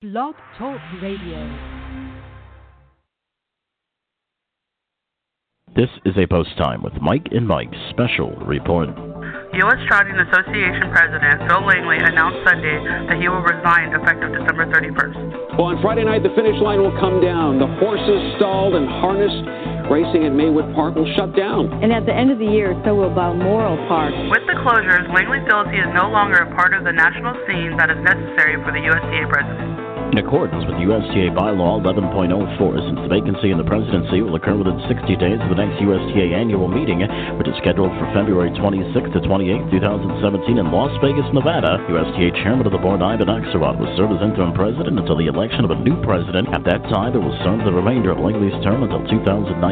Blog Talk Radio. This is a post time with Mike and Mike's special report. U.S. Trotting Association President Phil Langley announced Sunday that he will resign effective December 31st. Well, on Friday night, the finish line will come down. The horses stalled and harnessed. Racing at Maywood Park will shut down. And at the end of the year, so will Balmoral Park. With the closures, Langley feels he is no longer a part of the national scene that is necessary for the USTA president. In accordance with USTA bylaw 11.04, since the vacancy in the presidency will occur within 60 days of the next USTA annual meeting, which is scheduled for February 26 to 28, 2017 in Las Vegas, Nevada, USTA chairman of the board Ivan Axelrod will serve as interim president until the election of a new president. At that time, it will serve the remainder of Langley's term until 2019.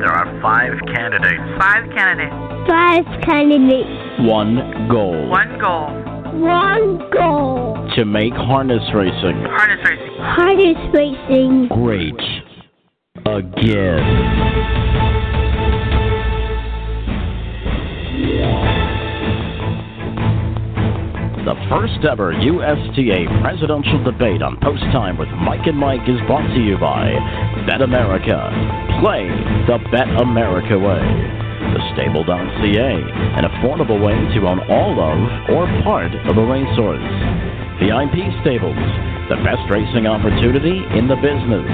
There are five candidates. Five candidates. Five candidates. One goal. One goal. One goal. To make harness racing. Harness racing. Harness racing. Great. Again. The first ever USTA presidential debate on Post Time with Mike and Mike is brought to you by Bet America. Play the Bet America way. The Stable.ca, an affordable way to own all of or part of a racehorse. VIP Stables, the best racing opportunity in the business.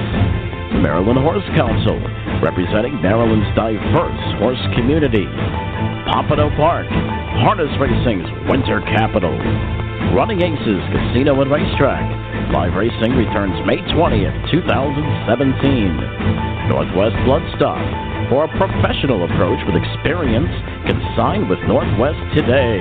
Maryland Horse Council, representing Maryland's diverse horse community. Pompano Park, Harness Racing's winter capital. Running Aces Casino and Racetrack. Live racing returns May 20th, 2017. Northwest Bloodstock, for a professional approach with experience, consigned with Northwest today.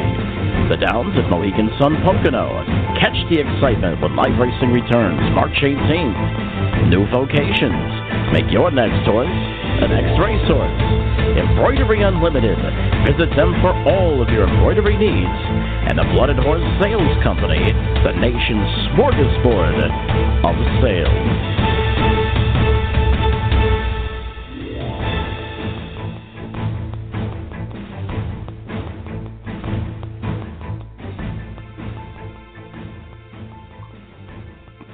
The Downs at Mohegan Sun Pocono. Catch the excitement when live racing returns March 18th. New vocations. Make your next horse an next racehorse. Embroidery Unlimited. Visit them for all of your embroidery needs. And the Blooded Horse Sales Company, the nation's smorgasbord of sales.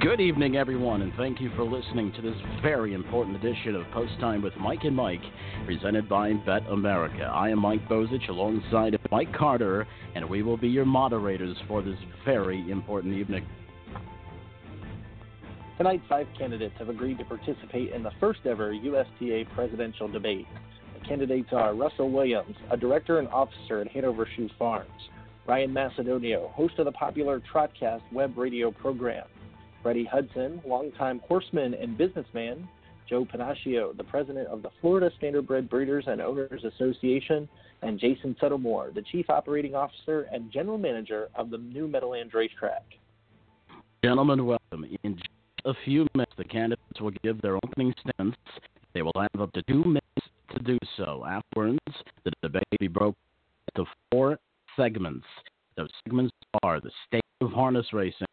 Good evening, everyone, and thank you for listening to this very important edition of Post Time with Mike and Mike, presented by Bet America. I am Mike Bozich alongside Mike Carter, and we will be your moderators for this very important evening. Tonight, five candidates have agreed to participate in the first ever USTA presidential debate. The candidates are Russell Williams, a director and officer at Hanover Shoe Farms, Ryan Macedonio, host of the popular Trotcast web radio program, Freddie Hudson, longtime horseman and businessman, Joe Pennacchio, the president of the Florida Standardbred Breeders and Owners Association, and Jason Settlemoir, the chief operating officer and general manager of the New Meadowlands Racetrack. Gentlemen, welcome. In just a few minutes, the candidates will give their opening statements. They will have up to two minutes to do so. Afterwards, the debate will be broken into four segments. Those segments are the state of harness racing,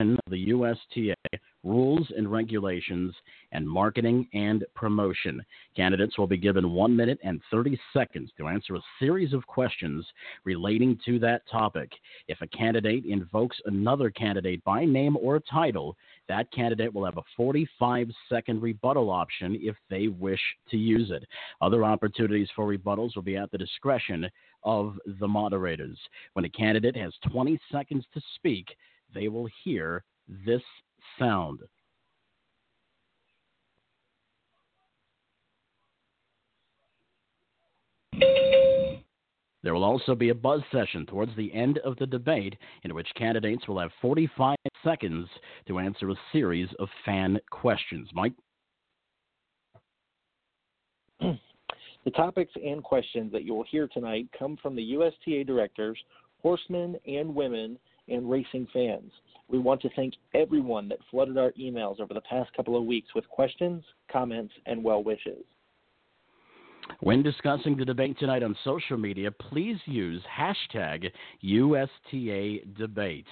of the USTA, rules and regulations, and marketing and promotion. Candidates will be given one minute and 30 seconds to answer a series of questions relating to that topic. If a candidate invokes another candidate by name or title, that candidate will have a 45 second rebuttal option if they wish to use it. Other opportunities for rebuttals will be at the discretion of the moderators. When a candidate has 20 seconds to speak, they will hear this sound. There will also be a buzz session towards the end of the debate in which candidates will have 45 seconds to answer a series of fan questions. Mike? The topics and questions that you will hear tonight come from the USTA directors, horsemen and women, and racing fans. We want to thank everyone that flooded our emails over the past couple of weeks with questions, comments, and well wishes. When discussing the debate tonight on social media, please use hashtag USTA debate.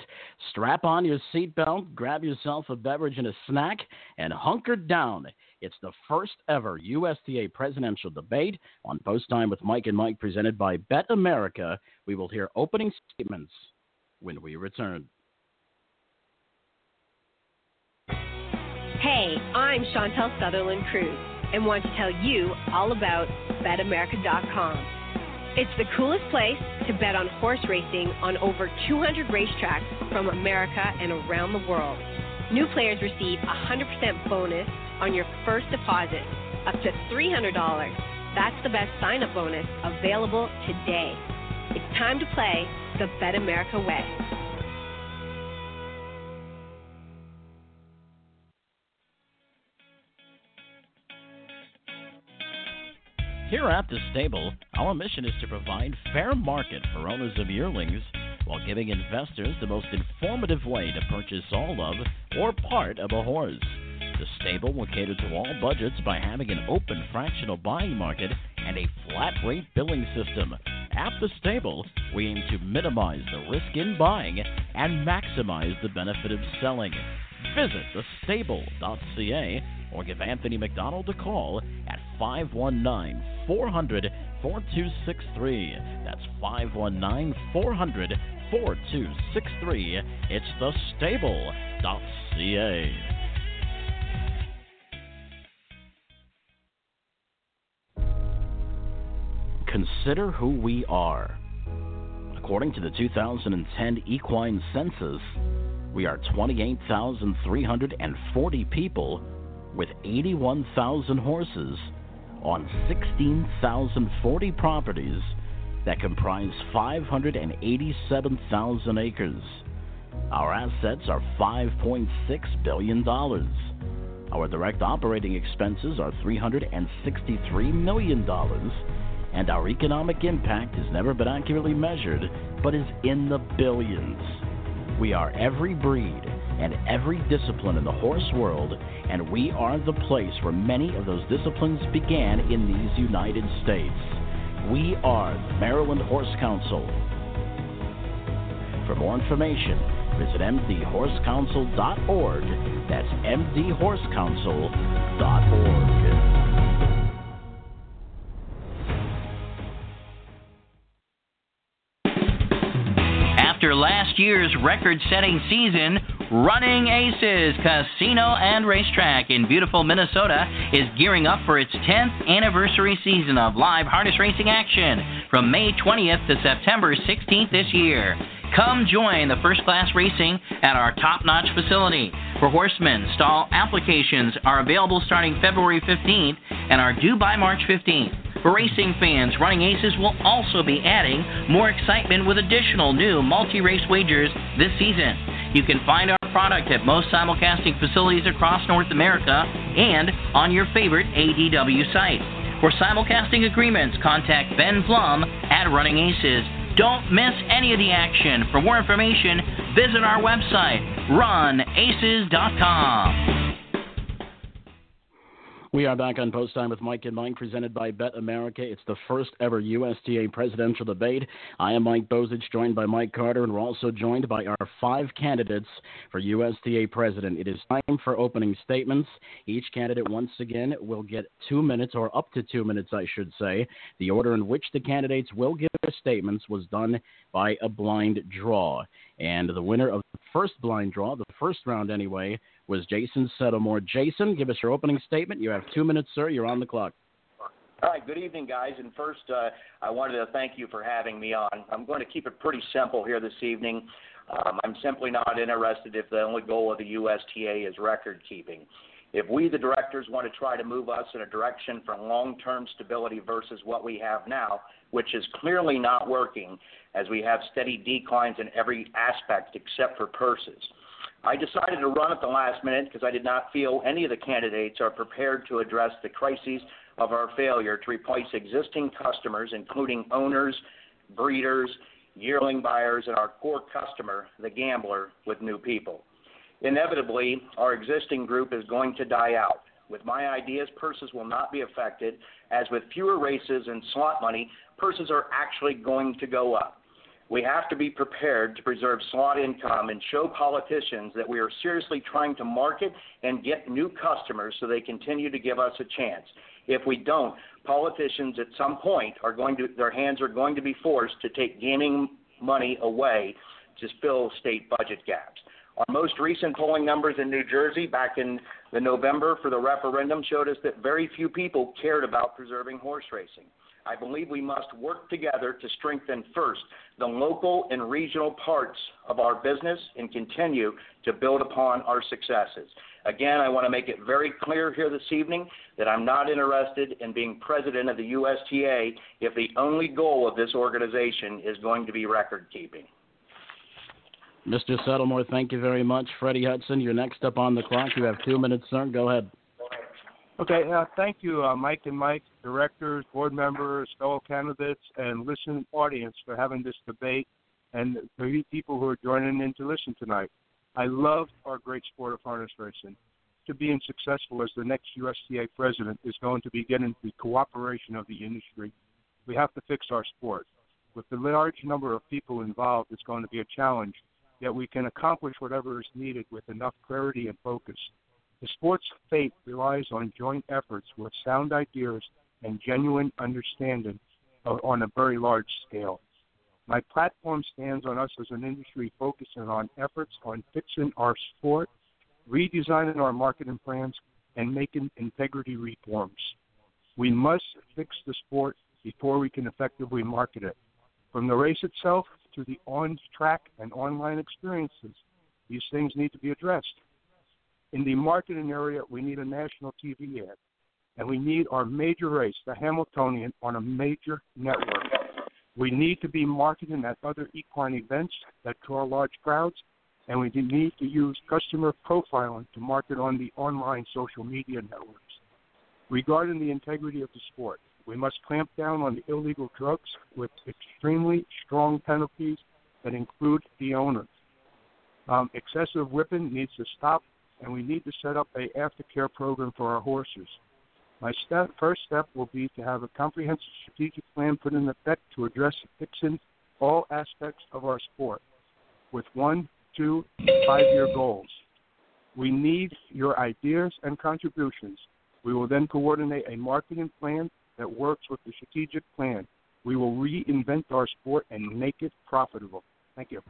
Strap on your seatbelt, grab yourself a beverage and a snack, and hunker down. It's the first ever USTA presidential debate on Post Time with Mike and Mike presented by Bet America. We will hear opening statements when we return. Hey, I'm Chantal Sutherland Kruse and want to tell you all about BetAmerica.com. It's the coolest place to bet on horse racing on over 200 racetracks from America and around the world. New players receive a 100% bonus on your first deposit, up to $300. That's the best sign up bonus available today. It's time to play the Bet America way. Here at the stable, our mission is to provide fair market for owners of yearlings while giving investors the most informative way to purchase all of or part of a horse. The stable will cater to all budgets by having an open fractional buying market and a flat rate billing system. At the stable, we aim to minimize the risk in buying and maximize the benefit of selling. Visit thestable.ca or give Anthony McDonald a call at 519 400 4263. That's 519 400 4263. It's thestable.ca. Consider who we are. According to the 2010 Equine Census, we are 28,340 people with 81,000 horses on 16,040 properties that comprise 587,000 acres. Our assets are $5.6 billion. Our direct operating expenses are $363 million. And our economic impact has never been accurately measured, but is in the billions. We are every breed and every discipline in the horse world, and we are the place where many of those disciplines began in these United States. We are the Maryland Horse Council. For more information, visit mdhorsecouncil.org. That's mdhorsecouncil.org. After last year's record setting season, Running Aces Casino and Racetrack in beautiful Minnesota is gearing up for its 10th anniversary season of live harness racing action from May 20th to September 16th this year. Come join the first class racing at our top notch facility. For horsemen, stall applications are available starting February 15th and are due by March 15th. For racing fans, Running Aces will also be adding more excitement with additional new multi race wagers this season. You can find our product at most simulcasting facilities across North America and on your favorite ADW site. For simulcasting agreements, contact Ben Plum at Running Aces. Don't miss any of the action. For more information, visit our website, runaces.com. We are back on Post Time with Mike and Mike, presented by Bet America. It's the first ever USTA presidential debate. I am Mike Bozich, joined by Mike Carter, and we're also joined by our five candidates for USTA president. It is time for opening statements. Each candidate, once again, will get two minutes, or up to two minutes, I should say. The order in which the candidates will give their statements was done by a blind draw. And the winner of the first blind draw, the first round anyway, was Jason Settlemoir. Jason, give us your opening statement. You have two minutes, sir. You're on the clock. All right, good evening, guys. And first, uh, I wanted to thank you for having me on. I'm going to keep it pretty simple here this evening. Um, I'm simply not interested if the only goal of the USTA is record keeping. If we, the directors, want to try to move us in a direction for long term stability versus what we have now, which is clearly not working, as we have steady declines in every aspect except for purses. I decided to run at the last minute because I did not feel any of the candidates are prepared to address the crises of our failure to replace existing customers, including owners, breeders, yearling buyers, and our core customer, the gambler, with new people. Inevitably, our existing group is going to die out. With my ideas, purses will not be affected, as with fewer races and slot money, purses are actually going to go up. We have to be prepared to preserve slot income and show politicians that we are seriously trying to market and get new customers so they continue to give us a chance. If we don't, politicians at some point are going to their hands are going to be forced to take gaming money away to fill state budget gaps. Our most recent polling numbers in New Jersey back in the November for the referendum showed us that very few people cared about preserving horse racing. I believe we must work together to strengthen first the local and regional parts of our business and continue to build upon our successes. Again, I want to make it very clear here this evening that I'm not interested in being president of the USTA if the only goal of this organization is going to be record keeping. Mr. Settlemoir, thank you very much. Freddie Hudson, you're next up on the clock. You have two minutes, sir. Go ahead. Okay, uh, thank you, uh, Mike and Mike, directors, board members, fellow candidates, and listening audience for having this debate, and for the people who are joining in to listen tonight. I love our great sport of harness racing. To being successful as the next USTA president is going to be getting the cooperation of the industry. We have to fix our sport. With the large number of people involved, it's going to be a challenge yet we can accomplish whatever is needed with enough clarity and focus. The sport's fate relies on joint efforts with sound ideas and genuine understanding on a very large scale. My platform stands on us as an industry focusing on efforts on fixing our sport, redesigning our marketing plans, and making integrity reforms. We must fix the sport before we can effectively market it. From the race itself to the on track and online experiences. These things need to be addressed. In the marketing area, we need a national TV ad, and we need our major race, the Hambletonian, on a major network. We need to be marketing at other equine events that draw large crowds, and we need to use customer profiling to market on the online social media networks. Regarding the integrity of the sport, we must clamp down on the illegal drugs with extremely strong penalties that include the owners. Um, excessive whipping needs to stop, and we need to set up a aftercare program for our horses. My step, first step will be to have a comprehensive strategic plan put in effect to address fixing all aspects of our sport with one, two, five year goals. We need your ideas and contributions. We will then coordinate a marketing plan that works with the strategic plan. We will reinvent our sport and make it profitable. Thank you.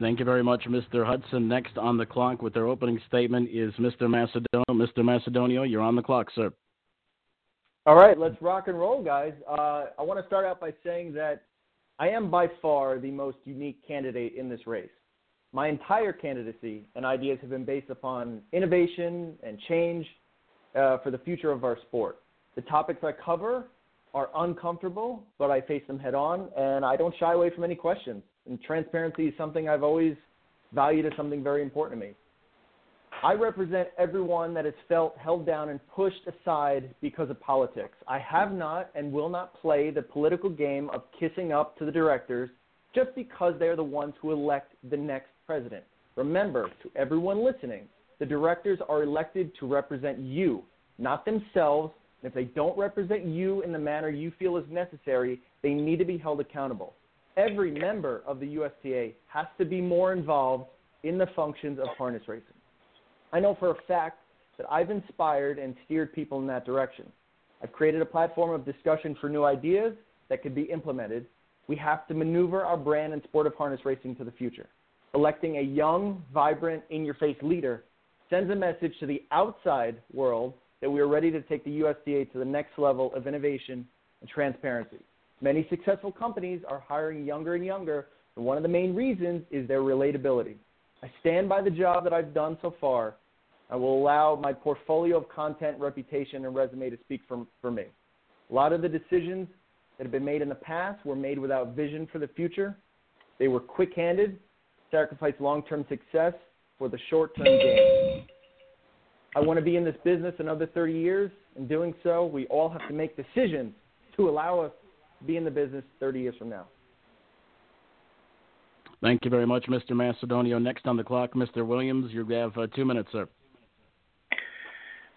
Thank you very much, Mr. Hudson. Next on the clock with their opening statement is Mr. Macedonio. Mr. Macedonio, you're on the clock, sir. All right, let's rock and roll, guys. Uh, I want to start out by saying that I am by far the most unique candidate in this race. My entire candidacy and ideas have been based upon innovation and change uh, for the future of our sport. The topics I cover are uncomfortable, but I face them head on, and I don't shy away from any questions. And transparency is something I've always valued as something very important to me. I represent everyone that has felt held down and pushed aside because of politics. I have not and will not play the political game of kissing up to the directors just because they're the ones who elect the next president. Remember, to everyone listening, the directors are elected to represent you, not themselves if they don't represent you in the manner you feel is necessary, they need to be held accountable. Every member of the USTA has to be more involved in the functions of harness racing. I know for a fact that I've inspired and steered people in that direction. I've created a platform of discussion for new ideas that could be implemented. We have to maneuver our brand and sport of harness racing to the future. Electing a young, vibrant, in your face leader sends a message to the outside world that we are ready to take the USTA to the next level of innovation and transparency. Many successful companies are hiring younger and younger, and one of the main reasons is their relatability. I stand by the job that I've done so far. I will allow my portfolio of content, reputation, and resume to speak for, for me. A lot of the decisions that have been made in the past were made without vision for the future. They were quick handed, sacrificed long term success for the short term gain. I want to be in this business another 30 years. In doing so, we all have to make decisions to allow us be in the business 30 years from now. Thank you very much, Mr. Macedonio. Next on the clock, Mr. Williams. You have uh, two minutes, sir.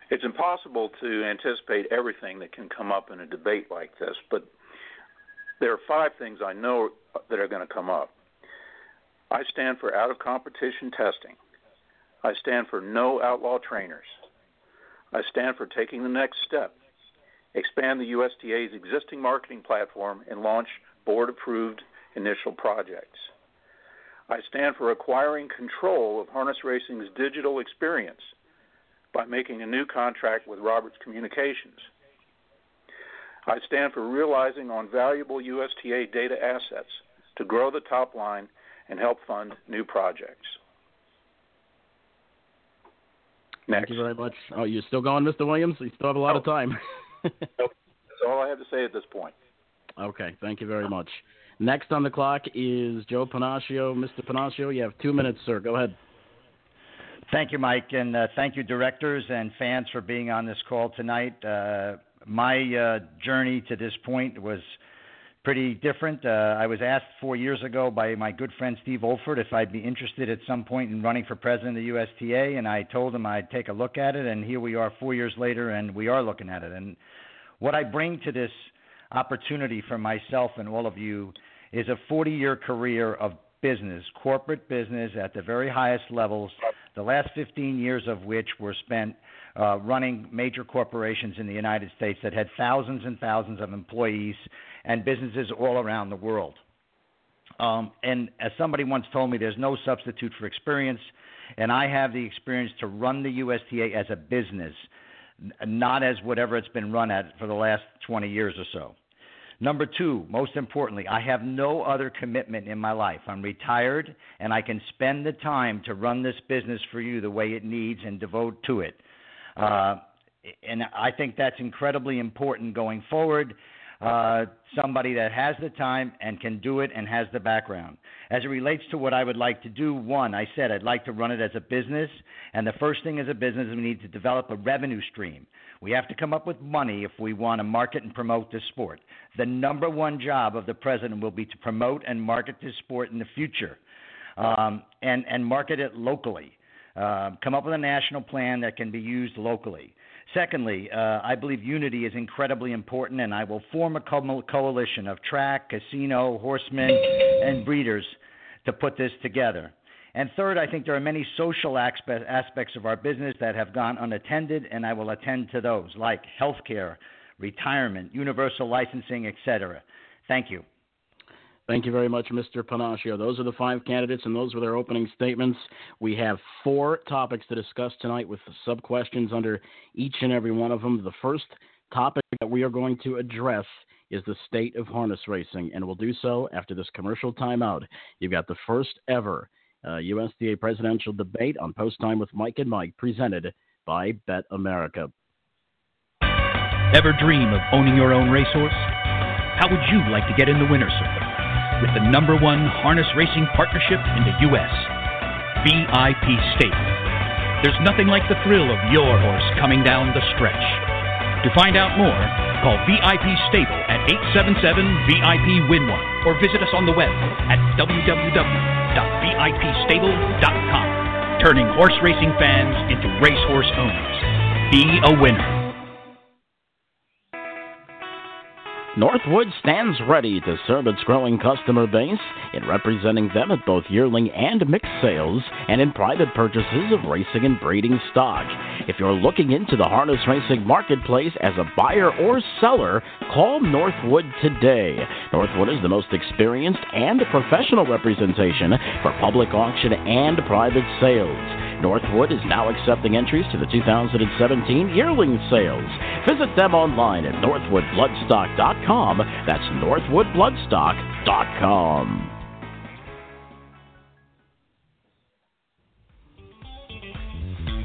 It's impossible to anticipate everything that can come up in a debate like this, but there are five things I know that are going to come up. I stand for out of competition testing. I stand for no outlaw trainers. I stand for taking the next step, expand the USTA's existing marketing platform, and launch board approved initial projects. I stand for acquiring control of harness racing's digital experience by making a new contract with Roberts Communications. I stand for realizing on valuable USTA data assets to grow the top line and help fund new projects. Next. Thank you very much. Oh, you're still going, Mr. Williams? You still have a lot oh. of time. nope. That's all I have to say at this point. Okay. Thank you very much. Next on the clock is Joe Pennacchio. Mr. Pennacchio, you have two minutes, sir. Go ahead. Thank you, Mike, and uh, thank you, directors and fans, for being on this call tonight. Uh, my uh, journey to this point was pretty different. Uh, I was asked four years ago by my good friend Steve Olford if I'd be interested at some point in running for president of the USTA, and I told him I'd take a look at it. And here we are, four years later, and we are looking at it. And what I bring to this opportunity for myself and all of you is a 40 year career of business, corporate business at the very highest levels, the last 15 years of which were spent uh, running major corporations in the United States that had thousands and thousands of employees and businesses all around the world. Um, and as somebody once told me, there's no substitute for experience, and I have the experience to run the USTA as a business, not as whatever it's been run at for the last 20 years or so. Number two, most importantly, I have no other commitment in my life. I'm retired and I can spend the time to run this business for you the way it needs and devote to it. Uh, and I think that's incredibly important going forward. Uh, somebody that has the time and can do it and has the background. As it relates to what I would like to do, one, I said I'd like to run it as a business, and the first thing as a business, we need to develop a revenue stream. We have to come up with money if we want to market and promote this sport. The number one job of the president will be to promote and market this sport in the future, um, and and market it locally. Uh, come up with a national plan that can be used locally. Secondly, uh, I believe unity is incredibly important, and I will form a co- coalition of track, casino, horsemen, and breeders to put this together. And third, I think there are many social aspects of our business that have gone unattended, and I will attend to those, like healthcare, retirement, universal licensing, etc. Thank you. Thank you very much, Mr. Pennacchio. Those are the five candidates, and those were their opening statements. We have four topics to discuss tonight with sub questions under each and every one of them. The first topic that we are going to address is the state of harness racing, and we'll do so after this commercial timeout. You've got the first ever uh, USTA presidential debate on Post Time with Mike and Mike, presented by Bet America. Ever dream of owning your own racehorse? How would you like to get in the winner's circle? With the number one harness racing partnership in the U.S., VIP Stable. There's nothing like the thrill of your horse coming down the stretch. To find out more, call VIP Stable at 877-VIP-WIN-1 or visit us on the web at www.vipstable.com. Turning horse racing fans into racehorse owners. Be a winner. Northwood stands ready to serve its growing customer base in representing them at both yearling and mixed sales and in private purchases of racing and breeding stock. If you're looking into the harness racing marketplace as a buyer or seller, call Northwood today. Northwood is the most experienced and professional representation for public auction and private sales. Northwood is now accepting entries to the 2017 yearling sales. Visit them online at northwoodbloodstock.com. That's northwoodbloodstock.com.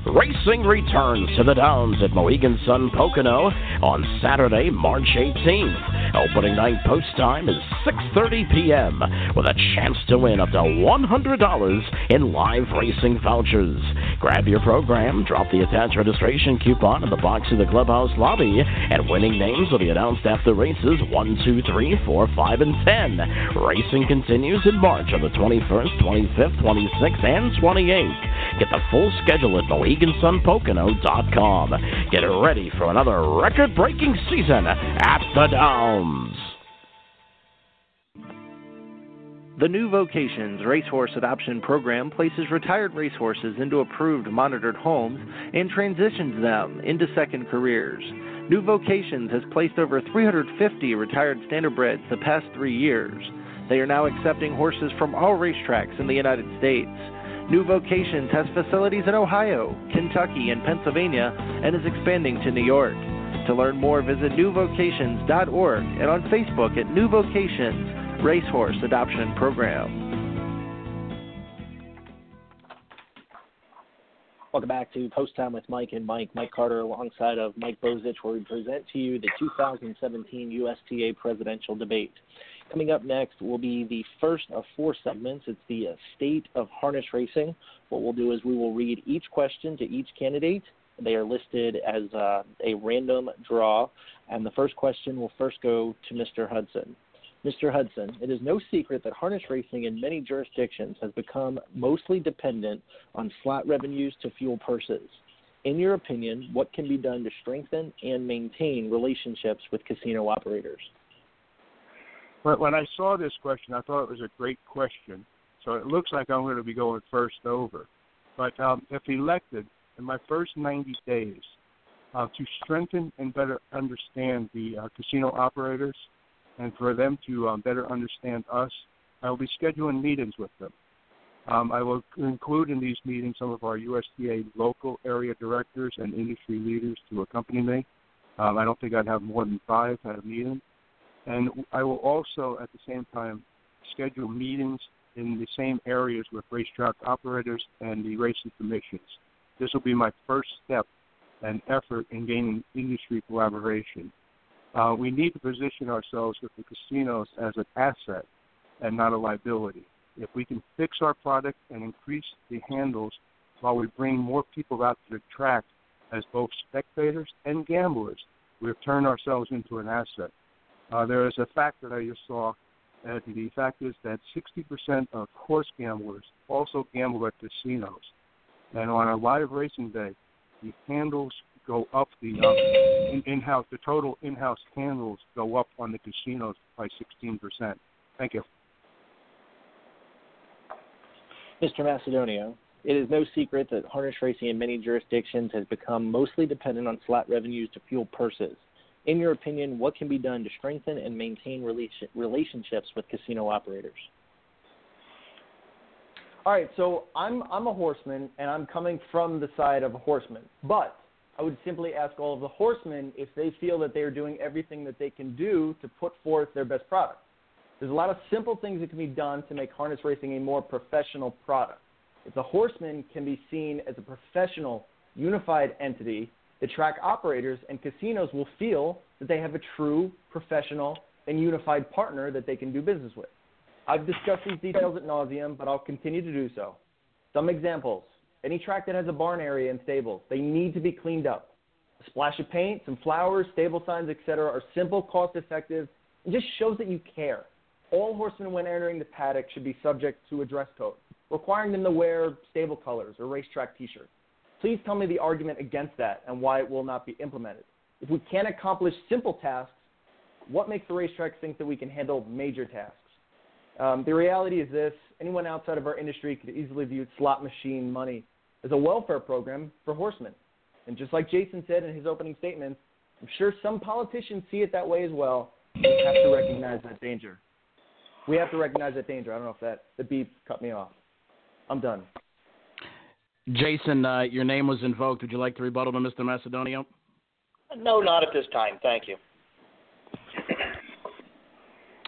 Racing returns to the Downs at Mohegan Sun Pocono on Saturday, March 18th. Opening night post time is 6:30 p.m. with a chance to win up to $100 in live racing vouchers. Grab your program, drop the attached registration coupon in the box in the clubhouse lobby, and winning names will be announced after races 1, 2, 3, 4, 5, and 10. Racing continues in March on the 21st, 25th, 26th, and 28th. Get the full schedule at Mohegan MoheganSunPocono.com. Get ready for another record breaking season at the Downs. The New Vocations Racehorse Adoption Program places retired racehorses into approved monitored homes and transitions them into second careers. New Vocations has placed over 350 retired standardbreds the past three years. They are now accepting horses from all racetracks in the United States. New Vocations has facilities in Ohio, Kentucky, and Pennsylvania and is expanding to New York. To learn more, visit newvocations.org and on Facebook at New Vocations Racehorse Adoption Program. Welcome back to Post Time with Mike and Mike. Mike Carter alongside of Mike Bozich, where we present to you the 2017 USTA presidential debate. Coming up next will be the first of four segments. It's the uh, state of harness racing. What we'll do is we will read each question to each candidate. They are listed as uh, a random draw, and the first question will first go to Mr. Hudson. Mr. Hudson, it is no secret that harness racing in many jurisdictions has become mostly dependent on slot revenues to fuel purses. In your opinion, what can be done to strengthen and maintain relationships with casino operators? When I saw this question, I thought it was a great question. So it looks like I'm going to be going first over. But um, if elected, in my first 90 days, uh, to strengthen and better understand the uh, casino operators and for them to um, better understand us, I will be scheduling meetings with them. Um, I will include in these meetings some of our USTA local area directors and industry leaders to accompany me. Um, I don't think I'd have more than five at a meeting. And I will also, at the same time, schedule meetings in the same areas with racetrack operators and the racing commissions. This will be my first step and effort in gaining industry collaboration. Uh, we need to position ourselves with the casinos as an asset and not a liability. If we can fix our product and increase the handles while we bring more people out to the track as both spectators and gamblers, we've turned ourselves into an asset. Uh, there is a fact that I just saw. And the fact is that 60% of horse gamblers also gamble at casinos. And on a live racing day, the handles go up. The um, in, house the total in-house handles go up on the casinos by 16%. Thank you. Mr. Macedonio, it is no secret that harness racing in many jurisdictions has become mostly dependent on slot revenues to fuel purses. In your opinion, what can be done to strengthen and maintain relationships with casino operators? All right, so I'm I'm a horseman and I'm coming from the side of a horseman. But I would simply ask all of the horsemen if they feel that they are doing everything that they can do to put forth their best product. There's a lot of simple things that can be done to make harness racing a more professional product. If the horseman can be seen as a professional, unified entity the track operators and casinos will feel that they have a true, professional, and unified partner that they can do business with. I've discussed these details at nauseum, but I'll continue to do so. Some examples. Any track that has a barn area and stables, they need to be cleaned up. A splash of paint, some flowers, stable signs, etc. are simple, cost effective, and just shows that you care. All horsemen when entering the paddock should be subject to a dress code, requiring them to wear stable colors or racetrack t-shirts. Please tell me the argument against that and why it will not be implemented. If we can't accomplish simple tasks, what makes the racetrack think that we can handle major tasks? Um, the reality is this anyone outside of our industry could easily view slot machine money as a welfare program for horsemen. And just like Jason said in his opening statements, I'm sure some politicians see it that way as well. We have to recognize that danger. We have to recognize that danger. I don't know if that the beep cut me off. I'm done. Jason, uh, your name was invoked. Would you like to rebuttal to Mr. Macedonio? No, not at this time. Thank you.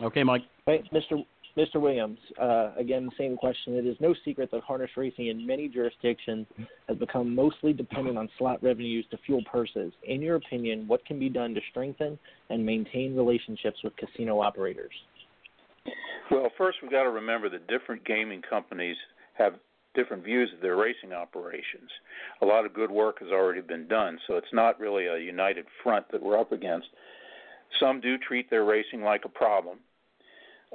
okay, Mike. Right, Mr. Mr. Williams, uh, again, same question. It is no secret that harness racing in many jurisdictions has become mostly dependent on slot revenues to fuel purses. In your opinion, what can be done to strengthen and maintain relationships with casino operators? Well, first we've got to remember that different gaming companies have different views of their racing operations. A lot of good work has already been done, so it's not really a united front that we're up against. Some do treat their racing like a problem.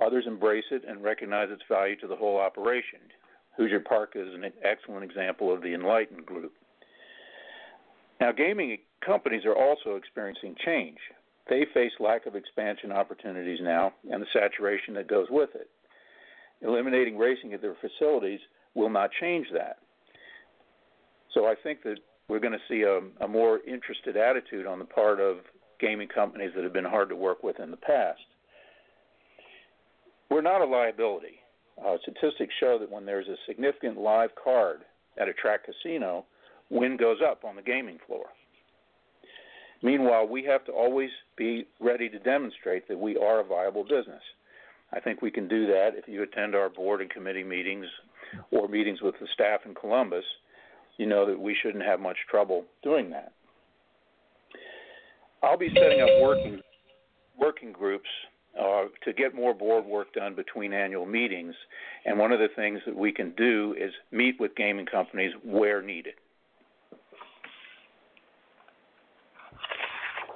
Others embrace it and recognize its value to the whole operation. Hoosier Park is an excellent example of the enlightened group. Now, gaming companies are also experiencing change. They face lack of expansion opportunities now and the saturation that goes with it. Eliminating racing at their facilities will not change that. So I think that we're going to see a, a more interested attitude on the part of gaming companies that have been hard to work with in the past. we're not a liability. Uh, statistics show that when there's a significant live card at a track casino, win goes up on the gaming floor. Meanwhile, we have to always be ready to demonstrate that we are a viable business. I think we can do that if you attend our board and committee meetings or meetings with the staff in Columbus. You know that we shouldn't have much trouble doing that. I'll be setting up working working groups uh, to get more board work done between annual meetings. And one of the things that we can do is meet with gaming companies where needed.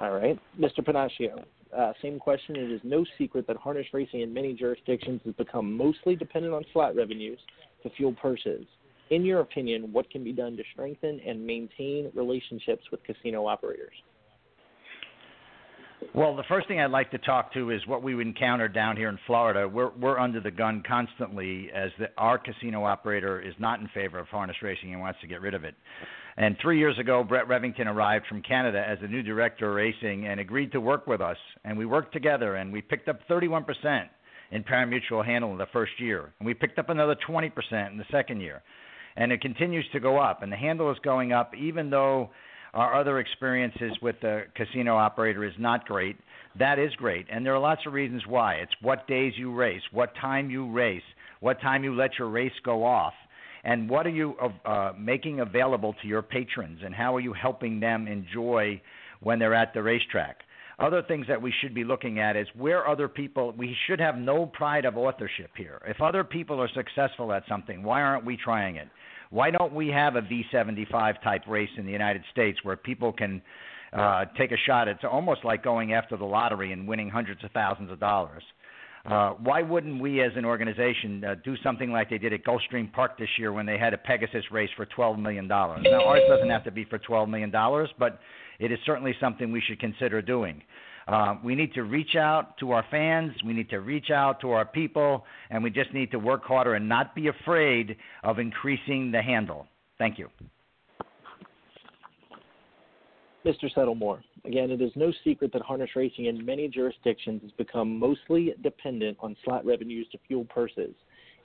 All right. Mr. Pennacchio, uh, same question. It is no secret that harness racing in many jurisdictions has become mostly dependent on slot revenues to fuel purses. In your opinion, what can be done to strengthen and maintain relationships with casino operators? Well, the first thing I'd like to talk to is what we encounter down here in Florida. We're we're under the gun constantly as the, our casino operator is not in favor of harness racing and wants to get rid of it. And three years ago, Brett Revington arrived from Canada as the new director of racing and agreed to work with us. And we worked together, and we picked up 31% in pari-mutuel handle in the first year, and we picked up another 20% in the second year, and it continues to go up. And the handle is going up, even though our other experiences with the casino operator is not great. That is great, and there are lots of reasons why. It's what days you race, what time you race, what time you let your race go off, and what are you uh, making available to your patrons, and how are you helping them enjoy when they're at the racetrack. Other things that we should be looking at is where other people, we should have no pride of authorship here. If other people are successful at something, why aren't we trying it? Why don't we have a V75 type race in the United States where people can uh, take a shot? It's almost like going after the lottery and winning hundreds of thousands of dollars. Uh, why wouldn't we, as an organization, uh, do something like they did at Gulfstream Park this year when they had a Pegasus race for $12 million? Now, ours doesn't have to be for $12 million, but it is certainly something we should consider doing. Uh, we need to reach out to our fans. We need to reach out to our people, and we just need to work harder and not be afraid of increasing the handle. Thank you. Mr. Settlemoir, again, it is no secret that harness racing in many jurisdictions has become mostly dependent on slot revenues to fuel purses.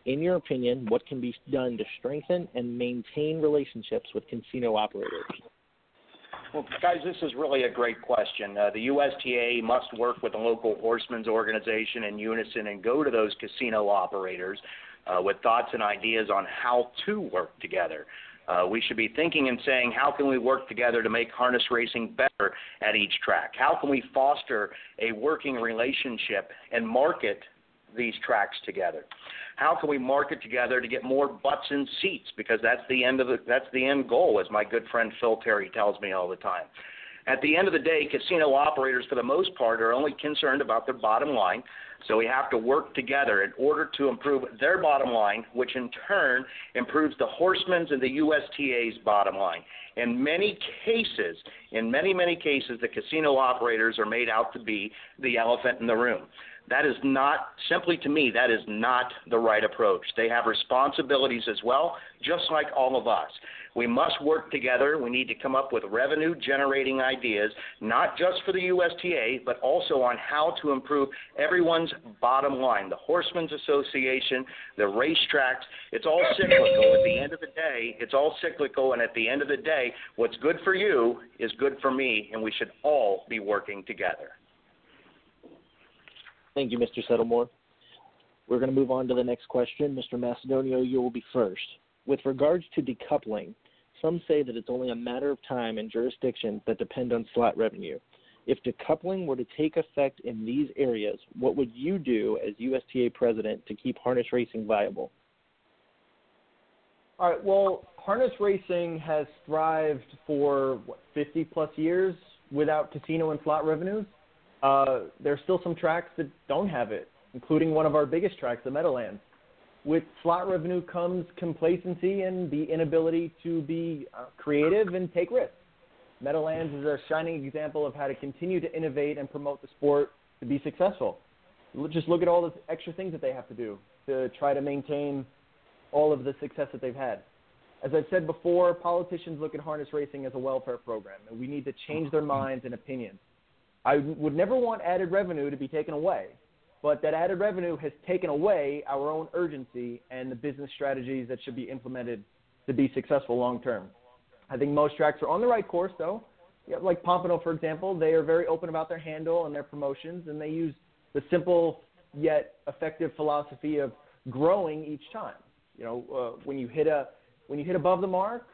In your opinion, what can be done to strengthen and maintain relationships with casino operators? Well, guys, this is really a great question. Uh, the USTA must work with the local horsemen's organization in unison and go to those casino operators uh, with thoughts and ideas on how to work together. Uh, we should be thinking and saying, how can we work together to make harness racing better at each track? How can we foster a working relationship and market these tracks together? How can we market together to get more butts in seats? Because that's the end of the that's the end goal, as my good friend Phil Terry tells me all the time. At the end of the day, casino operators, for the most part, are only concerned about their bottom line. So we have to work together in order to improve their bottom line, which in turn improves the horsemen's and the USTA's bottom line. In many cases, in many, many cases, the casino operators are made out to be the elephant in the room. That is not, simply to me, that is not the right approach. They have responsibilities as well, just like all of us. We must work together. We need to come up with revenue generating ideas, not just for the USTA, but also on how to improve everyone's bottom line. The Horsemen's Association, the racetracks, it's all cyclical. At the end of the day, it's all cyclical, and at the end of the day, what's good for you is good for me, and we should all be working together. Thank you, Mr. Settlemoir. We're going to move on to the next question. Mr. Macedonio, you will be first. With regards to decoupling, some say that it's only a matter of time in jurisdictions that depend on slot revenue. If decoupling were to take effect in these areas, what would you do as USTA president to keep harness racing viable? All right. Well, harness racing has thrived for what 50 plus years without casino and slot revenues. Uh, there's still some tracks that don't have it, including one of our biggest tracks, the Meadowlands. With slot revenue comes complacency and the inability to be uh, creative and take risks. Meadowlands is a shining example of how to continue to innovate and promote the sport to be successful. Just look at all the extra things that they have to do to try to maintain all of the success that they've had. As I've said before, politicians look at harness racing as a welfare program, and we need to change their minds and opinions. I would never want added revenue to be taken away, but that added revenue has taken away our own urgency and the business strategies that should be implemented to be successful long term. I think most tracks are on the right course, though. Like Pompano, for example, they are very open about their handle and their promotions, and they use the simple yet effective philosophy of growing each time. You know, uh, when you hit a when you hit above the mark,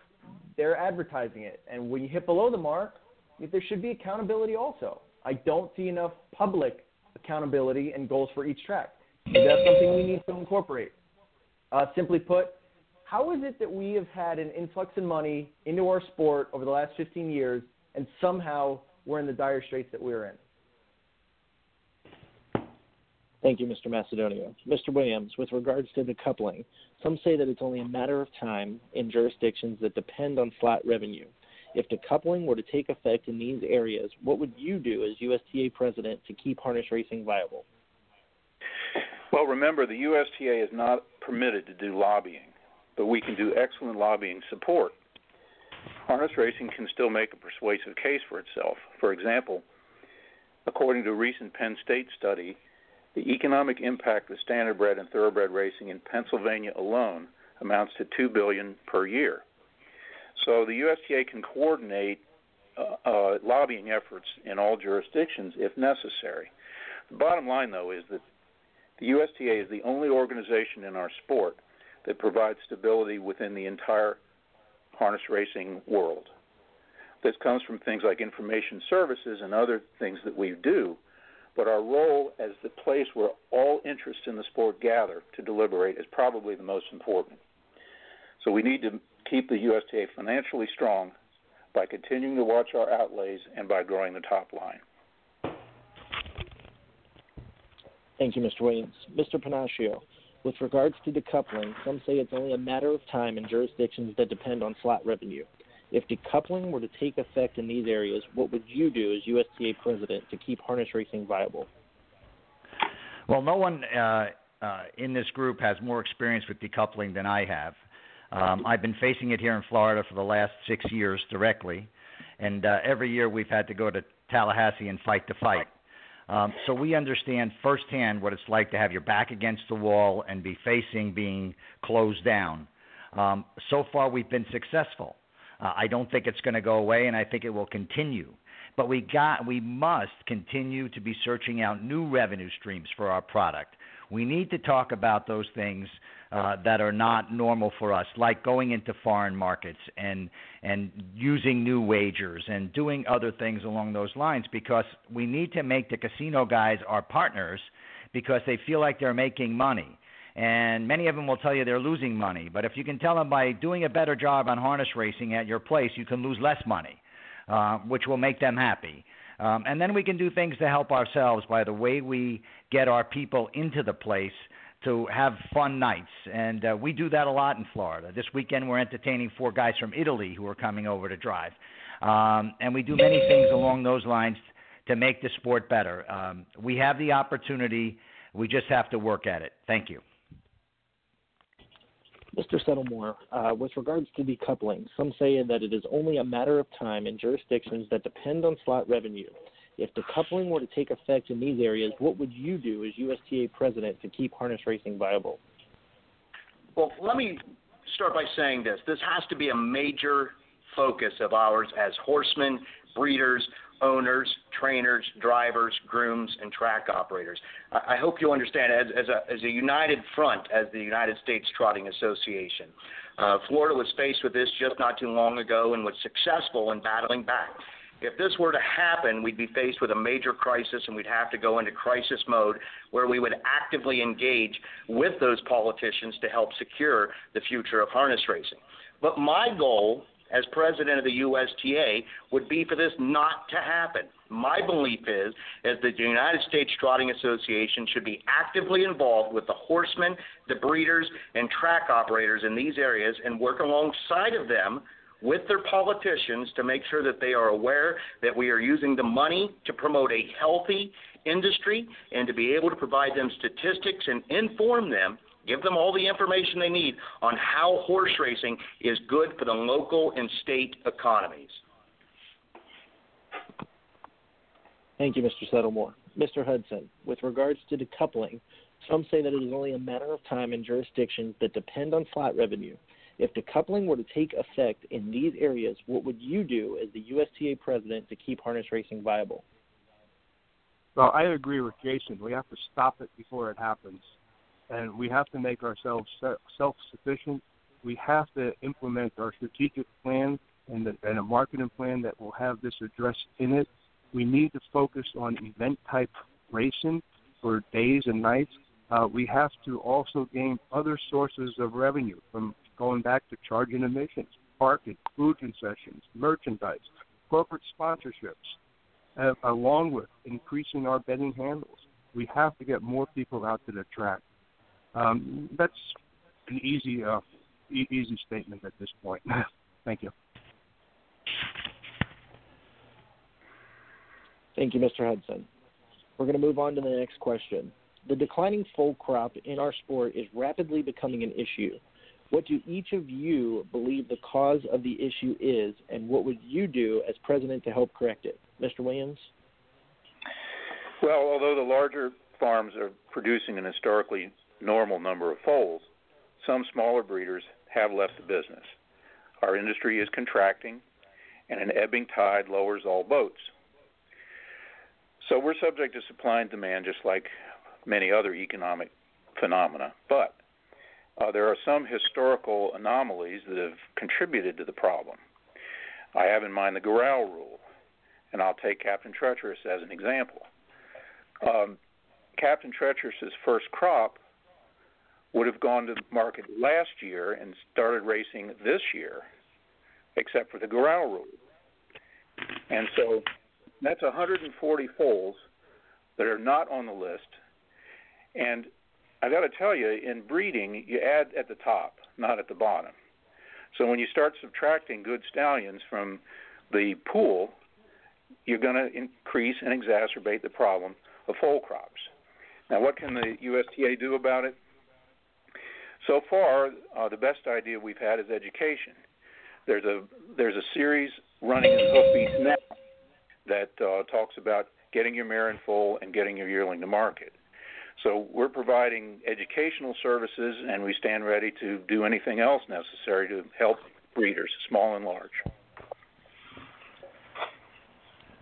they're advertising it, and when you hit below the mark, there should be accountability also. I don't see enough public accountability and goals for each track. That's something we need to incorporate. Uh, simply put, how is it that we have had an influx in money into our sport over the last 15 years, and somehow we're in the dire straits that we're in? Thank you, Mr. Macedonio. Mr. Williams, with regards to decoupling, some say that it's only a matter of time in jurisdictions that depend on slot revenue. If decoupling were to take effect in these areas, what would you do as USTA president to keep harness racing viable? Well, remember, the USTA is not permitted to do lobbying, but we can do excellent lobbying support. Harness racing can still make a persuasive case for itself. For example, according to a recent Penn State study, the economic impact of standardbred and thoroughbred racing in Pennsylvania alone amounts to two billion per year. So the USTA can coordinate uh, uh, lobbying efforts in all jurisdictions if necessary. The bottom line, though, is that the USTA is the only organization in our sport that provides stability within the entire harness racing world. This comes from things like information services and other things that we do, but our role as the place where all interests in the sport gather to deliberate is probably the most important. So we need to keep the USTA financially strong by continuing to watch our outlays and by growing the top line. Thank you, Mr. Williams. Mr. Pennacchio, with regards to decoupling, some say it's only a matter of time in jurisdictions that depend on slot revenue. If decoupling were to take effect in these areas, what would you do as USTA president to keep harness racing viable? Well, no one uh, uh, in this group has more experience with decoupling than I have. Um, I've been facing it here in Florida for the last six years directly, and uh, every year we've had to go to Tallahassee and fight the fight. Um, so we understand firsthand what it's like to have your back against the wall and be facing being closed down. Um, so far, we've been successful. Uh, I don't think it's going to go away, and I think it will continue. But we got, we must continue to be searching out new revenue streams for our product. We need to talk about those things uh, that are not normal for us, like going into foreign markets and and using new wagers and doing other things along those lines because we need to make the casino guys our partners because they feel like they're making money. And many of them will tell you they're losing money. But if you can tell them by doing a better job on harness racing at your place, you can lose less money, uh, which will make them happy. Um, and then we can do things to help ourselves by the way we get our people into the place to have fun nights. And uh, we do that a lot in Florida. This weekend, we're entertaining four guys from Italy who are coming over to drive. Um, and we do many things along those lines to make the sport better. Um, we have the opportunity, we just have to work at it. Thank you. Mr. Settlemoir, uh, with regards to decoupling, some say that it is only a matter of time in jurisdictions that depend on slot revenue if decoupling were to take effect in these areas, what would you do as USTA president to keep harness racing viable? Well, let me start by saying this. This has to be a major focus of ours as horsemen, breeders, owners, trainers, drivers, grooms, and track operators. I, hope you understand, as, as, a, as a united front, as the United States Trotting Association, uh, Florida was faced with this just not too long ago and was successful in battling back. If this were to happen, we'd be faced with a major crisis and we'd have to go into crisis mode where we would actively engage with those politicians to help secure the future of harness racing. But my goal as president of the USTA would be for this not to happen. My belief is, is that the United States Trotting Association should be actively involved with the horsemen, the breeders, and track operators in these areas and work alongside of them with their politicians to make sure that they are aware that we are using the money to promote a healthy industry and to be able to provide them statistics and inform them, give them all the information they need on how horse racing is good for the local and state economies. Thank you, Mr. Settlemoir. Mr. Hudson, with regards to decoupling, some say that it is only a matter of time in jurisdictions that depend on flat revenue. If decoupling were to take effect in these areas, what would you do as the USTA president to keep harness racing viable? Well, I agree with Jason. We have to stop it before it happens. And we have to make ourselves self sufficient. We have to implement our strategic plan and, the, and a marketing plan that will have this address in it. We need to focus on event type racing for days and nights. Uh, we have to also gain other sources of revenue from going back to charging admissions, parking, food concessions, merchandise, corporate sponsorships, uh, along with increasing our betting handles. We have to get more people out to the track. Um, that's an easy, uh, e- easy statement at this point. Thank you. Thank you, Mr. Hudson. We're going to move on to the next question. The declining foal crop in our sport is rapidly becoming an issue. What do each of you believe the cause of the issue is, and what would you do as president to help correct it? Mr. Williams? Well, although the larger farms are producing an historically normal number of foals, some smaller breeders have left the business. Our industry is contracting, and an ebbing tide lowers all boats. So we're subject to supply and demand just like many other economic phenomena. But uh, there are some historical anomalies that have contributed to the problem. I have in mind the Gural rule, and I'll take Captain Treacherous as an example. Um, Captain Treacherous's first crop would have gone to the market last year and started racing this year, except for the Gural rule. And so that's 140 foals that are not on the list. And I got to tell you, in breeding, you add at the top, not at the bottom. So when you start subtracting good stallions from the pool, you're going to increase and exacerbate the problem of foal crops. Now, what can the USTA do about it? So far, uh, the best idea we've had is education. There's a there's a series running in Hoofbeats now that uh, talks about getting your mare in foal and getting your yearling to market. So we're providing educational services, and we stand ready to do anything else necessary to help breeders, small and large.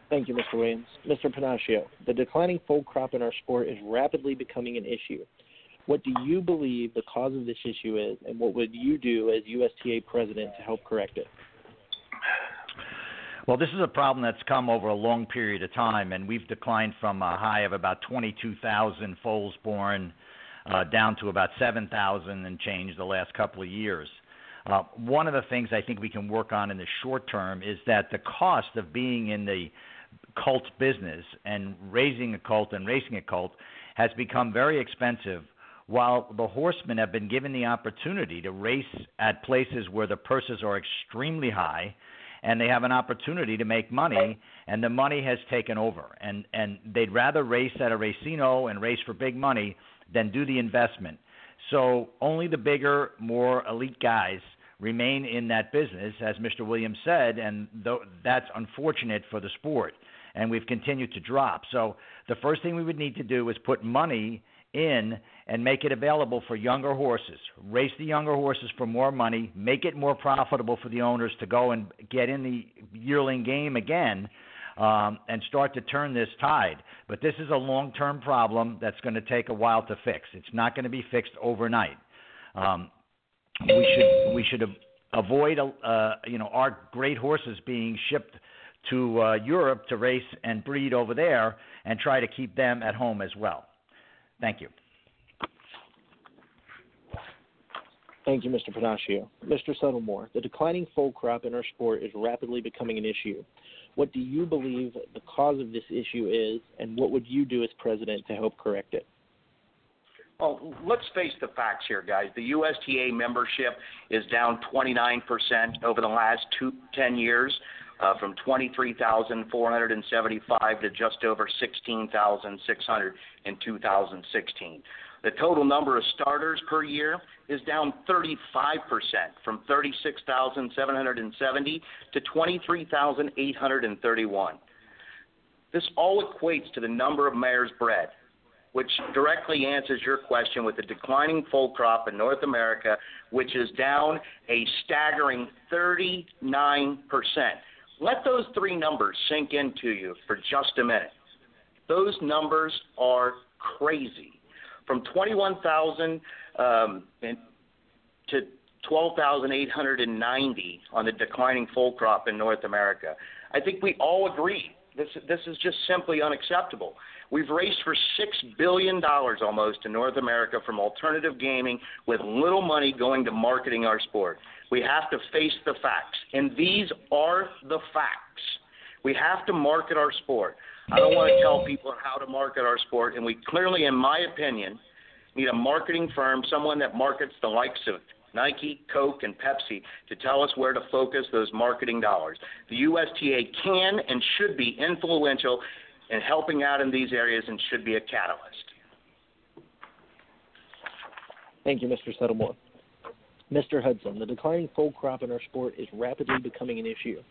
Thank you, Mr. Williams. Mr. Pennacchio, the declining foal crop in our sport is rapidly becoming an issue. What do you believe the cause of this issue is, and what would you do as USTA president to help correct it? Well, this is a problem that's come over a long period of time, and we've declined from a high of about 22,000 foals born uh, down to about 7,000 and change the last couple of years. Uh, one of the things I think we can work on in the short term is that the cost of being in the colt business and raising a colt and racing a colt has become very expensive while the horsemen have been given the opportunity to race at places where the purses are extremely high and they have an opportunity to make money and the money has taken over. And and they'd rather race at a racino and race for big money than do the investment. So only the bigger more elite guys remain in that business as Mr. Williams said and th- that's unfortunate for the sport. And we've continued to drop. So the first thing we would need to do is put money in and make it available for younger horses. Race the younger horses for more money, make it more profitable for the owners to go and get in the yearling game again. Um, and start to turn this tide. But this is a long term problem that's going to take a while to fix. It's not going to be fixed overnight. Um, we should we should avoid uh, you know our great horses being shipped to uh, Europe to race and breed over there, and try to keep them at home as well. Thank you. Thank you, Mr. Pennacchio. Mr. Settlemoir, the declining foal crop in our sport is rapidly becoming an issue. What do you believe the cause of this issue is, and what would you do as president to help correct it? Well, let's face the facts here, guys. The USTA membership is down 29% over the last two, 10 years uh, from 23,475 to just over 16,600 in 2016. The total number of starters per year is down 35% from 36,770 to 23,831. This all equates to the number of mares bred, which directly answers your question with the declining foal crop in North America, which is down a staggering 39%. Let those three numbers sink into you for just a minute. Those numbers are crazy. From 21,000 um, to 12,890 on the declining foal crop in North America. I think we all agree this this is just simply unacceptable. We've raised for six billion dollars almost in North America from alternative gaming, with little money going to marketing our sport. We have to face the facts, and these are the facts. We have to market our sport. I don't want to tell people how to market our sport, and we clearly, in my opinion, need a marketing firm, someone that markets the likes of Nike, Coke, and Pepsi to tell us where to focus those marketing dollars. The USTA can and should be influential in helping out in these areas and should be a catalyst. Thank you, Mr. Settlemoir. Mr. Hudson, the declining foal crop in our sport is rapidly becoming an issue.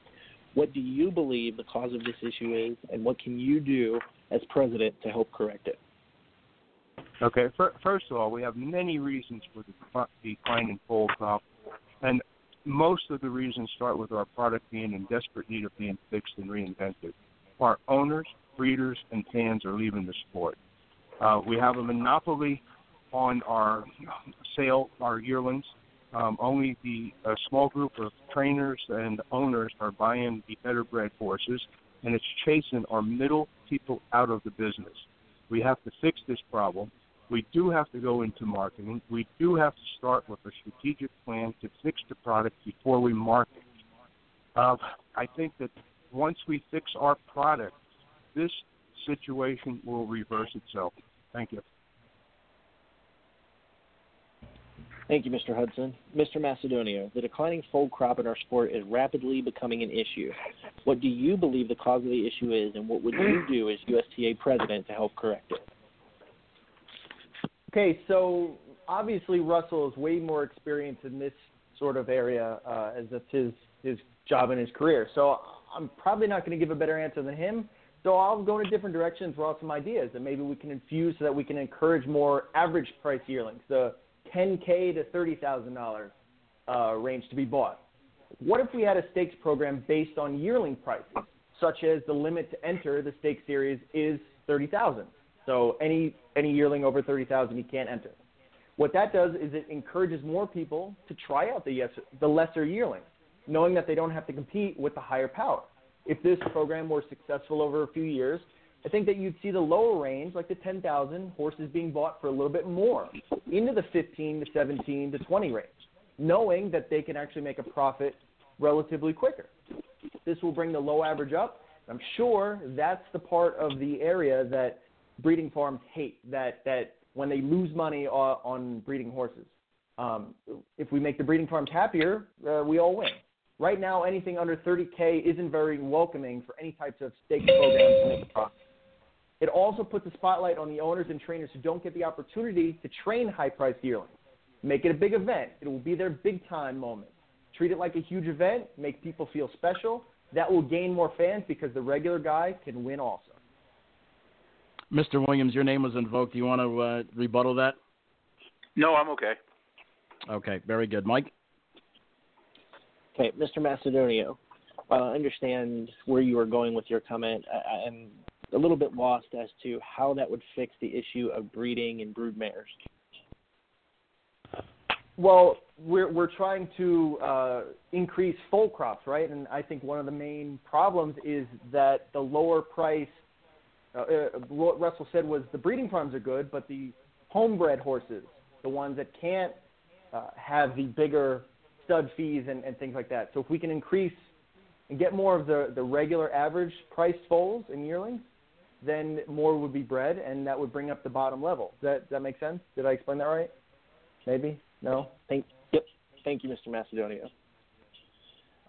What do you believe the cause of this issue is, and what can you do as president to help correct it? Okay, first of all, we have many reasons for the decline in foal crop, and most of the reasons start with our product being in desperate need of being fixed and reinvented. Our owners, breeders, and fans are leaving the sport. Uh, we have a monopoly on our sale, our yearlings. Um, only the a small group of trainers and owners are buying the better bred horses, and it's chasing our middle people out of the business. We have to fix this problem we do have to go into marketing. We do have to start with a strategic plan to fix the product before we market. Uh, I think that once we fix our product, this situation will reverse itself. Thank you. Thank you, Mr. Hudson. Mr. Macedonio, the declining foal crop in our sport is rapidly becoming an issue. What do you believe the cause of the issue is, and what would you do as USTA president to help correct it? Okay, so obviously Russell is way more experienced in this sort of area uh, as that's his his job in his career. So I'm probably not going to give a better answer than him. So I'll go in a different direction, throw out some ideas that maybe we can infuse so that we can encourage more average price yearlings, the 10k to thirty thousand uh, dollars range to be bought. What if we had a stakes program based on yearling prices, such as the limit to enter the stakes series is thirty thousand? So any any yearling over thirty thousand, you can't enter. What that does is it encourages more people to try out the yes, the lesser yearling, knowing that they don't have to compete with the higher power. If this program were successful over a few years, I think that you'd see the lower range, like the 10,000 horses being bought for a little bit more, into the 15 to 17 to 20 range, knowing that they can actually make a profit relatively quicker. This will bring the low average up. I'm sure that's the part of the area that breeding farms hate that that when they lose money on, breeding horses. Um, if we make the breeding farms happier, uh, we all win. Right now, anything under 30K isn't very welcoming for any types of stakes programs to make a profit. It also puts a spotlight on the owners and trainers who don't get the opportunity to train high-priced yearlings. Make it a big event. It will be their big-time moment. Treat it like a huge event. Make people feel special. That will gain more fans because the regular guy can win also. Mr. Williams, your name was invoked. Do you want to uh, rebuttal that? No, I'm okay. Okay, very good. Mike? Okay, Mr. Macedonio, uh, I understand where you are going with your comment. I, I'm a little bit lost as to how that would fix the issue of breeding and brood mares. Well, we're we're trying to uh, increase foal crops, right? And I think one of the main problems is that the lower price uh, uh, what Russell said was the breeding farms are good, but the homebred horses, the ones that can't uh, have the bigger stud fees and, and things like that. So if we can increase and get more of the, the regular average priced foals and yearlings, then more would be bred, and that would bring up the bottom level. Does that, does that make sense? Did I explain that right? Maybe? No? Thank, yep. Thank you, Mr. Macedonio.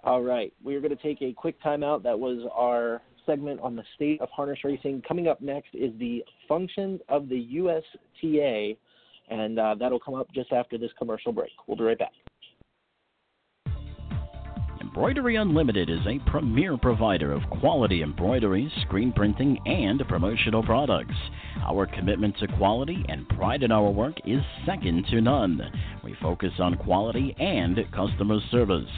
All right. We are going to take a quick timeout. That was our segment on the state of harness racing. Coming up next is the functions of the USTA, and uh, that'll come up just after this commercial break. We'll be right back. Embroidery Unlimited is a premier provider of quality embroidery, screen printing, and promotional products. Our commitment to quality and pride in our work is second to none. We focus on quality and customer service.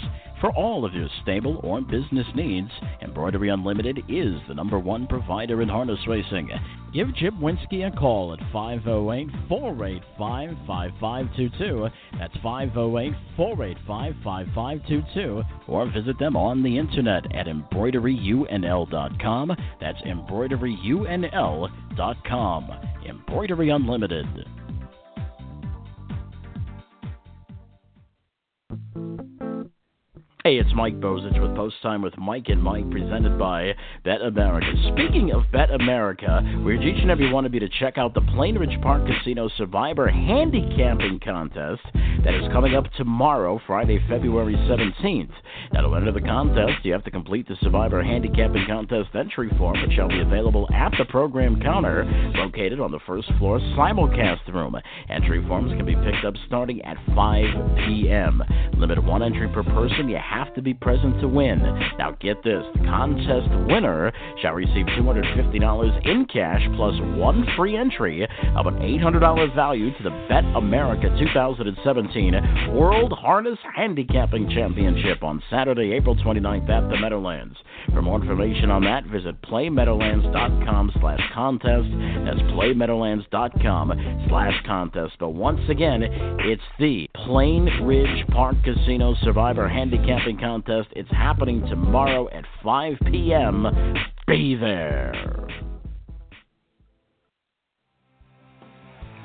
For all of your stable or business needs, Embroidery Unlimited is the number one provider in harness racing. Give Jim Winsky a call at 508 485 5522. That's 508 485 5522. Or visit them on the internet at embroideryunl.com. That's embroideryunl.com. Embroidery Unlimited. Hey, it's Mike Bozich with Post Time with Mike and Mike, presented by Bet America. Speaking of Bet America, we urge each and every one of you to check out the Plainridge Park Casino Survivor Handicapping Contest that is coming up tomorrow, Friday, February 17th. Now, to enter the contest, you have to complete the Survivor Handicapping Contest entry form, which shall be available at the program counter located on the first floor simulcast room. Entry forms can be picked up starting at 5 p.m. Limit one entry per person. You have to be present to win. Now, get this the contest winner shall receive $250 in cash plus one free entry of an $800 value to the Bet America 2017 World Harness Handicapping Championship on Saturday, April 29th at the Meadowlands. For more information on that, visit playmeadowlands.com slash contest. That's playmeadowlands.com slash contest. But once again, it's the Plain Ridge Park Casino Survivor Contest. It's happening tomorrow at 5 p.m. Be there.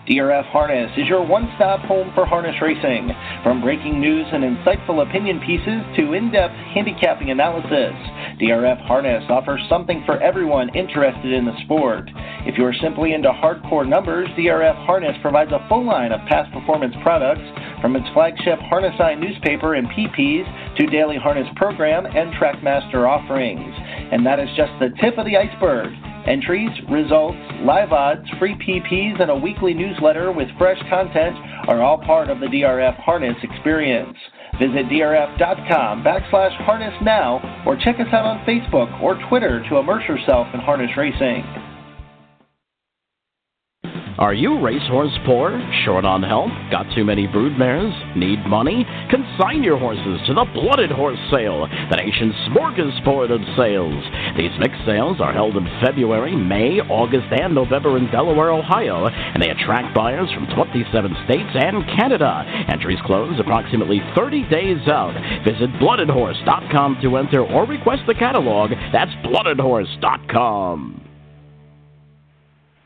DRF Harness is your one stop home for harness racing. From breaking news and insightful opinion pieces to in depth handicapping analysis, DRF Harness offers something for everyone interested in the sport. If you are simply into hardcore numbers, DRF Harness provides a full line of past performance products from its flagship Harness Eye newspaper and PPs to daily harness program and Trackmaster offerings. And that is just the tip of the iceberg. Entries, results, live odds, free PPs, and a weekly newsletter with fresh content are all part of the DRF Harness experience. Visit drf.com backslash harness now or check us out on Facebook or Twitter to immerse yourself in harness racing. Are you racehorse poor? Short on help? Got too many broodmares? Need money? Consign your horses to the Blooded Horse Sale, the nation's smorgasbord of sales. These mixed sales are held in February, May, August, and November in Delaware, Ohio, and they attract buyers from 27 states and Canada. Entries close approximately 30 days out. Visit bloodedhorse.com to enter or request the catalog. That's bloodedhorse.com.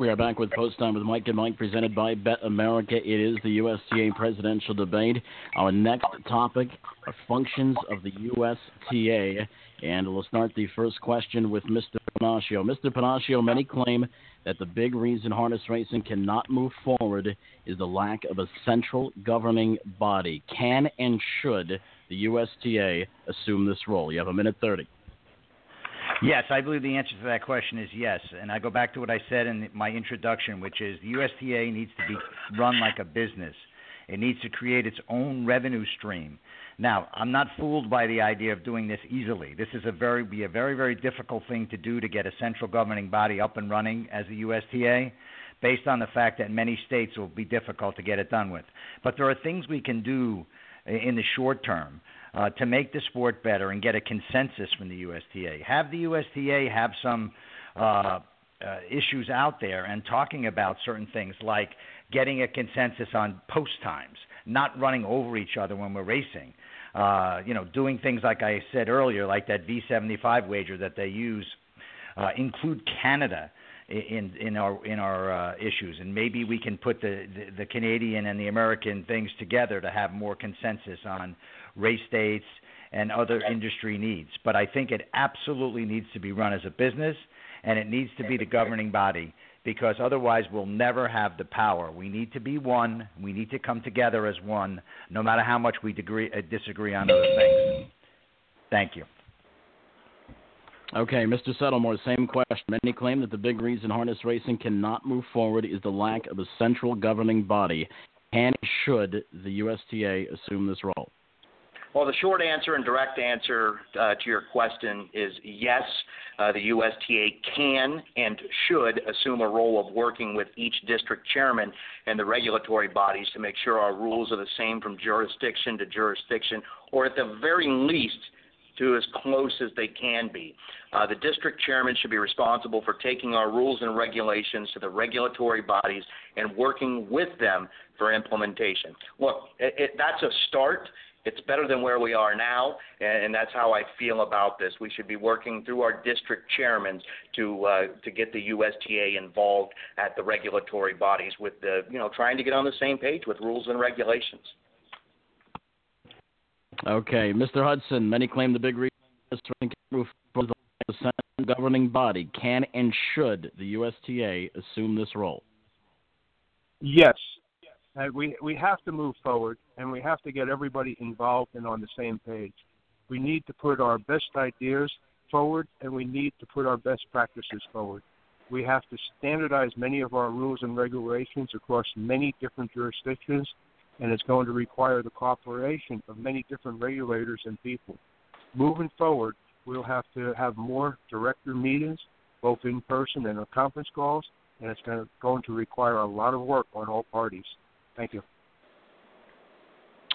We are back with Post Time with Mike and Mike, presented by Bet America. It is the USTA presidential debate. Our next topic are functions of the USTA. And we'll start the first question with Mr. Pennacchio. Mr. Pennacchio, many claim that the big reason harness racing cannot move forward is the lack of a central governing body. Can and should the USTA assume this role? You have a minute 30. Yes, I believe the answer to that question is yes. And I go back to what I said in my introduction, which is the USTA needs to be run like a business. It needs to create its own revenue stream. Now, I'm not fooled by the idea of doing this easily. This is a very be a very very difficult thing to do to get a central governing body up and running as the USTA based on the fact that many states will be difficult to get it done with. But there are things we can do in the short term uh, to make the sport better and get a consensus from the USTA. Have the USTA have some uh, uh, issues out there and talking about certain things like getting a consensus on post times, not running over each other when we're racing. Uh, you know, doing things like I said earlier, like that V75 wager that they use, uh, include Canada in in our in our uh, issues, and maybe we can put the, the the Canadian and the American things together to have more consensus on race dates, and other industry needs. But I think it absolutely needs to be run as a business, and it needs to be the governing body because otherwise we'll never have the power. We need to be one. We need to come together as one, no matter how much we degree, uh, disagree on other things. Thank you. Okay, Mr. Settlemoir, same question. Many claim that the big reason harness racing cannot move forward is the lack of a central governing body. Can should the USTA assume this role? Well, the short answer and direct answer uh, to your question is yes. Uh, the USTA can and should assume a role of working with each district chairman and the regulatory bodies to make sure our rules are the same from jurisdiction to jurisdiction, or at the very least, to as close as they can be. Uh, the district chairman should be responsible for taking our rules and regulations to the regulatory bodies and working with them for implementation. Look, it, it, that's a start. It's better than where we are now, and, and that's how I feel about this. We should be working through our district chairmen to uh, to get the USTA involved at the regulatory bodies with the you know trying to get on the same page with rules and regulations. Okay, Mr. Hudson. Many claim the big reason is the Senate governing body can and should the USTA assume this role. Yes, and we we have to move forward, and we have to get everybody involved and on the same page. We need to put our best ideas forward, and we need to put our best practices forward. We have to standardize many of our rules and regulations across many different jurisdictions, and it's going to require the cooperation of many different regulators and people. Moving forward, we'll have to have more director meetings, both in person and on conference calls, and it's going to, going to require a lot of work on all parties. Thank you.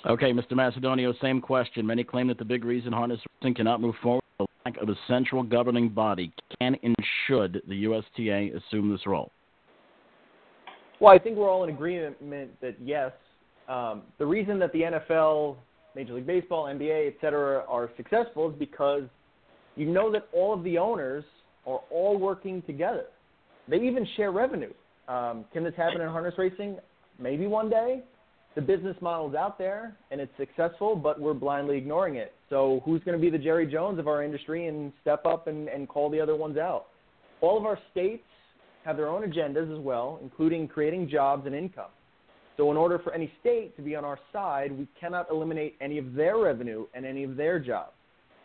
Okay, Mr. Macedonio, same question. Many claim that the big reason harness racing cannot move forward is the lack of a central governing body. Can and should the USTA assume this role? Well, I think we're all in agreement that yes. Um, the reason that the NFL, Major League Baseball, NBA, et cetera, are successful is because you know that all of the owners are all working together. They even share revenue. Um, can this happen in harness racing? Maybe one day the business model is out there and it's successful, but we're blindly ignoring it. So who's going to be the Jerry Jones of our industry and step up and, and call the other ones out? All of our states have their own agendas as well, including creating jobs and income. So in order for any state to be on our side, we cannot eliminate any of their revenue and any of their jobs.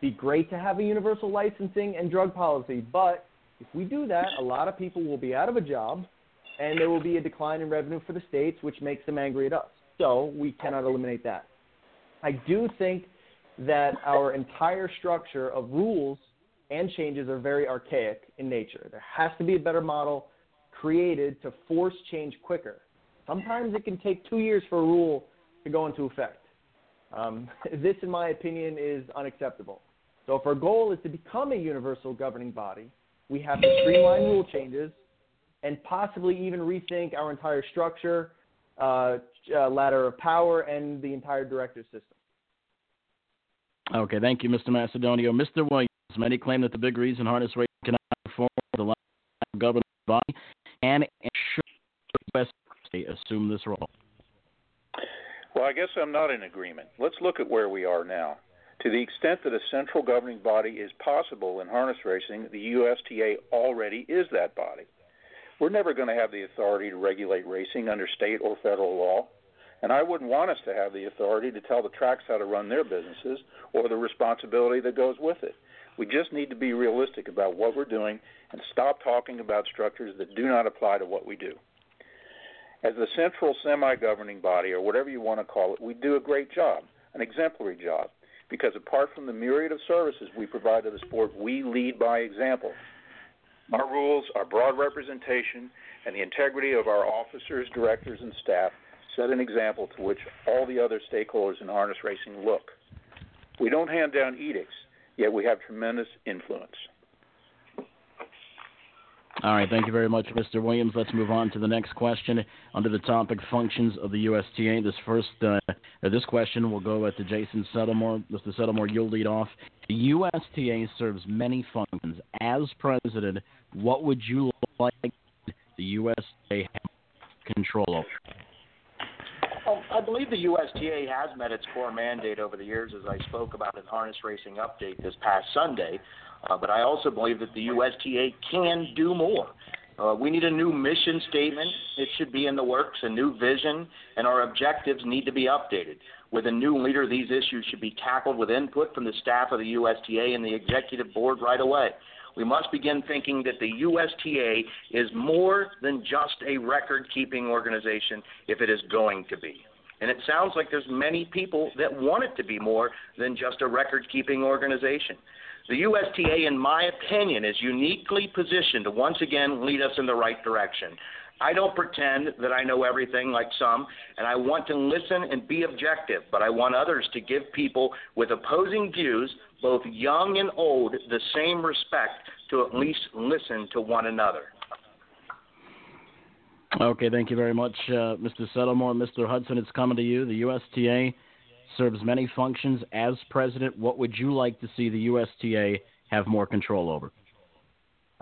It'd be great to have a universal licensing and drug policy, but if we do that, a lot of people will be out of a job and there will be a decline in revenue for the states, which makes them angry at us. So we cannot eliminate that. I do think that our entire structure of rules and changes are very archaic in nature. There has to be a better model created to force change quicker. Sometimes it can take two years for a rule to go into effect. Um, this, in my opinion, is unacceptable. So, if our goal is to become a universal governing body, we have to streamline rule changes and possibly even rethink our entire structure, uh, uh, ladder of power, and the entire directive system. Okay, thank you, Mr. Macedonio. Mr. Williams, many claim that the big reason harness racing cannot perform the lack of governing body and should USA assume this role. Well, I guess I'm not in agreement. Let's look at where we are now. To the extent that a central governing body is possible in harness racing, the USTA already is that body. We're never going to have the authority to regulate racing under state or federal law. And I wouldn't want us to have the authority to tell the tracks how to run their businesses or the responsibility that goes with it. We just need to be realistic about what we're doing and stop talking about structures that do not apply to what we do. As the central semi governing body, or whatever you want to call it, we do a great job, an exemplary job, because apart from the myriad of services we provide to the sport, we lead by example. Our rules, our broad representation, and the integrity of our officers, directors, and staff set an example to which all the other stakeholders in harness racing look. We don't hand down edicts, yet we have tremendous influence. All right, thank you very much, Mr. Williams. Let's move on to the next question under the topic functions of the USTA. This first, uh, this question will go to Jason Settlemoir. Mr. Settlemoir, you'll lead off. The USTA serves many functions. As president, what would you like the USTA have control over? Well, I believe the USTA has met its core mandate over the years, as I spoke about in Harness Racing Update this past Sunday. Uh, but I also believe that the USTA can do more. Uh, we need a new mission statement. It should be in the works, a new vision, and our objectives need to be updated. With a new leader, these issues should be tackled with input from the staff of the USTA and the executive board right away. We must begin thinking that the USTA is more than just a record keeping organization if it is going to be. And it sounds like there's many people that want it to be more than just a record keeping organization. The USTA, in my opinion, is uniquely positioned to once again lead us in the right direction. I don't pretend that I know everything like some, and I want to listen and be objective, but I want others to give people with opposing views, both young and old, the same respect to at least listen to one another. Okay, thank you very much, uh, Mr. Settlemoir. Mr. Hudson, it's coming to you. The USTA serves many functions. As president, what would you like to see the USTA have more control over?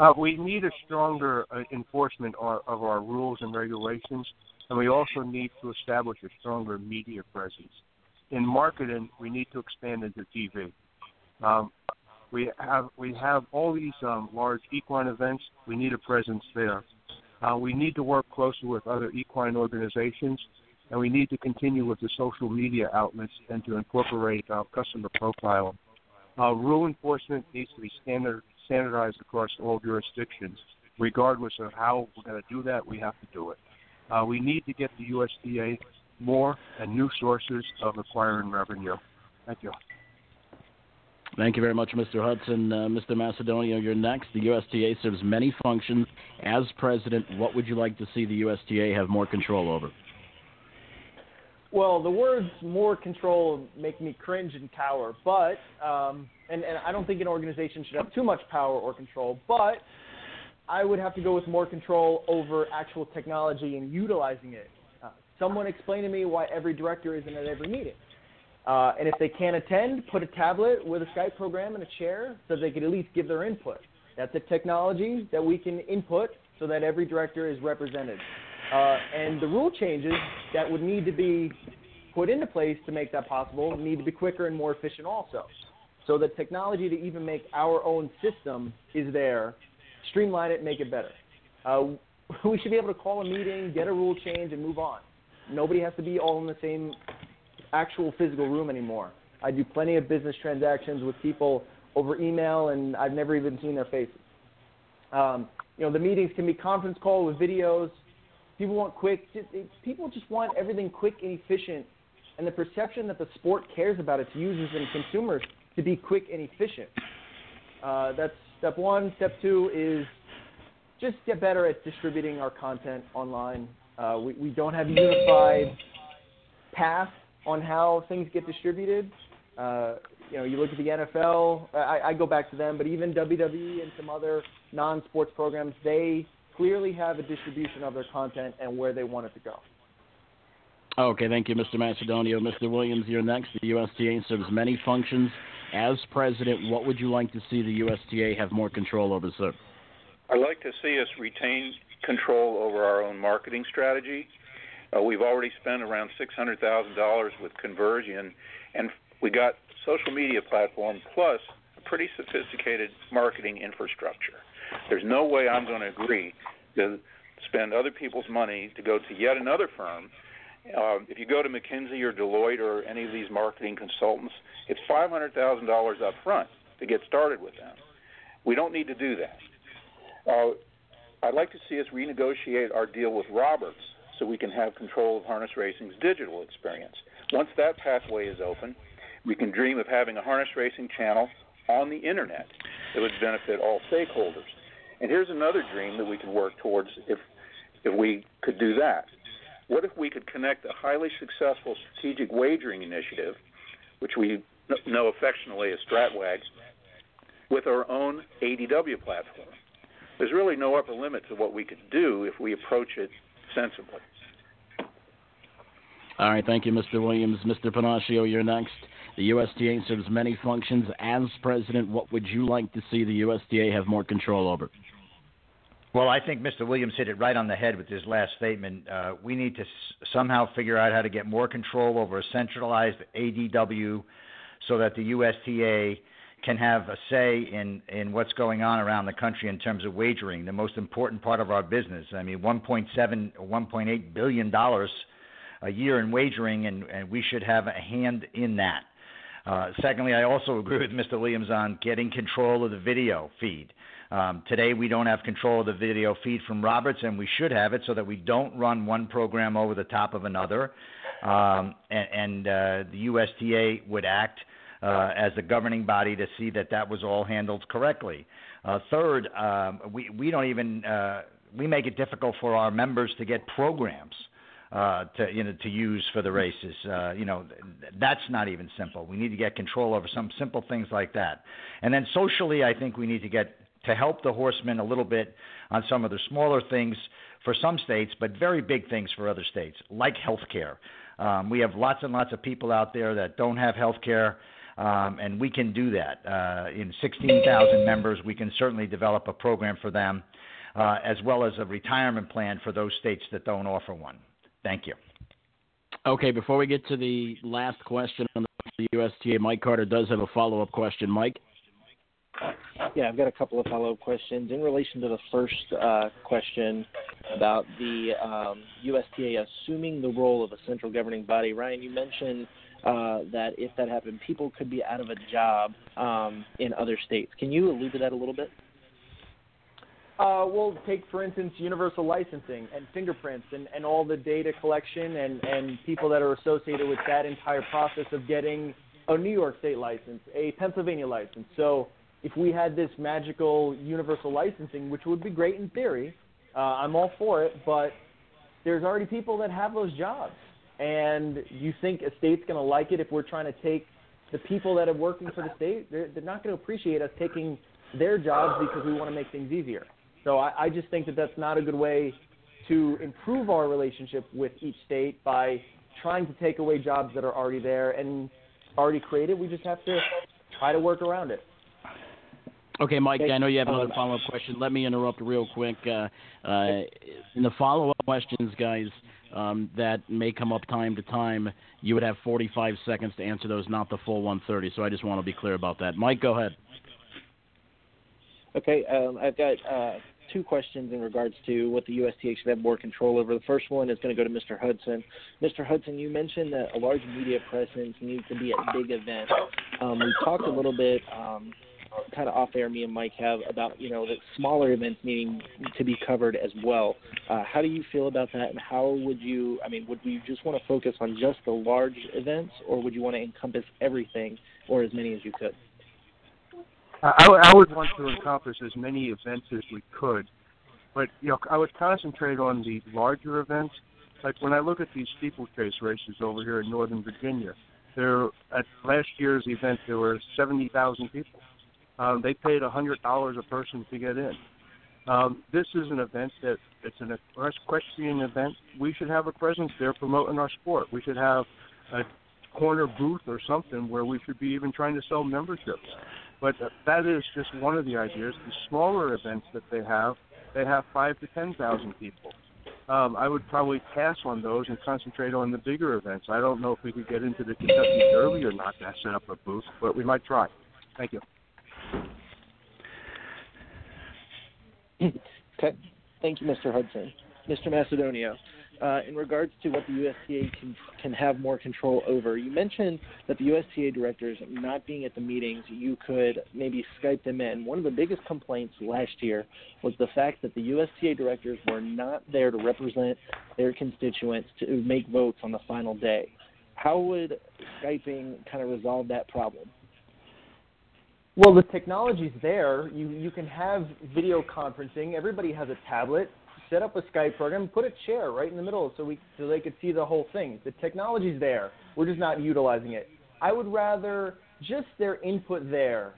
Uh, we need a stronger uh, enforcement of, of our rules and regulations, and we also need to establish a stronger media presence. In marketing, we need to expand into TV. Um, we have we have all these um, large equine events. We need a presence there. Uh, we need to work closely with other equine organizations, and we need to continue with the social media outlets and to incorporate uh, customer profiling. Uh, rule enforcement needs to be standard standardized across all jurisdictions. Regardless of how we're going to do that, we have to do it. Uh, we need to get the USTA more and new sources of acquiring revenue. Thank you. Thank you very much, Mr. Hudson. Uh, Mr. Macedonio, you're next. The USTA serves many functions. As president, what would you like to see the USTA have more control over? Well, the words "more control" make me cringe and cower, but um, and and I don't think an organization should have too much power or control, but I would have to go with more control over actual technology and utilizing it. Uh, someone explain to me why every director isn't at every meeting. Uh, and if they can't attend, put a tablet with a Skype program and a chair so they could at least give their input. That's a technology that we can input so that every director is represented. Uh, and the rule changes that would need to be put into place to make that possible need to be quicker and more efficient also. So the technology to even make our own system is there, streamline it, make it better. Uh, we should be able to call a meeting, get a rule change, and move on. Nobody has to be all in the same actual physical room anymore. I do plenty of business transactions with people over email, and I've never even seen their faces. Um, you know, the meetings can be conference call with videos. People want quick. People just want everything quick and efficient, and the perception that the sport cares about its users and consumers to be quick and efficient. Uh, that's step one. Step two is just get better at distributing our content online. Uh, we, we don't have a unified path on how things get distributed. Uh, you know, you look at the NFL. I, I go back to them, but even WWE and some other non-sports programs, they clearly have a distribution of their content and where they want it to go. Okay, thank you, Mr. Macedonio. Mr. Williams, you're next. The USTA serves many functions. As president, what would you like to see the USTA have more control over, sir? I'd like to see us retain control over our own marketing strategy. Uh, we've already spent around $600,000 with conversion, and we got social media platform plus a pretty sophisticated marketing infrastructure. There's no way I'm going to agree to spend other people's money to go to yet another firm. Uh, if you go to McKinsey or Deloitte or any of these marketing consultants, it's $500,000 up front to get started with them. We don't need to do that. Uh, I'd like to see us renegotiate our deal with Roberts so we can have control of harness racing's digital experience. Once that pathway is open, we can dream of having a harness racing channel on the internet that would benefit all stakeholders. And here's another dream that we could work towards if if we could do that. What if we could connect a highly successful strategic wagering initiative, which we know affectionately as StratWag, with our own ADW platform? There's really no upper limit to what we could do if we approach it sensibly. All right, thank you, Mr. Williams. Mr. Pennacchio, you're next. The USTA serves many functions. As president, what would you like to see the USTA have more control over? Well, I think Mr. Williams hit it right on the head with his last statement. Uh, we need to s- somehow figure out how to get more control over a centralized ADW so that the USTA can have a say in, in what's going on around the country in terms of wagering, the most important part of our business. I mean, 1.7 or 1.8 billion dollars a year in wagering, and, and we should have a hand in that. Uh, secondly, I also agree with Mr. Williams on getting control of the video feed. Um, today, we don't have control of the video feed from Roberts, and we should have it so that we don't run one program over the top of another. Um, and, and uh, the USTA would act uh, as the governing body to see that that was all handled correctly. Uh, third, um, we we don't even uh, we make it difficult for our members to get programs uh, to you know to use for the races. Uh, you know that's not even simple. We need to get control over some simple things like that. And then socially, I think we need to get to help the horsemen a little bit on some of the smaller things for some states, but very big things for other states, like health care. Um, we have lots and lots of people out there that don't have health care. Um, and we can do that. Uh, in 16,000 members, we can certainly develop a program for them, uh, as well as a retirement plan for those states that don't offer one. Thank you. Okay, before we get to the last question on the USTA, Mike Carter does have a follow up question. Mike? Yeah, I've got a couple of follow up questions. In relation to the first uh, question about the um, USTA assuming the role of a central governing body, Ryan, you mentioned uh, that if that happened, people could be out of a job um, in other states. Can you allude to that a little bit? Uh, we'll take, for instance, universal licensing and fingerprints and, and all the data collection and, and people that are associated with that entire process of getting a New York State license, a Pennsylvania license. So if we had this magical universal licensing, which would be great in theory, uh, I'm all for it, but there's already people that have those jobs. And you think a state's going to like it if we're trying to take the people that are working for the state? They're, they're not going to appreciate us taking their jobs because we want to make things easier. So I, I just think that that's not a good way to improve our relationship with each state by trying to take away jobs that are already there and already created. We just have to try to work around it. Okay, Mike, I know you have another follow up question. Let me interrupt real quick. Uh, uh, in the follow up questions, guys, um, that may come up time to time, you would have 45 seconds to answer those, not the full 130. So I just want to be clear about that. Mike, go ahead. Okay, um, I've got uh, two questions in regards to what the USTA should have more control over. The first one is going to go to Mr. Hudson. Mr. Hudson, you mentioned that a large media presence needs to be at big events. Um, we talked a little bit. Um, kind of off air me and Mike have about you know the smaller events needing to be covered as well. Uh, how do you feel about that, and how would you? I mean, would you just want to focus on just the large events, or would you want to encompass everything, or as many as you could? I, I would want to encompass as many events as we could, but you know I would concentrate on the larger events. Like when I look at these steeplechase races over here in Northern Virginia, there at last year's event there were seventy thousand people. Um, they paid a hundred dollars a person to get in. Um, this is an event that it's an equestrian event. We should have a presence there promoting our sport. We should have a corner booth or something where we should be even trying to sell memberships. But that is just one of the ideas. The smaller events that they have, they have five to ten thousand people. Um, I would probably pass on those and concentrate on the bigger events. I don't know if we could get into the Kentucky Derby or not to set up a booth, but we might try. Thank you. Okay. Thank you, Mr. Hudson. Mr. Macedonio, uh, in regards to what the USTA can, can have more control over, you mentioned that the USTA directors not being at the meetings, you could maybe Skype them in. One of the biggest complaints last year was the fact that the USTA directors were not there to represent their constituents to make votes on the final day. How would Skyping kind of resolve that problem? Well, the technology's there. You you can have video conferencing. Everybody has a tablet. Set up a Skype program. Put a chair right in the middle so we so they could see the whole thing. The technology's there. We're just not utilizing it. I would rather just their input there.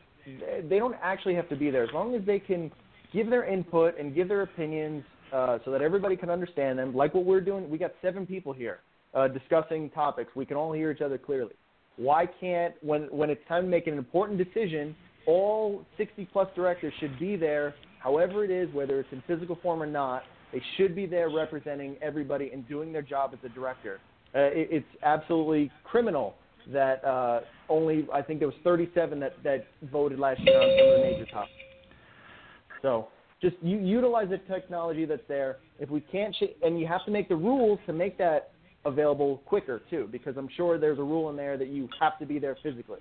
They don't actually have to be there as long as they can give their input and give their opinions uh, so that everybody can understand them. Like what we're doing, we got seven people here uh, discussing topics. We can all hear each other clearly. Why can't when when it's time to make an important decision? all 60 plus directors should be there, however it is, whether it's in physical form or not. They should be there representing everybody and doing their job as a director. Uh, it, it's absolutely criminal that uh, only I think there was 37 that that voted last year on some of the major topics. So just you, utilize the technology that's there. If we can't, sh- and you have to make the rules to make that available quicker too, because I'm sure there's a rule in there that you have to be there physically.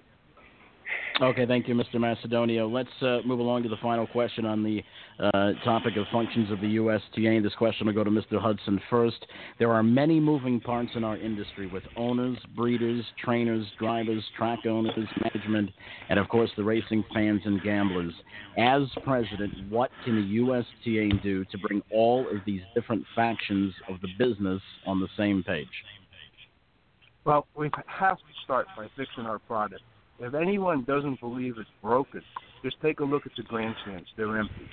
Okay, thank you, Mr. Macedonio. Let's uh, move along to the final question on the uh, topic of functions of the USTA. This question will go to Mr. Hudson first. There are many moving parts in our industry with owners, breeders, trainers, drivers, track owners, management, and of course the racing fans and gamblers. As president, what can the USTA do to bring all of these different factions of the business on the same page? Well, we have to start by fixing our product if anyone doesn't believe it's broken, just take a look at the grandstands. They're empty.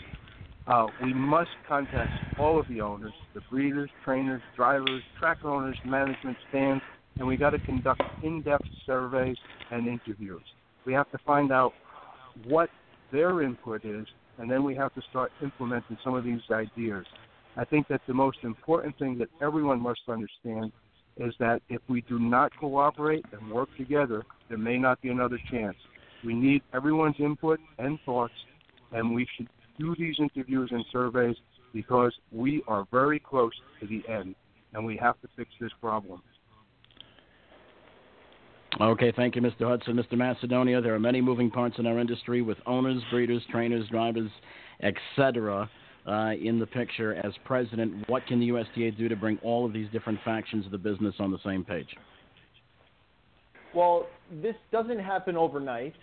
Uh, we must contact all of the owners, the breeders, trainers, drivers, track owners, management, stands, and we got to conduct in-depth surveys and interviews. We have to find out what their input is, and then we have to start implementing some of these ideas. I think that the most important thing that everyone must understand is that if we do not cooperate and work together, there may not be another chance. We need everyone's input and thoughts, and we should do these interviews and surveys because we are very close to the end, and we have to fix this problem. Okay, thank you, Mr. Hudson. Mr. Macedonio, there are many moving parts in our industry with owners, breeders, trainers, drivers, etc uh, in the picture as president. What can the USTA do to bring all of these different factions of the business on the same page? Well, this doesn't happen overnight,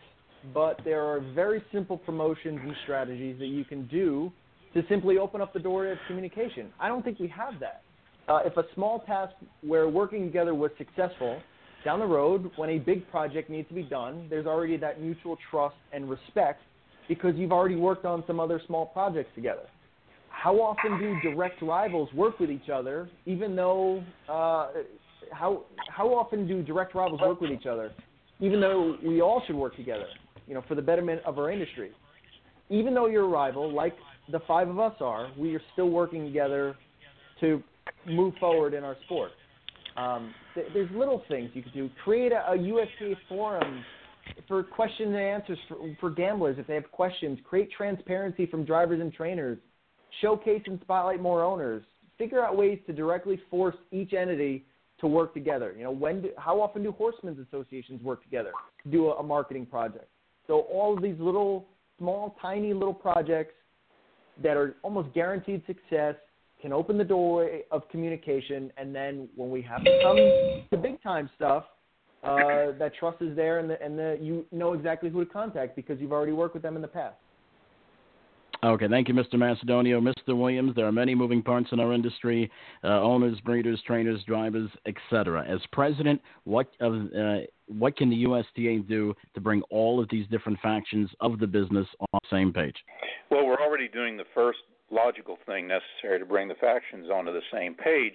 but there are very simple promotions and strategies that you can do to simply open up the door of communication. I don't think we have that. Uh, if a small task where working together was successful, down the road, when a big project needs to be done, there's already that mutual trust and respect because you've already worked on some other small projects together how often do direct rivals work with each other, even though uh, how how often do direct rivals work with each other, even though we all should work together, you know, for the betterment of our industry. Even though you're a rival, like the five of us are, we are still working together to move forward in our sport. Um, th- there's little things you could do. Create a, a USTA forum for questions and answers for, for gamblers if they have questions. Create transparency from drivers and trainers showcase and spotlight more owners, figure out ways to directly force each entity to work together. You know, when do, how often do horsemen's associations work together to do a, a marketing project? So all of these little, small, tiny little projects that are almost guaranteed success can open the door of communication, and then when we have to come to big time stuff, uh, that trust is there, and the, and the, you know exactly who to contact because you've already worked with them in the past. Okay, thank you, Mr. Macedonio. Mr. Williams, there are many moving parts in our industry uh, owners, breeders, trainers, drivers, etc. As president, what, uh, what can the USTA do to bring all of these different factions of the business on the same page? Well, we're already doing the first logical thing necessary to bring the factions onto the same page,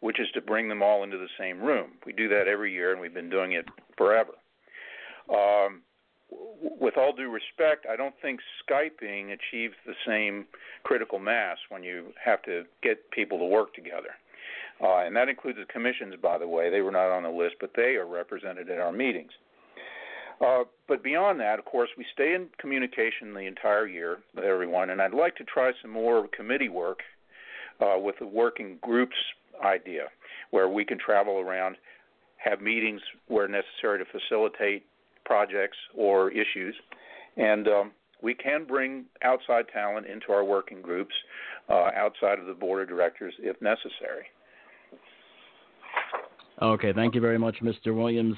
which is to bring them all into the same room. We do that every year, and we've been doing it forever. Um, with all due respect, I don't think Skyping achieves the same critical mass when you have to get people to work together. Uh, and that includes the commissions, by the way. They were not on the list, but they are represented at our meetings. Uh, but beyond that, of course, we stay in communication the entire year with everyone, and I'd like to try some more committee work uh, with the working groups idea, where we can travel around, have meetings where necessary to facilitate projects or issues, and um, we can bring outside talent into our working groups uh, outside of the board of directors if necessary. Okay, thank you very much, Mr. Williams.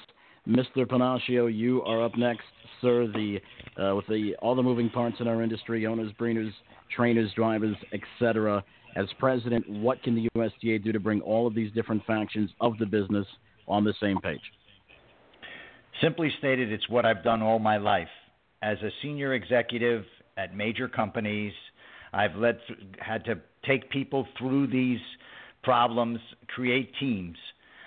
Mr. Pennacchio, you are up next, sir. The uh, with the all the moving parts in our industry, owners, breeders, trainers, drivers, etc. As president, what can the USTA do to bring all of these different factions of the business on the same page? Simply stated, it's what I've done all my life. As a senior executive at major companies, I've led, had to take people through these problems, create teams,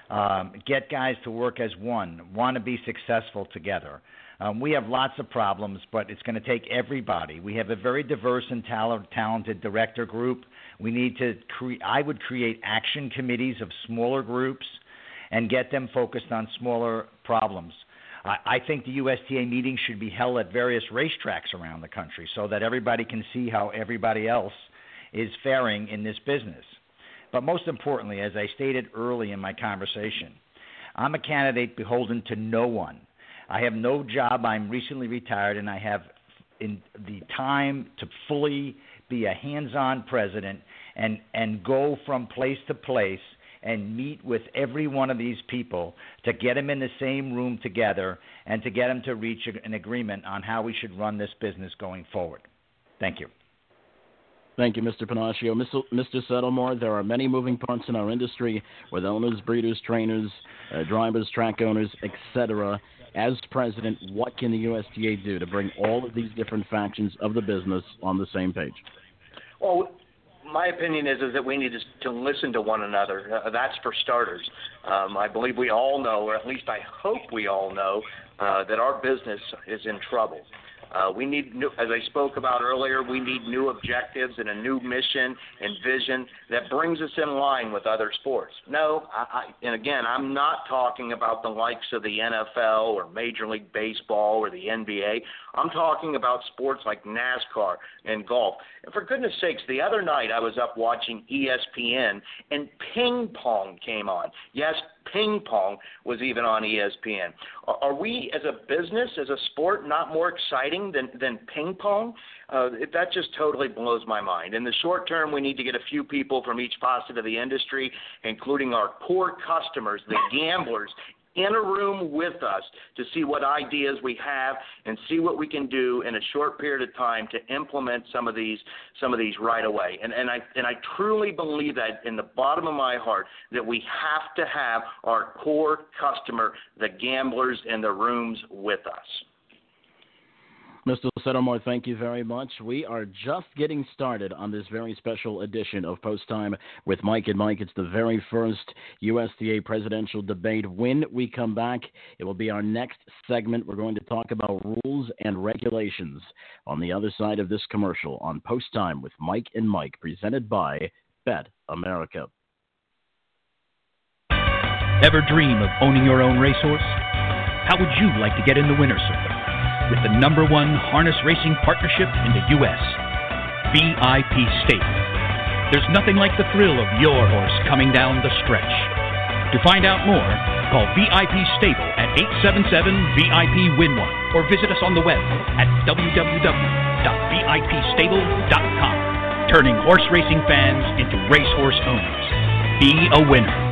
um, get guys to work as one, want to be successful together. Um, we have lots of problems, but it's going to take everybody. We have a very diverse and talent, talented director group. We need to create. I would create action committees of smaller groups and get them focused on smaller problems. I, I think the USTA meetings should be held at various racetracks around the country so that everybody can see how everybody else is faring in this business. But most importantly, as I stated early in my conversation, I'm a candidate beholden to no one. I have no job. I'm recently retired, and I have in the time to fully be a hands-on president and and go from place to place and meet with every one of these people to get them in the same room together and to get them to reach an agreement on how we should run this business going forward. Thank you. Thank you, Mr. Pennacchio. Mr. Mr. Settlemoir, there are many moving parts in our industry with owners, breeders, trainers, uh, drivers, track owners, etc. As president, what can the USTA do to bring all of these different factions of the business on the same page? Well, my opinion is is that we need to, to listen to one another. Uh, that's for starters. Um, I believe we all know, or at least I hope we all know, uh, that our business is in trouble. Uh, we need, new, as I spoke about earlier, we need new objectives and a new mission and vision that brings us in line with other sports. No, I, I, and again, I'm not talking about the likes of the NFL or Major League Baseball or the NBA. I'm talking about sports like NASCAR and golf. And for goodness sakes, the other night I was up watching ESPN and ping pong came on. Yes, ping pong was even on ESPN. Are, we, as a business, as a sport, not more exciting than than ping pong? Uh, it, that just totally blows my mind. In the short term, we need to get a few people from each facet of the industry, including our core customers, the gamblers, in a room with us to see what ideas we have and see what we can do in a short period of time to implement some of these some of these right away. And and I and I truly believe that in the bottom of my heart that we have to have our core customer, the gamblers in the rooms with us. Mr. Settlemoir, thank you very much. We are just getting started on this very special edition of Post Time with Mike and Mike. It's the very first USTA presidential debate. When we come back, it will be our next segment. We're going to talk about rules and regulations on the other side of this commercial on Post Time with Mike and Mike, presented by Bet America. Ever dream of owning your own racehorse? How would you like to get in the winner's circle? With the number one harness racing partnership in the U.S., VIP Stable. There's nothing like the thrill of your horse coming down the stretch. To find out more, call VIP Stable at 877-VIP-WIN-1 or visit us on the web at www.vipstable.com. Turning horse racing fans into racehorse owners. Be a winner.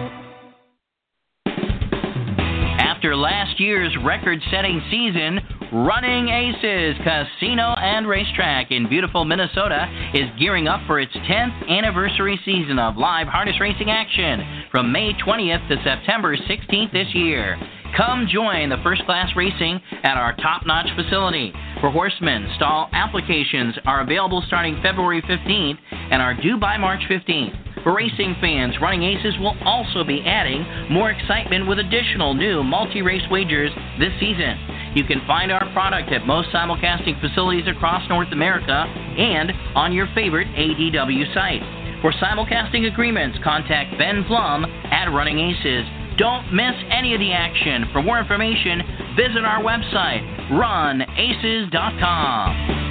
After last year's record setting season, Running Aces Casino and Racetrack in beautiful Minnesota is gearing up for its 10th anniversary season of live harness racing action from May 20th to September 16th this year. Come join the first class racing at our top notch facility. For horsemen, stall applications are available starting February 15th and are due by March 15th. For racing fans, Running Aces will also be adding more excitement with additional new multi race wagers this season. You can find our product at most simulcasting facilities across North America and on your favorite ADW site. For simulcasting agreements, contact Ben Plum at Running Aces. Don't miss any of the action. For more information, visit our website, runaces.com.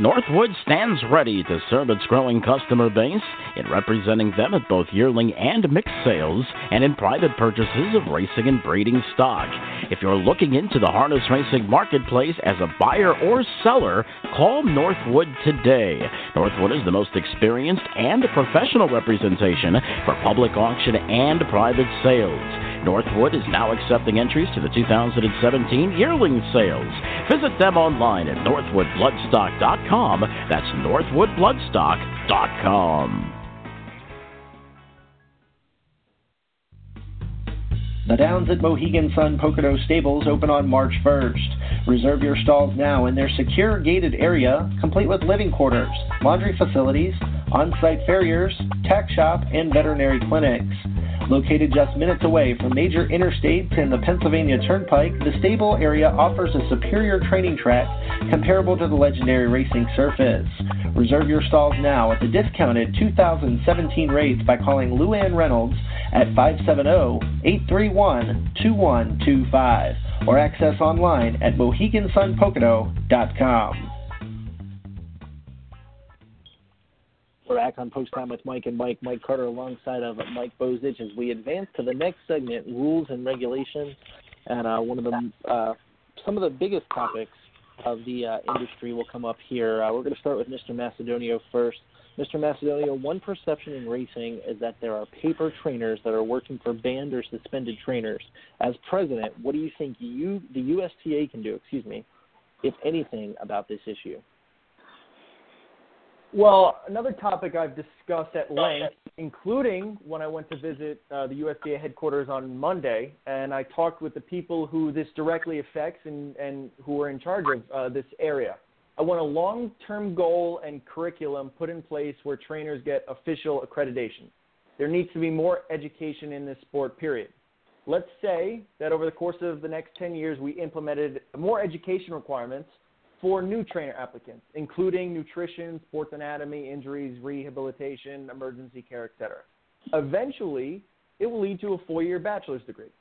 Northwood stands ready to serve its growing customer base in representing them at both yearling and mixed sales and in private purchases of racing and breeding stock. If you're looking into the harness racing marketplace as a buyer or seller, call Northwood today. Northwood is the most experienced and professional representation for public auction and private sales. Northwood is now accepting entries to the 2017 yearling sales. Visit them online at northwoodbloodstock.com. That's northwoodbloodstock.com. The Downs at Mohegan Sun Pocono Stables open on March 1st. Reserve your stalls now in their secure gated area, complete with living quarters, laundry facilities, on site farriers, tack shop, and veterinary clinics. Located just minutes away from major interstates and the Pennsylvania Turnpike, the stable area offers a superior training track comparable to the legendary racing surface. Reserve your stalls now at the discounted 2017 rates by calling Luann Reynolds at 570-831-2125 or access online at mohegansunpocono.com. Back on Post Time with Mike and Mike. Mike Carter alongside of Mike Bozich as we advance to the next segment, rules and regulations. And uh, one of the uh, some of the biggest topics of the uh, industry will come up here. Uh, we're going to start with Mr. Macedonio first. Mr. Macedonio, one perception in racing is that there are paper trainers that are working for banned or suspended trainers. As president, what do you think you, the USTA, can do? Excuse me, if anything, about this issue? Well, another topic I've discussed at length, including when I went to visit uh, the USTA headquarters on Monday, and I talked with the people who this directly affects and, and who are in charge of uh, this area. I want a long term goal and curriculum put in place where trainers get official accreditation. There needs to be more education in this sport, period. Let's say that over the course of the next 10 years, we implemented more education requirements for new trainer applicants, including nutrition, sports anatomy, injuries, rehabilitation, emergency care, etc. Eventually, it will lead to a four year bachelor's degree.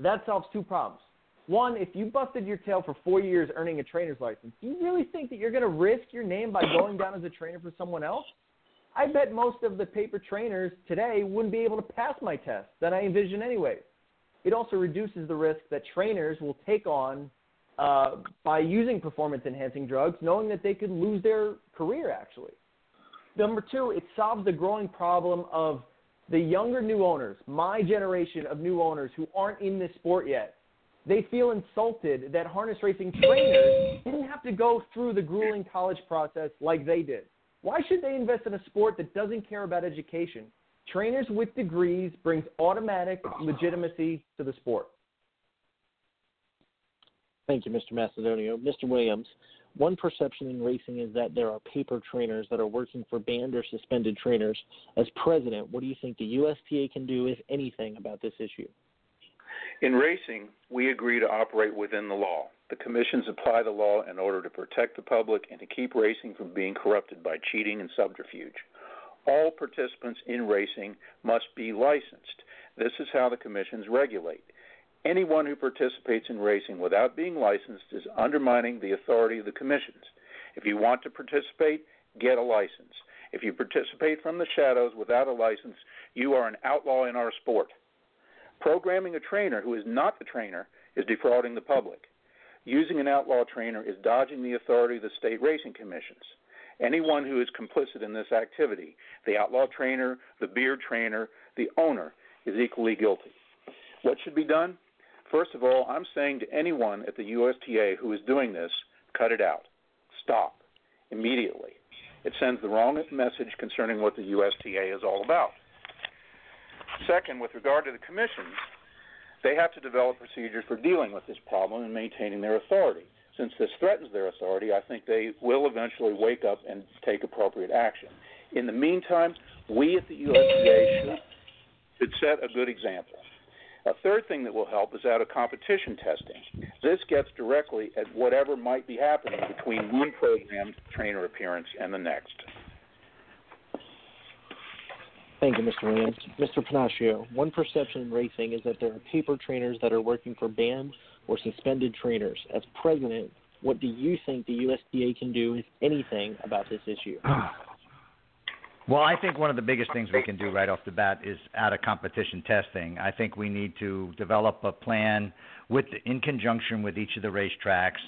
That solves two problems. One, if you busted your tail for four years earning a trainer's license, do you really think that you're going to risk your name by going down as a trainer for someone else? I bet most of the paper trainers today wouldn't be able to pass my test that I envision anyway. It also reduces the risk that trainers will take on uh, by using performance enhancing drugs, knowing that they could lose their career actually. Number two, it solves the growing problem of the younger new owners, my generation of new owners who aren't in this sport yet. They feel insulted that harness racing trainers didn't have to go through the grueling college process like they did. Why should they invest in a sport that doesn't care about education? Trainers with degrees brings automatic legitimacy to the sport. Thank you, Mr. Macedonio. Mr. Williams, one perception in racing is that there are paper trainers that are working for banned or suspended trainers. As president, what do you think the USTA can do, if anything, about this issue? In racing, we agree to operate within the law. The commissions apply the law in order to protect the public and to keep racing from being corrupted by cheating and subterfuge. All participants in racing must be licensed. This is how the commissions regulate. Anyone who participates in racing without being licensed is undermining the authority of the commissions. If you want to participate, get a license. If you participate from the shadows without a license, you are an outlaw in our sport. Programming a trainer who is not the trainer is defrauding the public. Using an outlaw trainer is dodging the authority of the state racing commissions. Anyone who is complicit in this activity, the outlaw trainer, the beard trainer, the owner, is equally guilty. What should be done? First of all, I'm saying to anyone at the USTA who is doing this, cut it out. Stop immediately. It sends the wrong message concerning what the USTA is all about. Second, with regard to the commissions, they have to develop procedures for dealing with this problem and maintaining their authority. Since this threatens their authority, I think they will eventually wake up and take appropriate action. In the meantime, we at the USTA should, should set a good example. A third thing that will help is out of competition testing. This gets directly at whatever might be happening between one programmed trainer appearance and the next. Thank you, Mr. Williams. Mr. Pennacchio, one perception in racing is that there are paper trainers that are working for banned or suspended trainers. As president, what do you think the USTA can do, if anything, about this issue? Well, I think one of the biggest things we can do right off the bat is out of competition testing. I think we need to develop a plan with in conjunction with each of the racetracks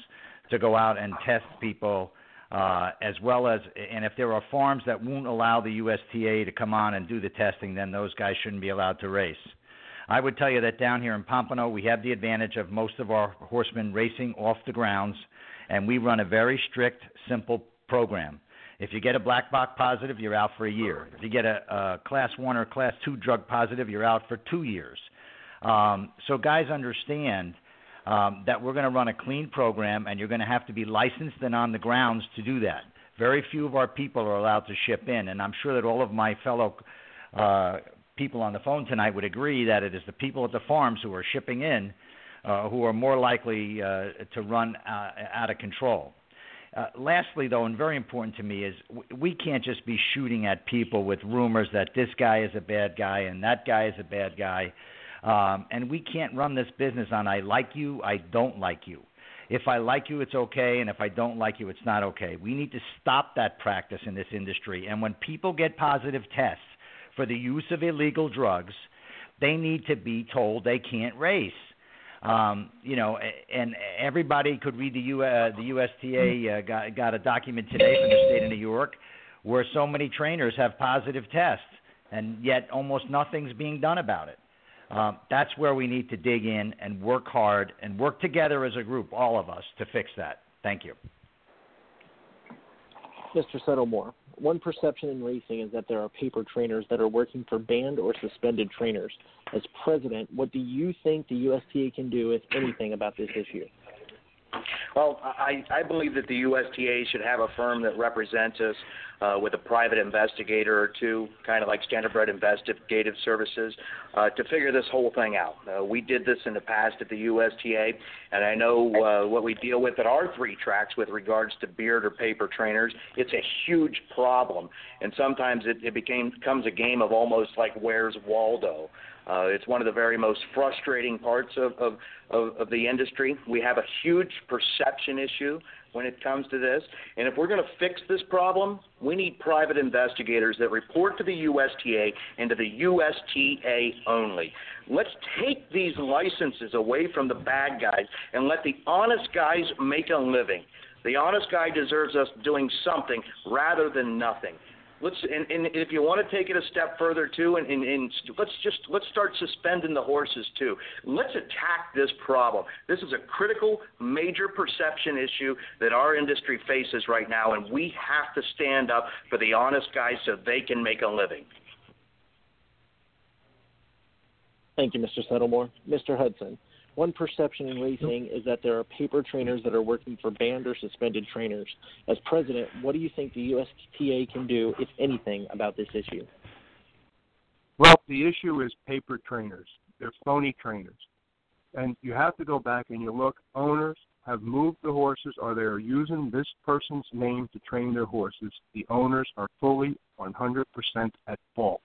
to go out and test people uh, as well as and if there are farms that won't allow the USTA to come on and do the testing, then those guys shouldn't be allowed to race. I would tell you that down here in Pompano, we have the advantage of most of our horsemen racing off the grounds, and we run a very strict, simple program. If you get a black box positive, you're out for a year. If you get a, a class one or class two drug positive, you're out for two years. Um, so guys understand um, that we're going to run a clean program, and you're going to have to be licensed and on the grounds to do that. Very few of our people are allowed to ship in, and I'm sure that all of my fellow uh, people on the phone tonight would agree that it is the people at the farms who are shipping in uh, who are more likely uh, to run uh, out of control. Uh, lastly, though, and very important to me, is we can't just be shooting at people with rumors that this guy is a bad guy and that guy is a bad guy. Um, and we can't run this business on I like you, I don't like you. if I like you, it's okay, and if I don't like you, it's not okay. We need to stop that practice in this industry. And when people get positive tests for the use of illegal drugs, they need to be told they can't race. Um, you know, and everybody could read the U, uh, the USTA uh, got got a document today from the state of New York where so many trainers have positive tests, and yet almost nothing's being done about it. Um, that's where we need to dig in and work hard and work together as a group, all of us, to fix that. Thank you. Mr. Settlemoir, one perception in racing is that there are paper trainers that are working for banned or suspended trainers. As president, what do you think the USTA can do, if anything, about this issue? Well, I, I believe that the USTA should have a firm that represents us uh, with a private investigator or two, kind of like Standardbred Investigative Services, uh, to figure this whole thing out. Uh, we did this in the past at the USTA, and I know uh, what we deal with at our three tracks with regards to beard or paper trainers. It's a huge problem, and sometimes it, it became becomes a game of almost like where's Waldo. Uh, it's one of the very most frustrating parts of, of, of, of the industry. We have a huge perception issue when it comes to this. And if we're going to fix this problem, we need private investigators that report to the USTA and to the USTA only. Let's take these licenses away from the bad guys and let the honest guys make a living. The honest guy deserves us doing something rather than nothing let's and, and if you want to take it a step further too and, and, and let's just let's start suspending the horses too. Let's attack this problem. This is a critical major perception issue that our industry faces right now and we have to stand up for the honest guys so they can make a living. Thank you mr settlemoir mr hudson one perception in racing is that there are paper trainers that are working for banned or suspended trainers. As president, what do you think the USTA can do, if anything, about this issue? Well, the issue is paper trainers. They're phony trainers. And you have to go back and you look, owners have moved the horses or they are using this person's name to train their horses. The owners are fully 100% at fault.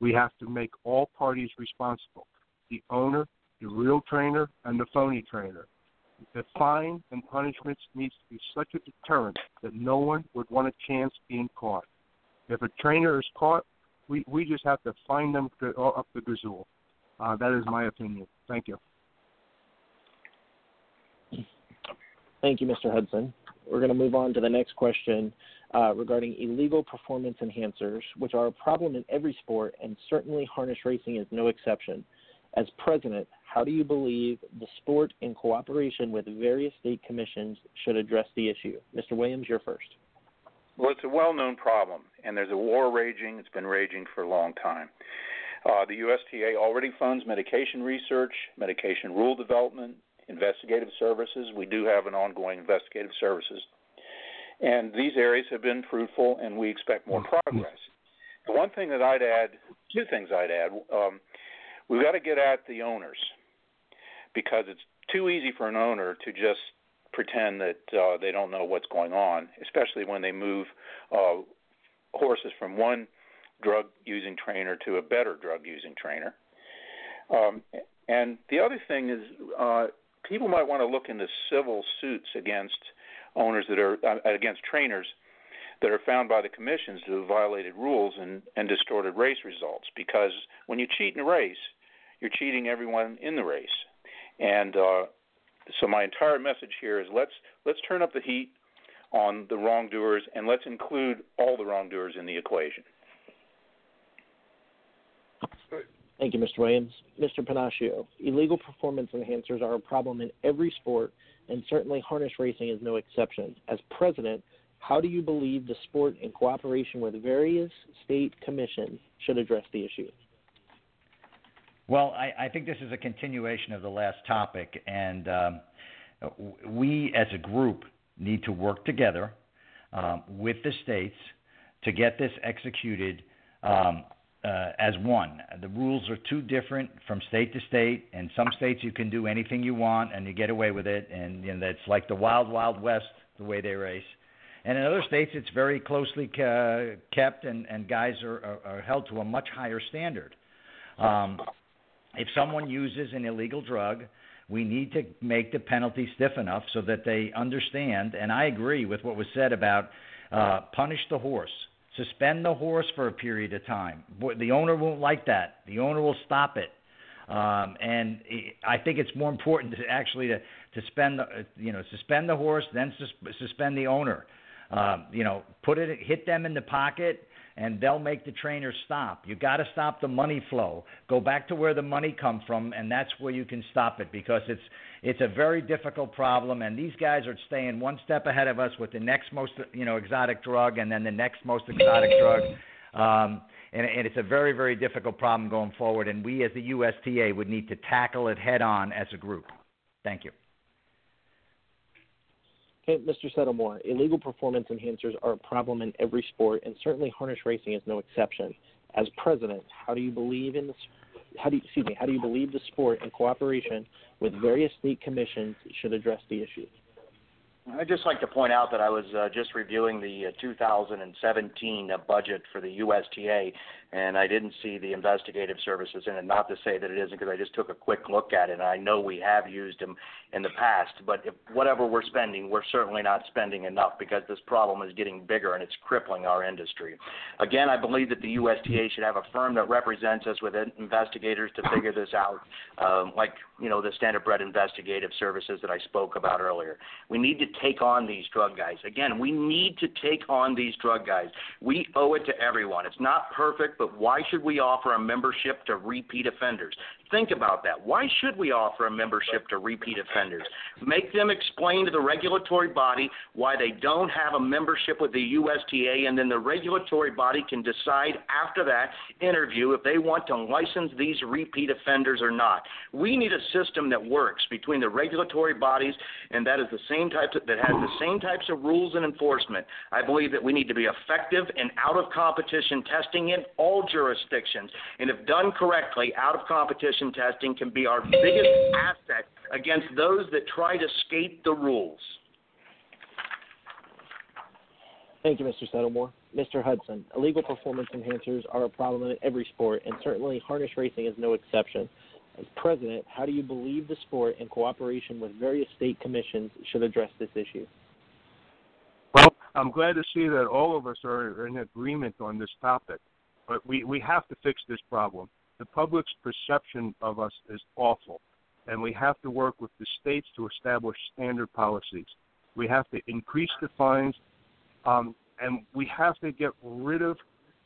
We have to make all parties responsible. The owner, the real trainer and the phony trainer. The fine and punishments needs to be such a deterrent that no one would want a chance being caught. If a trainer is caught, we, we just have to find them to, up the gazoo. Uh, that is my opinion. Thank you. Thank you, Mr. Hudson. We're going to move on to the next question uh, regarding illegal performance enhancers, which are a problem in every sport, and certainly harness racing is no exception. As president, how do you believe the sport, in cooperation with various state commissions, should address the issue? Mr. Williams, you're first. Well, it's a well known problem, and there's a war raging. It's been raging for a long time. Uh, the USTA already funds medication research, medication rule development, investigative services. We do have an ongoing investigative services. And these areas have been fruitful, and we expect more progress. The one thing that I'd add, two things I'd add. Um, We've got to get at the owners because it's too easy for an owner to just pretend that uh, they don't know what's going on, especially when they move uh, horses from one drug using trainer to a better drug using trainer. Um, and the other thing is, uh, people might want to look into civil suits against owners that are uh, against trainers that are found by the commissions to have violated rules and, and distorted race results. Because when you cheat in a race, you're cheating everyone in the race. And uh, so my entire message here is let's let's turn up the heat on the wrongdoers and let's include all the wrongdoers in the equation. Thank you, Mr. Williams. Mr. Pennacchio, illegal performance enhancers are a problem in every sport, and certainly harness racing is no exception. As president, how do you believe the sport, in cooperation with various state commissions, should address the issue? Well, I, I think this is a continuation of the last topic, and um, we as a group need to work together um, with the states to get this executed um, uh, as one. The rules are too different from state to state. In some states, you can do anything you want and you get away with it, and you know, that's like the wild, wild west the way they race. And in other states, it's very closely uh, kept, and, and guys are, are, are held to a much higher standard. Um, if someone uses an illegal drug, we need to make the penalty stiff enough so that they understand. And I agree with what was said about uh, punish the horse, suspend the horse for a period of time. The owner won't like that. The owner will stop it. Um, and I think it's more important to actually to to spend the you know suspend the horse, then sus- suspend the owner. Um, you know, put it hit them in the pocket and they'll make the trainer stop. You got to stop the money flow. Go back to where the money come from, and that's where you can stop it because it's it's a very difficult problem. And these guys are staying one step ahead of us with the next most you know exotic drug, and then the next most exotic drug. Um, and, and it's a very very difficult problem going forward. And we as the USTA would need to tackle it head on as a group. Thank you. Mr. Settlemoir, illegal performance enhancers are a problem in every sport, and certainly harness racing is no exception. As president, how do you believe in the how do you, excuse me how do you believe the sport in cooperation with various state commissions should address the issue? I'd just like to point out that I was uh, just reviewing the uh, 2017 uh, budget for the USTA, and I didn't see the investigative services in it. Not to say that it isn't, because I just took a quick look at it, and I know we have used them in the past. But if whatever we're spending, we're certainly not spending enough because this problem is getting bigger and it's crippling our industry. Again, I believe that the USTA should have a firm that represents us with investigators to figure this out, um, like you know the standardbred investigative services that I spoke about earlier. We need to take on these drug guys. Again, we need to take on these drug guys. We owe it to everyone. It's not perfect, but why should we offer a membership to repeat offenders? Think about that. Why should we offer a membership to repeat offenders? Make them explain to the regulatory body why they don't have a membership with the USTA, and then the regulatory body can decide after that interview if they want to license these repeat offenders or not. We need a system that works between the regulatory bodies, and that is the same type of, that has the same types of rules and enforcement. I believe that we need to be effective in out of competition testing in all jurisdictions, and if done correctly, out of competition testing can be our biggest asset against those that try to skate the rules. Thank you, Mr. Settlemoir. Mr. Hudson, illegal performance enhancers are a problem in every sport, and certainly harness racing is no exception. As president, how do you believe the sport, in cooperation with various state commissions, should address this issue? Well, I'm glad to see that all of us are in agreement on this topic, but we, we have to fix this problem the public's perception of us is awful, and we have to work with the states to establish standard policies. We have to increase the fines, um, and we have to get rid of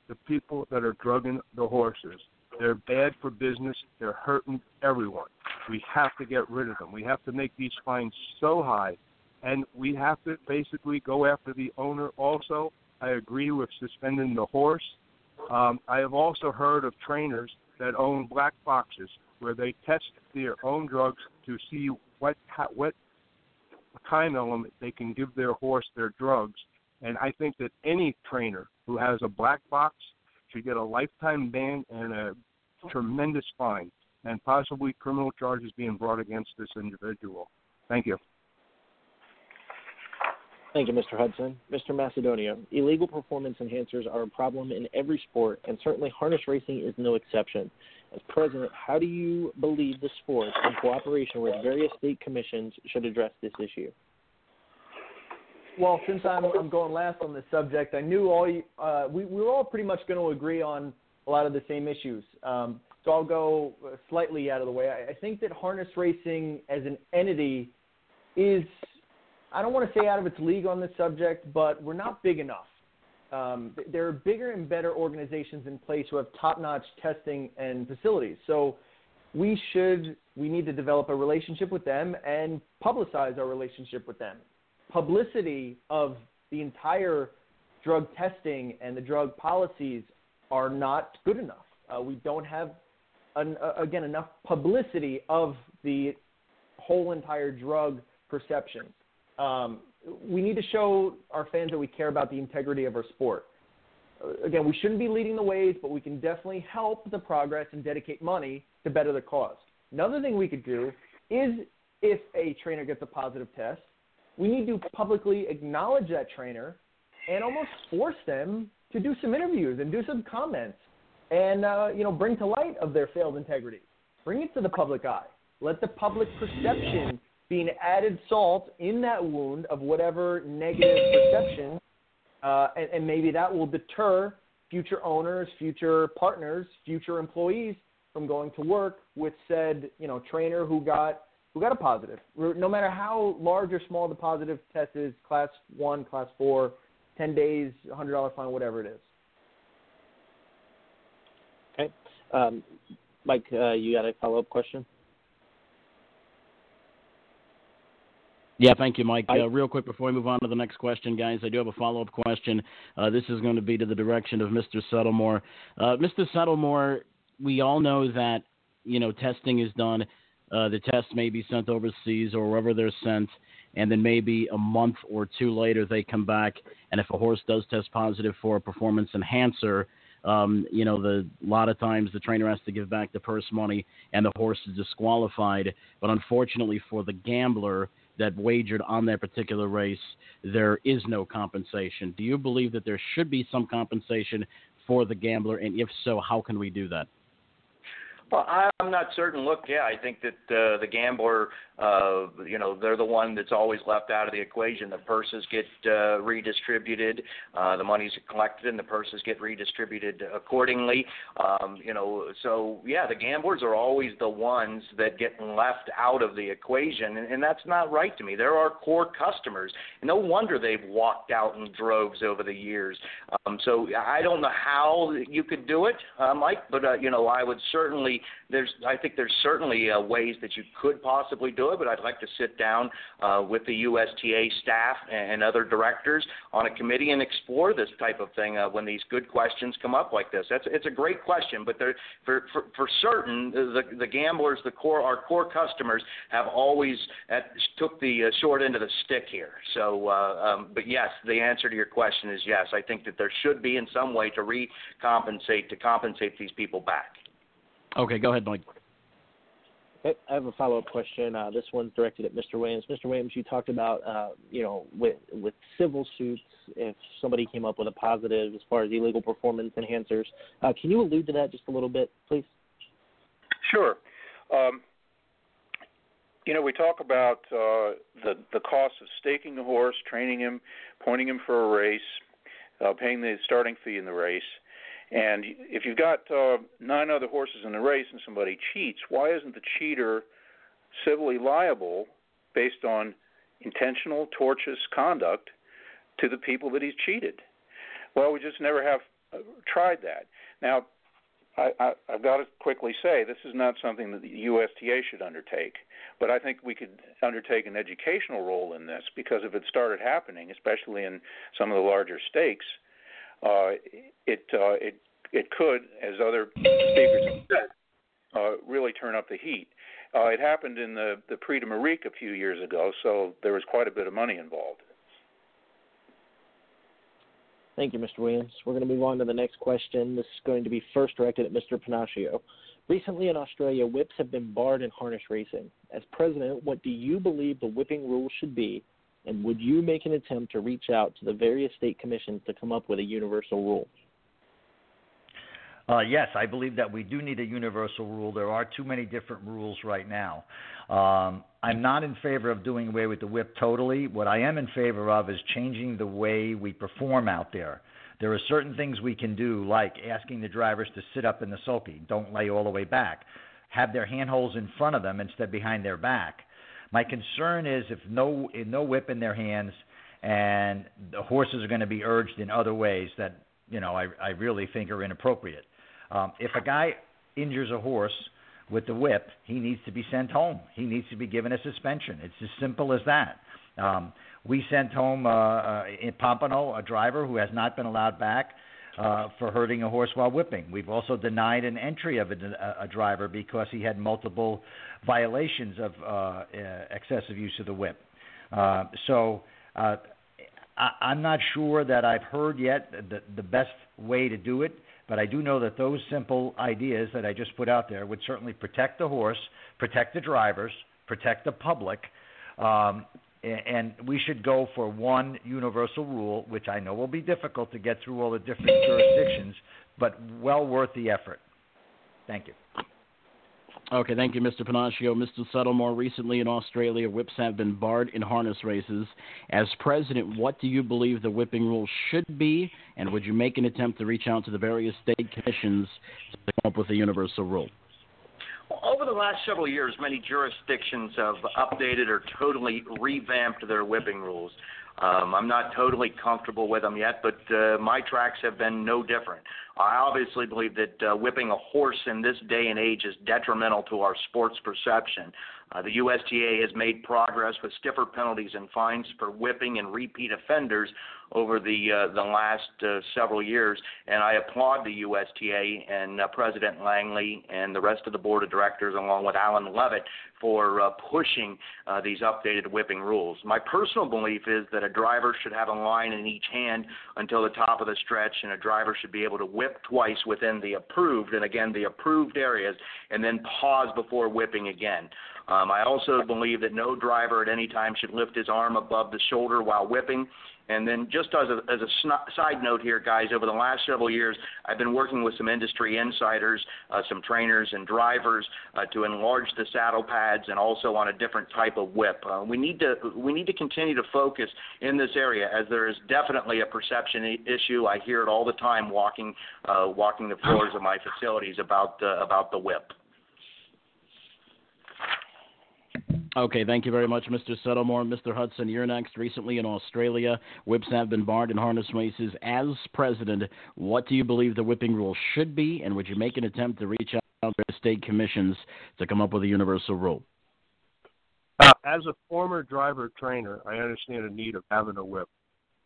the people that are drugging the horses. They're bad for business. They're hurting everyone. We have to get rid of them. We have to make these fines so high, and we have to basically go after the owner also. I agree with suspending the horse. Um, I have also heard of trainers that own black boxes where they test their own drugs to see what what time element they can give their horse their drugs. And I think that any trainer who has a black box should get a lifetime ban and a tremendous fine, and possibly criminal charges being brought against this individual. Thank you. Thank you, Mr. Hudson. Mr. Macedonio, illegal performance enhancers are a problem in every sport, and certainly harness racing is no exception. As president, how do you believe the sport, in cooperation with various state commissions, should address this issue? Well, since I'm, I'm going last on this subject, I knew all you, uh, we, we were all pretty much going to agree on a lot of the same issues. Um, so I'll go slightly out of the way. I, I think that harness racing as an entity is I don't want to say out of its league on this subject, but we're not big enough. Um, there are bigger and better organizations in place who have top-notch testing and facilities. So we should we need to develop a relationship with them and publicize our relationship with them. Publicity of the entire drug testing and the drug policies are not good enough. Uh, we don't have an, uh, again enough publicity of the whole entire drug perception. Um, we need to show our fans that we care about the integrity of our sport. Uh, again, we shouldn't be leading the ways, but we can definitely help the progress and dedicate money to better the cause. Another thing we could do is if a trainer gets a positive test, we need to publicly acknowledge that trainer and almost force them to do some interviews and do some comments and uh, you know bring to light of their failed integrity. Bring it to the public eye. Let the public perception be an added salt in that wound of whatever negative perception, uh, and, and maybe that will deter future owners, future partners, future employees from going to work with said you know trainer who got who got a positive. No matter how large or small the positive test is, class one, class four, ten days, hundred dollar fine, whatever it is. Okay, um, Mike, uh, you got a follow up question? Yeah, thank you, Mike. Uh, real quick before we move on to the next question, guys, I do have a follow up question. Uh, this is going to be to the direction of Mr. Settlemoir. Uh, Mr. Settlemoir, we all know that you know testing is done. Uh, the tests may be sent overseas or wherever they're sent, and then maybe a month or two later they come back, and if a horse does test positive for a performance enhancer, um, you know, the a lot of times the trainer has to give back the purse money, and the horse is disqualified. But unfortunately for the gambler that wagered on that particular race, there is no compensation. Do you believe that there should be some compensation for the gambler, and if so, how can we do that? Well, I'm not certain. Look, yeah, I think that uh, the gambler, uh, you know, they're the one that's always left out of the equation. The purses get uh, redistributed, uh, the money's collected, and the purses get redistributed accordingly. Um, you know, so yeah, the gamblers are always the ones that get left out of the equation, and, and that's not right to me. They're our core customers. No wonder they've walked out in droves over the years. Um, so I don't know how you could do it, uh, Mike, but uh, you know, I would certainly there's I think there's certainly uh, ways that you could possibly do it, but I'd like to sit down uh, with the USTA staff and other directors on a committee and explore this type of thing uh, when these good questions come up like this. That's it's a great question, but for for for certain the the gamblers, the core our core customers have always at, took the uh, short end of the stick here. So, uh, um, but yes, the answer to your question is yes. I think that there should be in some way to recompensate to compensate these people back. Okay, go ahead, Mike. Okay, I have a follow up question. Uh, this one's directed at Mr. Williams. Mr. Williams, you talked about, uh, you know, with with civil suits, if somebody came up with a positive as far as illegal performance enhancers. Uh, can you allude to that just a little bit, please? Sure. Um, you know, we talk about uh, the the cost of staking a horse, training him, pointing him for a race, uh, paying the starting fee in the race. And if you've got uh, nine other horses in the race and somebody cheats, why isn't the cheater civilly liable based on intentional, tortious conduct to the people that he's cheated? Well, we just never have uh, tried that. Now, I, I've got to quickly say this is not something that the USTA should undertake, but I think we could undertake an educational role in this because if it started happening, especially in some of the larger stakes, uh, it uh, it it could, as other speakers have said, uh, really turn up the heat. Uh, it happened in the the Prix d'Amérique a few years ago, so there was quite a bit of money involved. Thank you, Mr. Williams. We're going to move on to the next question. This is going to be first directed at Mr. Pennacchio. Recently in Australia, whips have been barred in harness racing. As president, what do you believe the whipping rules should be, and would you make an attempt to reach out to the various state commissions to come up with a universal rule? Uh, yes, I believe that we do need a universal rule. There are too many different rules right now. Um, I'm not in favor of doing away with the whip totally. What I am in favor of is changing the way we perform out there. There are certain things we can do, like asking the drivers to sit up in the sulky, don't lay all the way back, have their handholds in front of them instead behind their back. My concern is if no no whip in their hands and the horses are going to be urged in other ways that you know I, I really think are inappropriate. Um, if a guy injures a horse with the whip, he needs to be sent home. He needs to be given a suspension. It's as simple as that. Um, we sent home uh, uh, in Pompano a driver who has not been allowed back uh, for hurting a horse while whipping. We've also denied an entry of a, a driver because he had multiple violations of uh, uh, excessive use of the whip. Uh, so uh, I, I'm not sure that I've heard yet the, the best way to do it. But I do know that those simple ideas that I just put out there would certainly protect the horse, protect the drivers, protect the public, um, and we should go for one universal rule, which I know will be difficult to get through all the different jurisdictions, but well worth the effort. Thank you. Okay, thank you, Mr. Pennacchio. Mr. Settlemoir, recently in Australia, whips have been barred in harness races. As president, what do you believe the whipping rule should be, and would you make an attempt to reach out to the various state commissions to come up with a universal rule? Over the last several years, many jurisdictions have updated or totally revamped their whipping rules. Um, I'm not totally comfortable with them yet, but uh, my tracks have been no different. I obviously believe that uh, whipping a horse in this day and age is detrimental to our sports perception. Uh, the USTA has made progress with stiffer penalties and fines for whipping and repeat offenders over the uh, the last uh, several years, and I applaud the USTA and uh, President Langley and the rest of the board of directors, along with Alan Levitt, for uh, pushing uh, these updated whipping rules. My personal belief is that a driver should have a line in each hand until the top of the stretch, and a driver should be able to whip twice within the approved, and again the approved areas, and then pause before whipping again. Um, I also believe that no driver at any time should lift his arm above the shoulder while whipping. And then, just as a, as a side note here, guys, over the last several years, I've been working with some industry insiders, uh, some trainers, and drivers uh, to enlarge the saddle pads and also on a different type of whip. Uh, we need to we need to continue to focus in this area as there is definitely a perception issue. I hear it all the time walking uh, walking the floors of my facilities about about the whip. Okay, thank you very much, Mr. Settlemoir. Mr. Hudson, you're next. Recently in Australia, whips have been barred in harness races. As president, what do you believe the whipping rule should be, and would you make an attempt to reach out to state commissions to come up with a universal rule? Uh, as a former driver trainer, I understand the need of having a whip.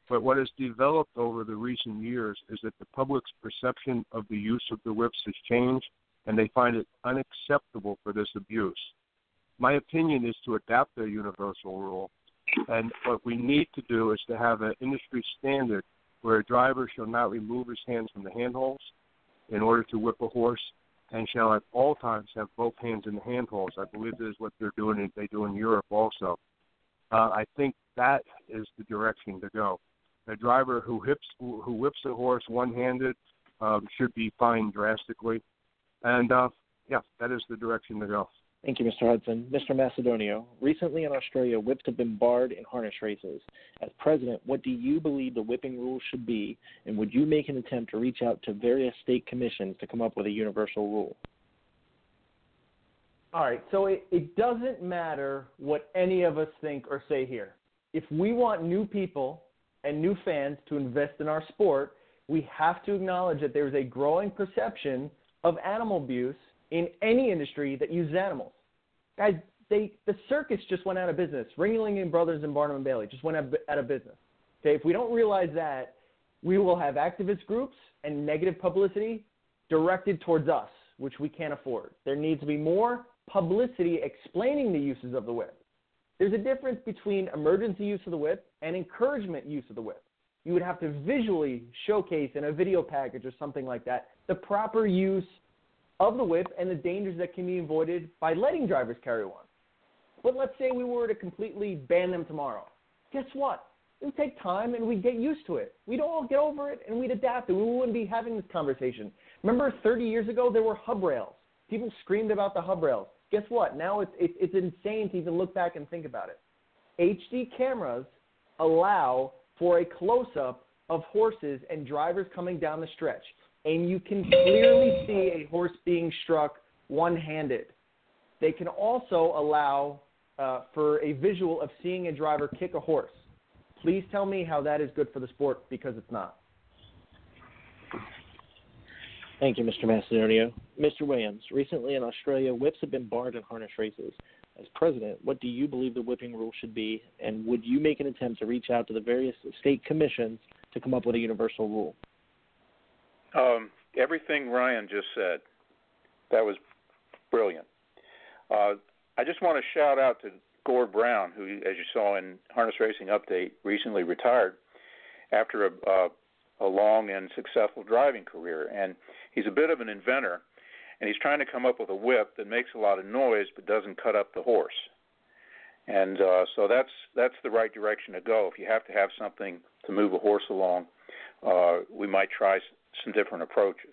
But what has developed over the recent years is that the public's perception of the use of the whips has changed, and they find it unacceptable for this abuse my opinion is to adapt the universal rule. And what we need to do is to have an industry standard where a driver shall not remove his hands from the handholds in order to whip a horse and shall at all times have both hands in the handholds. I believe this is what they're doing they do in Europe also. Uh, I think that is the direction to go. A driver who whips who whips a horse one-handed um, should be fined drastically, and uh, yeah, that is the direction to go. Thank you, Mr. Hudson. Mr. Macedonio, recently in Australia, whips have been barred in harness races. As president, what do you believe the whipping rules should be, and would you make an attempt to reach out to various state commissions to come up with a universal rule? All right, so it, it doesn't matter what any of us think or say here. If we want new people and new fans to invest in our sport, we have to acknowledge that there's a growing perception of animal abuse in any industry that uses animals. Guys, they the circus just went out of business. Ringling and Brothers and Barnum and Bailey just went out of business. Okay, if we don't realize that, we will have activist groups and negative publicity directed towards us, which we can't afford. There needs to be more publicity explaining the uses of the whip. There's a difference between emergency use of the whip and encouragement use of the whip. You would have to visually showcase in a video package or something like that the proper use of the whip and the dangers that can be avoided by letting drivers carry one. But let's say we were to completely ban them tomorrow. Guess what? It would take time and we'd get used to it. We'd all get over it and we'd adapt and we wouldn't be having this conversation. Remember 30 years ago, there were hub rails. People screamed about the hub rails. Guess what? Now it's, it's, it's insane to even look back and think about it. HD cameras allow for a close up of horses and drivers coming down the stretch and you can clearly see a horse being struck one handed. They can also allow uh, for a visual of seeing a driver kick a horse. Please tell me how that is good for the sport because it's not. Thank you, Mr. Macedonio. Mr. Williams, recently in Australia, whips have been barred in harness races. As president, what do you believe the whipping rule should be, and would you make an attempt to reach out to the various state commissions to come up with a universal rule? Um, everything Ryan just said, that was brilliant. Uh, I just want to shout out to Gord Brown, who, as you saw in Harness Racing Update, recently retired after a, uh, a long and successful driving career. And he's a bit of an inventor, and he's trying to come up with a whip that makes a lot of noise but doesn't cut up the horse. And uh, so that's that's the right direction to go. If you have to have something to move a horse along, uh, we might try some different approaches.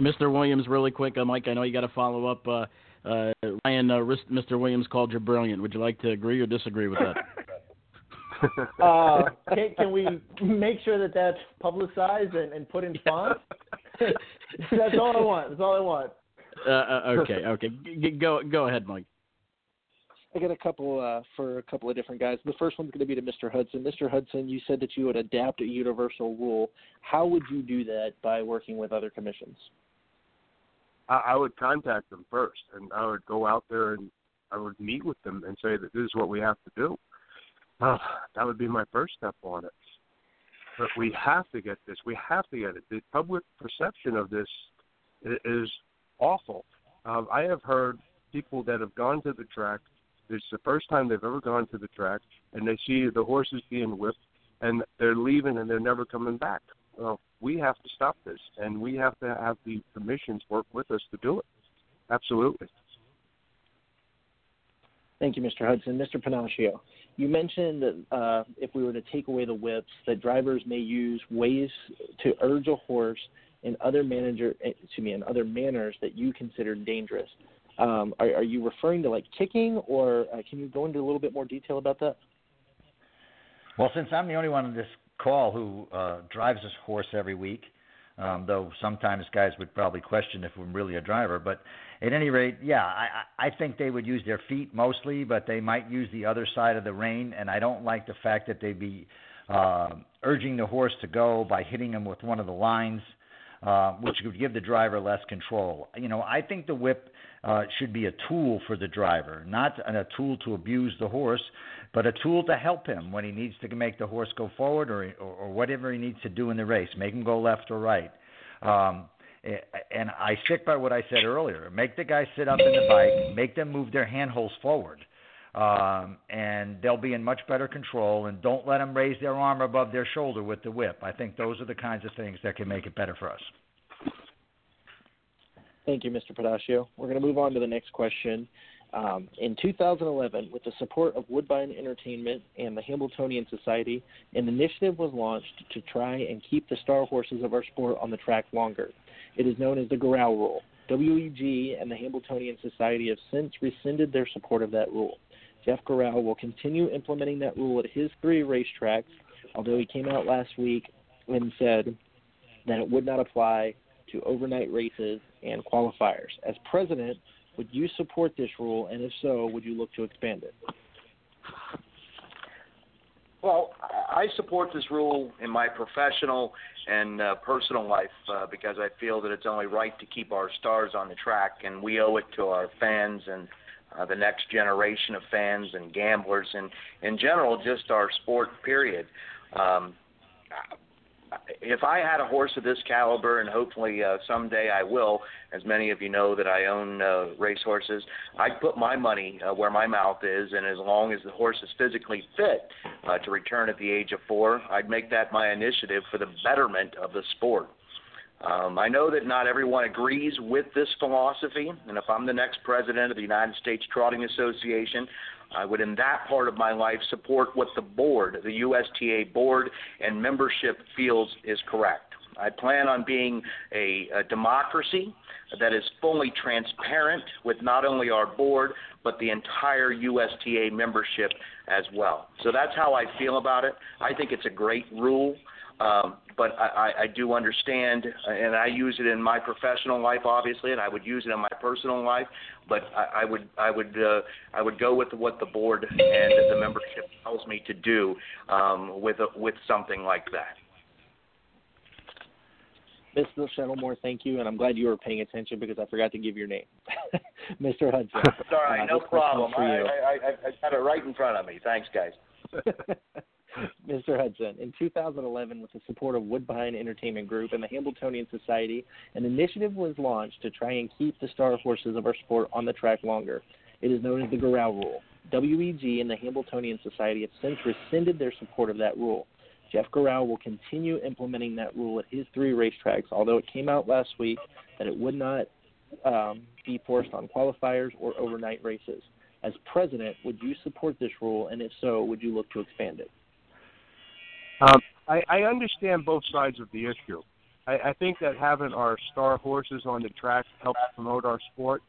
Mr. Williams, really quick, uh, Mike. I know you got to follow up. Uh, uh, Ryan, uh, Mr. Williams called you brilliant. Would you like to agree or disagree with that? uh, can, can we make sure that that's publicized and, and put in font? that's all I want. That's all I want. Uh, uh, okay, okay. G- go go ahead, Mike. I got a couple uh, for a couple of different guys. The first one's going to be to Mr. Hudson. Mr. Hudson, you said that you would adapt a universal rule. How would you do that by working with other commissions? I, I would contact them first, and I would go out there and I would meet with them and say that this is what we have to do. Uh, that would be my first step on it. But we have to get this. We have to get it. The public perception of this is awful. Uh, I have heard people that have gone to the track it's the first time they've ever gone to the track, and they see the horses being whipped, and they're leaving and they're never coming back. Well, we have to stop this, and we have to have the commissions work with us to do it. Absolutely. Thank you, Mr. Hudson. Mr. Pennacchio, you mentioned that uh, if we were to take away the whips, that drivers may use ways to urge a horse in other manager, excuse me, in other manners that you consider dangerous. Um, are, are, you referring to like kicking, or uh, can you go into a little bit more detail about that? Well, since I'm the only one on this call who uh, drives this horse every week, um, though sometimes guys would probably question if I'm really a driver. But at any rate, yeah, I, I think they would use their feet mostly, but they might use the other side of the rein. And I don't like the fact that they'd be uh, urging the horse to go by hitting him with one of the lines, uh, which would give the driver less control. You know, I think the whip uh, should be a tool for the driver, not a tool to abuse the horse, but a tool to help him when he needs to make the horse go forward or, or, or whatever he needs to do in the race, make him go left or right. Um, and I stick by what I said earlier. Make the guy sit up in the bike, make them move their handholds forward, um, and they'll be in much better control. And don't let them raise their arm above their shoulder with the whip. I think those are the kinds of things that can make it better for us. Thank you, Mr. Pennacchio. We're going to move on to the next question. Um, in 2011, with the support of Woodbine Entertainment and the Hambletonian Society, an initiative was launched to try and keep the star horses of our sport on the track longer. It is known as the Gural Rule. WEG and the Hambletonian Society have since rescinded their support of that rule. Jeff Gural will continue implementing that rule at his three racetracks, although he came out last week and said that it would not apply to overnight races and qualifiers. As president, would you support this rule, and if so, would you look to expand it? Well, I support this rule in my professional and uh, personal life uh, because I feel that it's only right to keep our stars on the track, and we owe it to our fans and uh, the next generation of fans and gamblers, and in general, just our sport. Period. Um, if I had a horse of this caliber, and hopefully uh, someday I will, as many of you know that I own uh, race horses, I'd put my money uh, where my mouth is, and as long as the horse is physically fit uh, to return at the age of four, I'd make that my initiative for the betterment of the sport. Um, I know that not everyone agrees with this philosophy, and if I'm the next president of the United States Trotting Association, I would, in that part of my life, support what the board, the USTA board, and membership feels is correct. I plan on being a, a democracy that is fully transparent with not only our board, but the entire USTA membership as well. So that's how I feel about it. I think it's a great rule. Um, but I, I do understand, and I use it in my professional life, obviously, and I would use it in my personal life. But I, I would, I would, uh, I would go with what the board and the membership tells me to do um, with a, with something like that. Mr. Settlemoir, thank you, and I'm glad you were paying attention because I forgot to give your name, Mr. Hudson. Sorry, uh, no problem. I, I, I, I got it right in front of me. Thanks, guys. Mr. Hudson, in 2011, with the support of Woodbine Entertainment Group and the Hambletonian Society, an initiative was launched to try and keep the star horses of our sport on the track longer. It is known as the Gural Rule. WEG and the Hambletonian Society have since rescinded their support of that rule. Jeff Gural will continue implementing that rule at his three racetracks, although it came out last week that it would not um, be forced on qualifiers or overnight races. As president, would you support this rule, and if so, would you look to expand it? Um, I, I understand both sides of the issue. I, I think that having our star horses on the track helps promote our sport.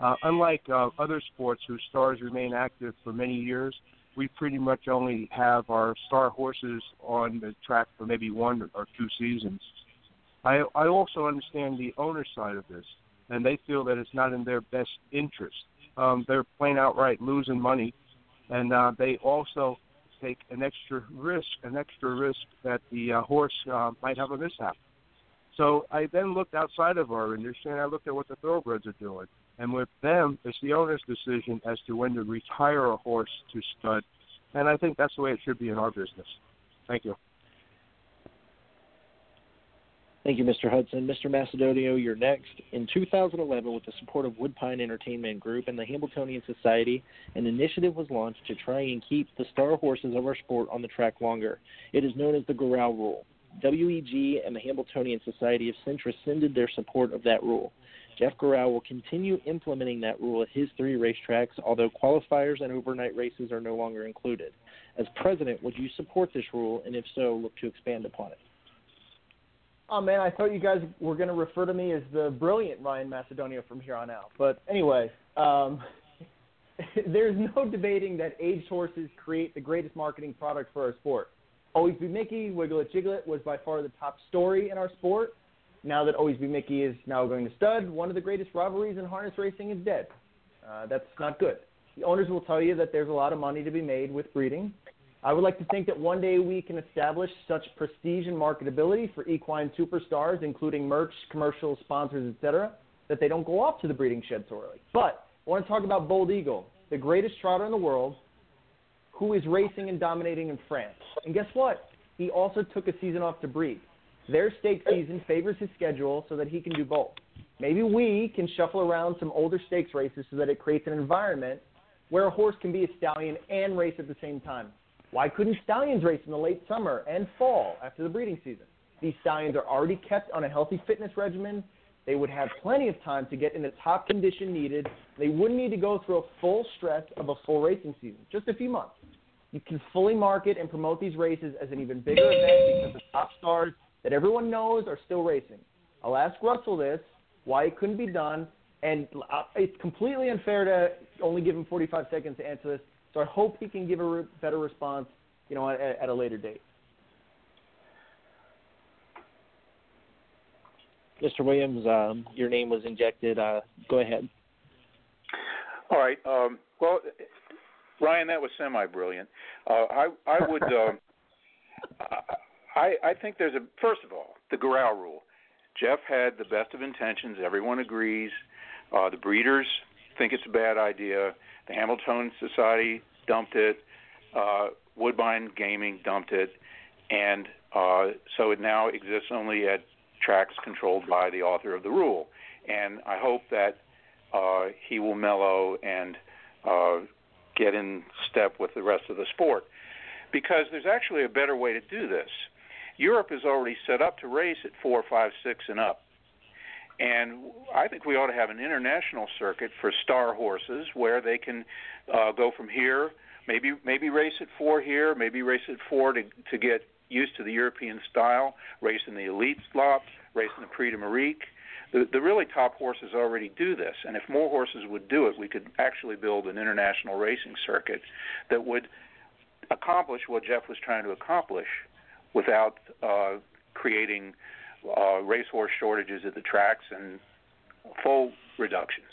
Uh, unlike uh, other sports whose stars remain active for many years, we pretty much only have our star horses on the track for maybe one or two seasons. I, I also understand the owner side of this, and they feel that it's not in their best interest. Um, they're plain outright losing money, and uh, they also take an extra risk, an extra risk that the uh, horse uh, might have a mishap. So I then looked outside of our industry and I looked at what the thoroughbreds are doing. And with them, it's the owner's decision as to when to retire a horse to stud. And I think that's the way it should be in our business. Thank you. Thank you, Mr. Hudson. Mr. Macedonio, you're next. In 2011, with the support of Woodbine Entertainment Group and the Hambletonian Society, an initiative was launched to try and keep the star horses of our sport on the track longer. It is known as the Gural Rule. WEG and the Hambletonian Society have since rescinded their support of that rule. Jeff Gural will continue implementing that rule at his three racetracks, although qualifiers and overnight races are no longer included. As president, would you support this rule, and if so, look to expand upon it? Oh man, I thought you guys were going to refer to me as the brilliant Ryan Macedonio from here on out. But anyway, um, there's no debating that aged horses create the greatest marketing product for our sport. Always B Miki, Wiggle It Jiggleit was by far the top story in our sport. Now that Always B Miki is now going to stud, one of the greatest rivalries in harness racing is dead. Uh, that's not good. The owners will tell you that there's a lot of money to be made with breeding. I would like to think that one day we can establish such prestige and marketability for equine superstars, including merch, commercials, sponsors, etc., that they don't go off to the breeding shed so early. But I want to talk about Bold Eagle, the greatest trotter in the world, who is racing and dominating in France. And guess what? He also took a season off to breed. Their stake season favors his schedule so that he can do both. Maybe we can shuffle around some older stakes races so that it creates an environment where a horse can be a stallion and race at the same time. Why couldn't stallions race in the late summer and fall after the breeding season? These stallions are already kept on a healthy fitness regimen. They would have plenty of time to get in the top condition needed. They wouldn't need to go through a full stress of a full racing season, just a few months you can fully market and promote these races as an even bigger event because the top stars that everyone knows are still racing. I'll ask Russell this, why it couldn't be done, and uh, it's completely unfair to only give him 45 seconds to answer this. So I hope he can give a re- better response, you know, at, at a later date. Mr. Williams, um, your name was injected. Uh, go ahead. All right. Um, well, Ryan, that was semi-brilliant. Uh, I I would. Uh, I I think there's a first of all the Gural rule. Jeff had the best of intentions. Everyone agrees. Uh, the breeders think it's a bad idea. The Hamilton Society dumped it. Uh, Woodbine Gaming dumped it, and uh, so it now exists only at tracks controlled by the author of the rule. And I hope that uh, he will mellow and uh, get in step with the rest of the sport. Because there's actually a better way to do this. Europe is already set up to race at four, five, six, and up. And I think we ought to have an international circuit for star horses where they can uh, go from here, maybe maybe race at four here, maybe race at four to to get used to the European style, race in the elite slop, race in the Prix d'Amérique, the, the really top horses already do this, and if more horses would do it, we could actually build an international racing circuit that would accomplish what Jeff was trying to accomplish without uh, creating racehorse shortages at the tracks and foal reductions.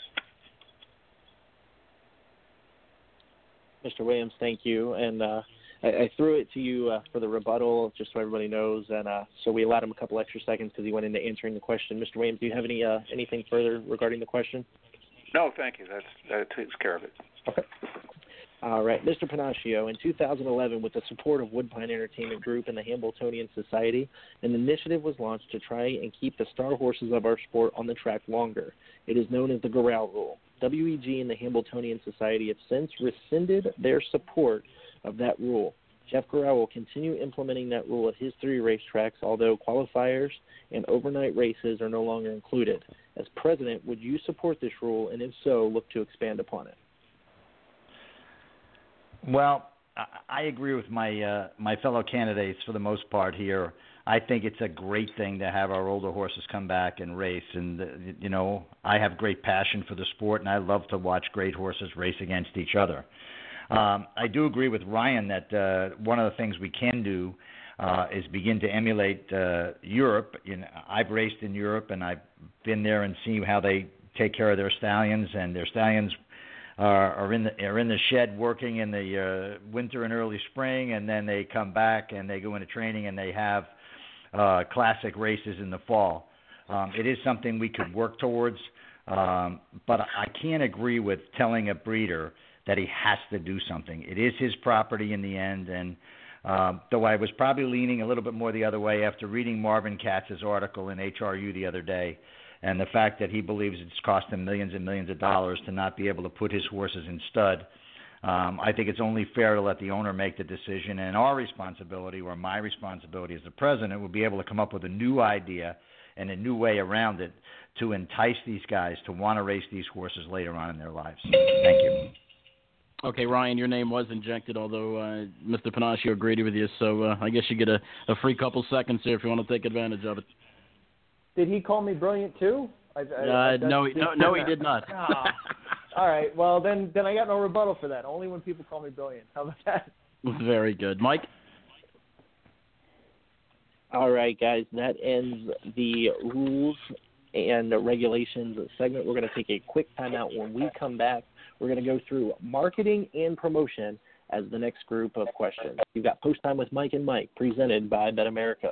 Mr. Williams, thank you. And uh, I, I threw it to you uh, for the rebuttal, just so everybody knows, and uh, so we allowed him a couple extra seconds because he went into answering the question. Mr. Williams, do you have any uh, anything further regarding the question? No, thank you. That's that takes care of it. Okay. All right, Mr. Pennacchio, in 2011, with the support of Woodbine Entertainment Group and the Hambletonian Society, an initiative was launched to try and keep the star horses of our sport on the track longer. It is known as the Gural Rule. WEG and the Hambletonian Society have since rescinded their support of that rule. Jeff Gural will continue implementing that rule at his three racetracks, although qualifiers and overnight races are no longer included. As president, would you support this rule, and if so, look to expand upon it? Well, I agree with my uh, my fellow candidates for the most part here. I think it's a great thing to have our older horses come back and race. And, uh, you know, I have great passion for the sport, and I love to watch great horses race against each other. Um, I do agree with Ryan that uh, one of the things we can do uh, is begin to emulate uh, Europe. You know, I've raced in Europe, and I've been there and seen how they take care of their stallions, and their stallions are, are in the are in the shed working in the uh, winter and early spring, and then they come back and they go into training and they have uh, classic races in the fall. Um, it is something we could work towards, um, but I can't agree with telling a breeder that he has to do something. It is his property in the end, and uh, though I was probably leaning a little bit more the other way after reading Marvin Katz's article in HRU the other day, and the fact that he believes it's cost him millions and millions of dollars to not be able to put his horses in stud. Um, I think it's only fair to let the owner make the decision, and our responsibility, or my responsibility as the president, would be able to come up with a new idea and a new way around it to entice these guys to want to race these horses later on in their lives. Thank you. Okay, Ryan, your name was injected, although uh, Mr. Pennacchio agreed with you, so uh, I guess you get a, a free couple seconds here if you want to take advantage of it. Did he call me brilliant too? I, I, uh, no, no, no, he did not. oh. All right. Well, then, then I got no rebuttal for that. Only when people call me brilliant. How about that? Very good, Mike. All right, guys. That ends the rules and regulations segment. We're going to take a quick timeout. When we come back, we're going to go through marketing and promotion as the next group of questions. You've got Post Time with Mike and Mike, presented by Bet America.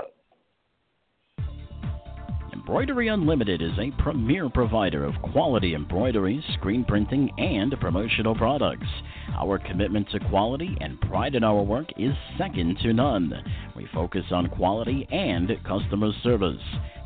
Embroidery Unlimited is a premier provider of quality embroidery, screen printing, and promotional products. Our commitment to quality and pride in our work is second to none. We focus on quality and customer service.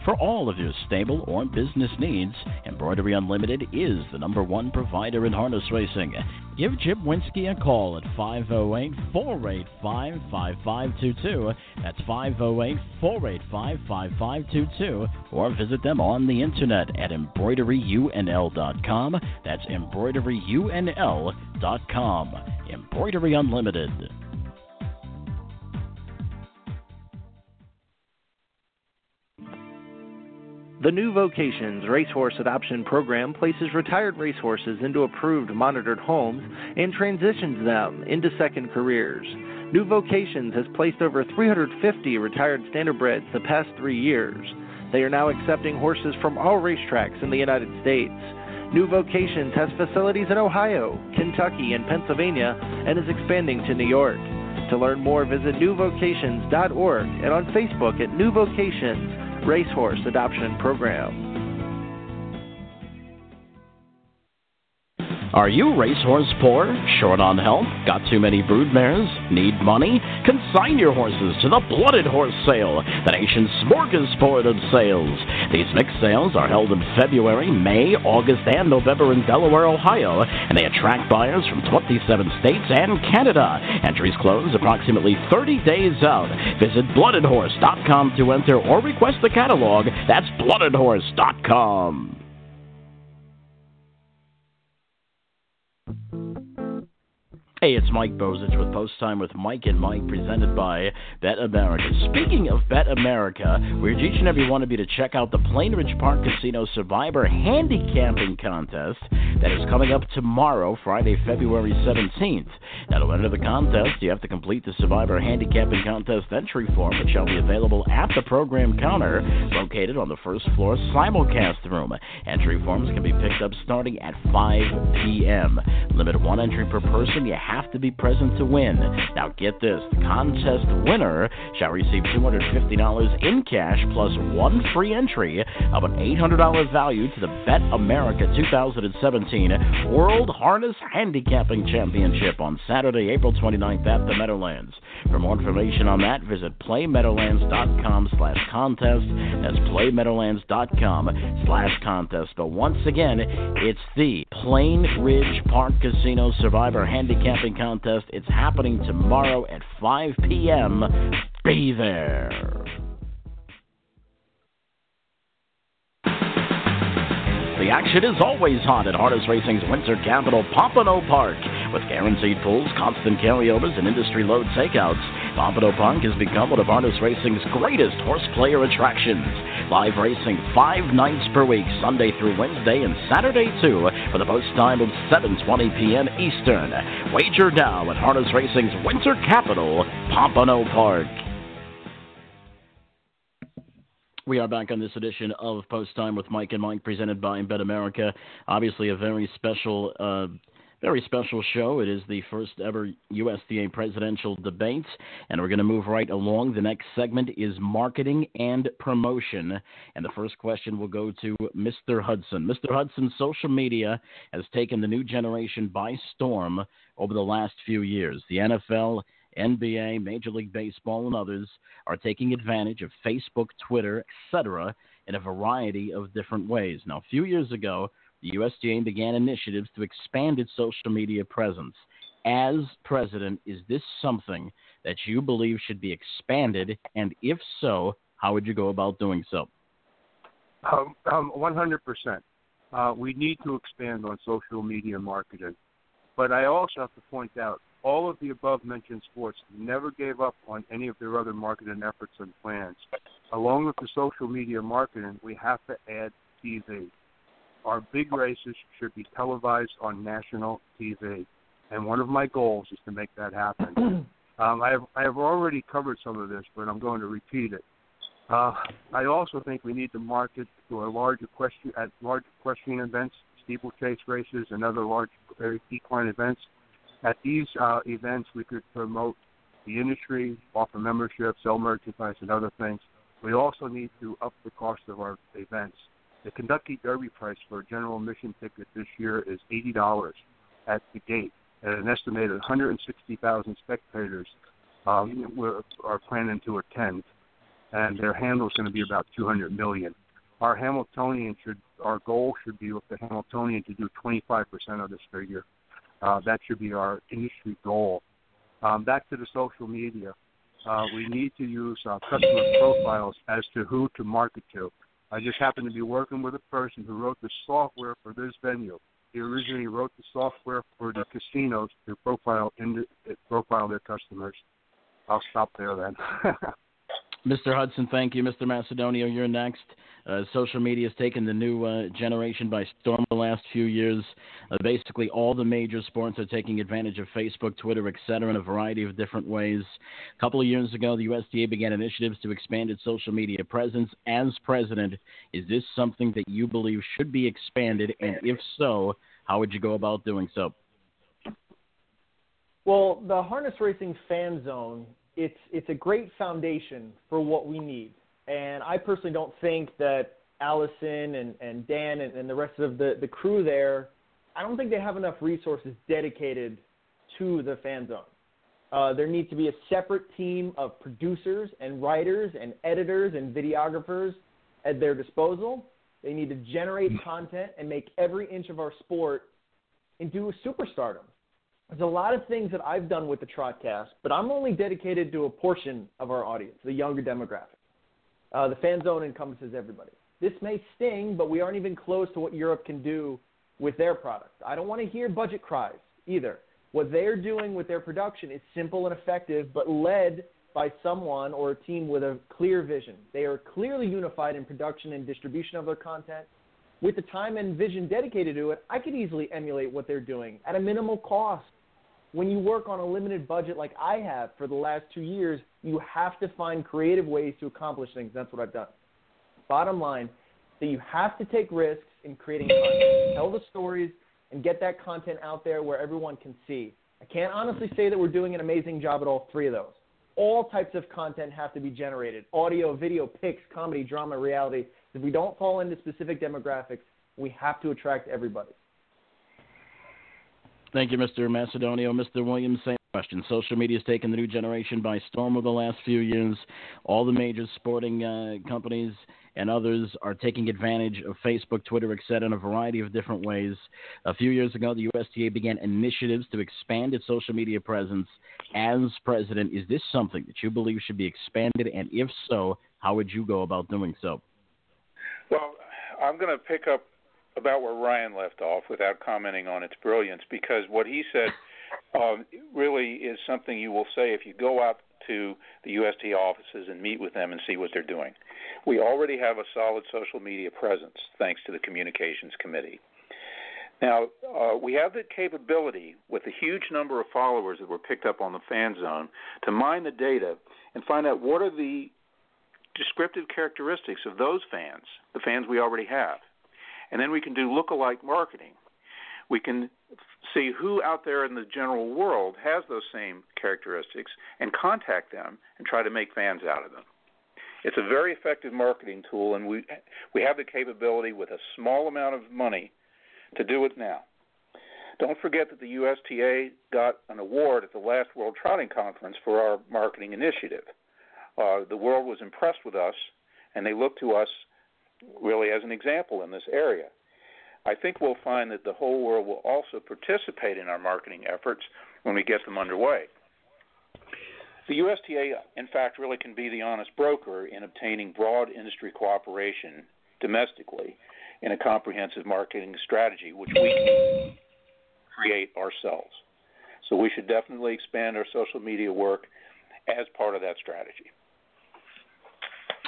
For all of your stable or business needs, Embroidery Unlimited is the number one provider in harness racing. Give Chip Winsky a call at 508 485 5522. That's 508 485 5522. Or visit them on the internet at embroideryunl.com. That's embroideryunl.com. Embroidery Unlimited. The New Vocations Racehorse Adoption Program places retired racehorses into approved monitored homes and transitions them into second careers. New Vocations has placed over 350 retired standardbreds the past three years. They are now accepting horses from all racetracks in the United States. New Vocations has facilities in Ohio, Kentucky, and Pennsylvania and is expanding to New York. To learn more, visit newvocations.org and on Facebook at New Vocations Racehorse Adoption Program. Are you racehorse poor, short on help, got too many broodmares, need money? Consign your horses to the Blooded Horse Sale, the nation's smorgasbord of sales. These mixed sales are held in February, May, August, and November in Delaware, Ohio, and they attract buyers from 27 states and Canada. Entries close approximately 30 days out. Visit bloodedhorse.com to enter or request the catalog. That's bloodedhorse.com. Hey, it's Mike Bozich with Post Time with Mike and Mike, presented by Bet America. Speaking of Bet America, we urge each and every one of you to check out the Plainridge Park Casino Survivor Handicapping Contest that is coming up tomorrow, Friday, February 17th. Now, to enter the contest, you have to complete the Survivor Handicapping Contest entry form, which shall be available at the program counter located on the first floor simulcast room. Entry forms can be picked up starting at 5 p.m. Limit one entry per person. You have to be present to win. Now, get this the contest winner shall receive $250 in cash plus one free entry of an $800 value to the Bet America 2017 World Harness Handicapping Championship on Saturday, April 29th at the Meadowlands. For more information on that, visit playmeadowlands.com slash contest. That's playmeadowlands.com slash contest. But once again, it's the Plain Ridge Park Casino Survivor Contest. It's happening tomorrow at 5 p.m. Be there. The action is always hot at Harness Racing's Windsor capital, Pompano Park With guaranteed pulls, constant carryovers, and industry load takeouts, Pompano Park has become one of harness racing's greatest horse player attractions. Live racing five nights per week, Sunday through Wednesday and Saturday too, with a post time of 7:20 p.m. Eastern. Wager now at Harness Racing's winter capital, Pompano Park. We are back on this edition of Post Time with Mike and Mike, presented by Bet America. Obviously, a very special, uh, very special show. It is the first ever USTA presidential debate, and we're going to move right along. The next segment is marketing and promotion, and the first question will go to Mr. Hudson. Mr. Hudson, social media has taken the new generation by storm over the last few years. The NFL NBA, Major League Baseball, and others are taking advantage of Facebook, Twitter, etc., in a variety of different ways. Now, a few years ago, the USTA began initiatives to expand its social media presence. As president, is this something that you believe should be expanded? And if so, how would you go about doing so? Um, um, 100%. Uh, we need to expand on social media marketing. But I also have to point out all of the above mentioned sports never gave up on any of their other marketing efforts and plans. Along with the social media marketing, we have to add TV. Our big races should be televised on national TV, and one of my goals is to make that happen. um, I have I have already covered some of this, but I'm going to repeat it. Uh, I also think we need to market to a large equestrian at large equestrian events, steeplechase races, and other large equine events at these uh, events, we could promote the industry, offer membership, sell merchandise, and other things. We also need to up the cost of our events. The Kentucky Derby price for a general admission ticket this year is $80 at the gate, and an estimated 160,000 spectators um, are planning to attend, and their handle is going to be about 200 million. Our Hambletonian should, our goal should be with the Hambletonian to do 25% of this figure. Uh, that should be our industry goal. Um, back to the social media. Uh, we need to use uh, customer profiles as to who to market to. I just happened to be working with a person who wrote the software for this venue. He originally wrote the software for the casinos to profile in the, profile their customers. I'll stop there then. Mr. Hudson, thank you. Mr. Macedonio, you're next. Uh, social media has taken the new uh, generation by storm the last few years. Uh, basically, all the major sports are taking advantage of Facebook, Twitter, etc., in a variety of different ways. A couple of years ago, the USTA began initiatives to expand its social media presence. As president, is this something that you believe should be expanded? And if so, how would you go about doing so? Well, the harness racing fan zone it's it's a great foundation for what we need. And I personally don't think that Allison and, and Dan and, and the rest of the, the crew there, I don't think they have enough resources dedicated to the fan zone. Uh, there needs to be a separate team of producers and writers and editors and videographers at their disposal. They need to generate content and make every inch of our sport into a superstardom. There's a lot of things that I've done with the Trotcast, but I'm only dedicated to a portion of our audience, the younger demographic. Uh, the fan zone encompasses everybody. This may sting, but we aren't even close to what Europe can do with their product. I don't want to hear budget cries either. What they're doing with their production is simple and effective, but led by someone or a team with a clear vision. They are clearly unified in production and distribution of their content. With the time and vision dedicated to it, I could easily emulate what they're doing at a minimal cost when you work on a limited budget like I have for the last two years, you have to find creative ways to accomplish things. That's what I've done. Bottom line, that you have to take risks in creating content, tell the stories, and get that content out there where everyone can see. I can't honestly say that we're doing an amazing job at all three of those. All types of content have to be generated audio, video, pics, comedy, drama, reality. If we don't fall into specific demographics, we have to attract everybody. Thank you, Mr. Macedonio. Mr. Williams, same question. Social media has taken the new generation by storm over the last few years. All the major sporting uh, companies and others are taking advantage of Facebook, Twitter, etc., in a variety of different ways. A few years ago, the USTA began initiatives to expand its social media presence. As president, is this something that you believe should be expanded? And if so, how would you go about doing so? Well, I'm going to pick up about where Ryan left off without commenting on its brilliance because what he said um, really is something you will say if you go out to the USTA offices and meet with them and see what they're doing. We already have a solid social media presence thanks to the Communications Committee. Now, uh, we have the capability, with the huge number of followers that were picked up on the fan zone, to mine the data and find out what are the descriptive characteristics of those fans, the fans we already have. And then we can do look-alike marketing. We can see who out there in the general world has those same characteristics and contact them and try to make fans out of them. It's a very effective marketing tool, and we we have the capability with a small amount of money to do it now. Don't forget that the USTA got an award at the last World Trotting Conference for our marketing initiative. Uh, the world was impressed with us, and they looked to us really as an example in this area. I think we'll find that the whole world will also participate in our marketing efforts when we get them underway. The USTA, in fact, really can be the honest broker in obtaining broad industry cooperation domestically in a comprehensive marketing strategy, which we can create ourselves. So we should definitely expand our social media work as part of that strategy.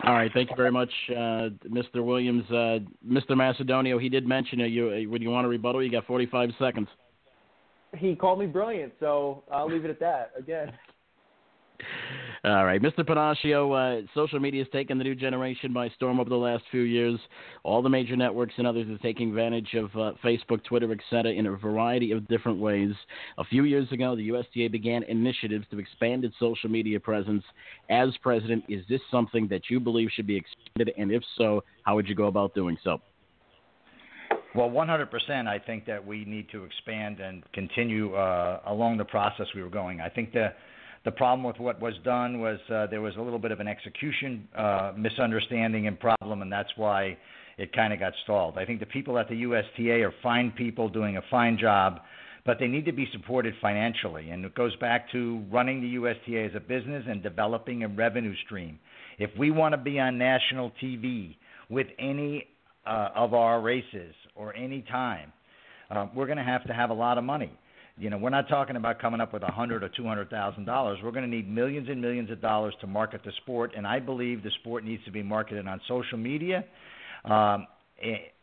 All right, thank you very much, uh, Mr. Williams. Uh, Mr. Macedonio, he did mention it. you. Would you want to rebuttal? You got 45 seconds. He called me brilliant, so I'll leave it at that. Again. All right, Mr. Pennacchio, uh, social media has taken the new generation by storm over the last few years. All the major networks and others are taking advantage of uh, Facebook, Twitter, etc., in a variety of different ways. A few years ago, the USTA began initiatives to expand its social media presence. As president, is this something that you believe should be expanded, and if so, how would you go about doing so? Well, 100%. I think that we need to expand and continue uh, along the process we were going. I think the the problem with what was done was uh, there was a little bit of an execution uh, misunderstanding and problem, and that's why it kind of got stalled. I think the people at the USTA are fine people doing a fine job, but they need to be supported financially. And it goes back to running the USTA as a business and developing a revenue stream. If we want to be on national TV with any uh, of our races or any time, uh, we're going to have to have a lot of money. You know, we're not talking about coming up with a hundred or two hundred thousand dollars. We're going to need millions and millions of dollars to market the sport, and I believe the sport needs to be marketed on social media, um,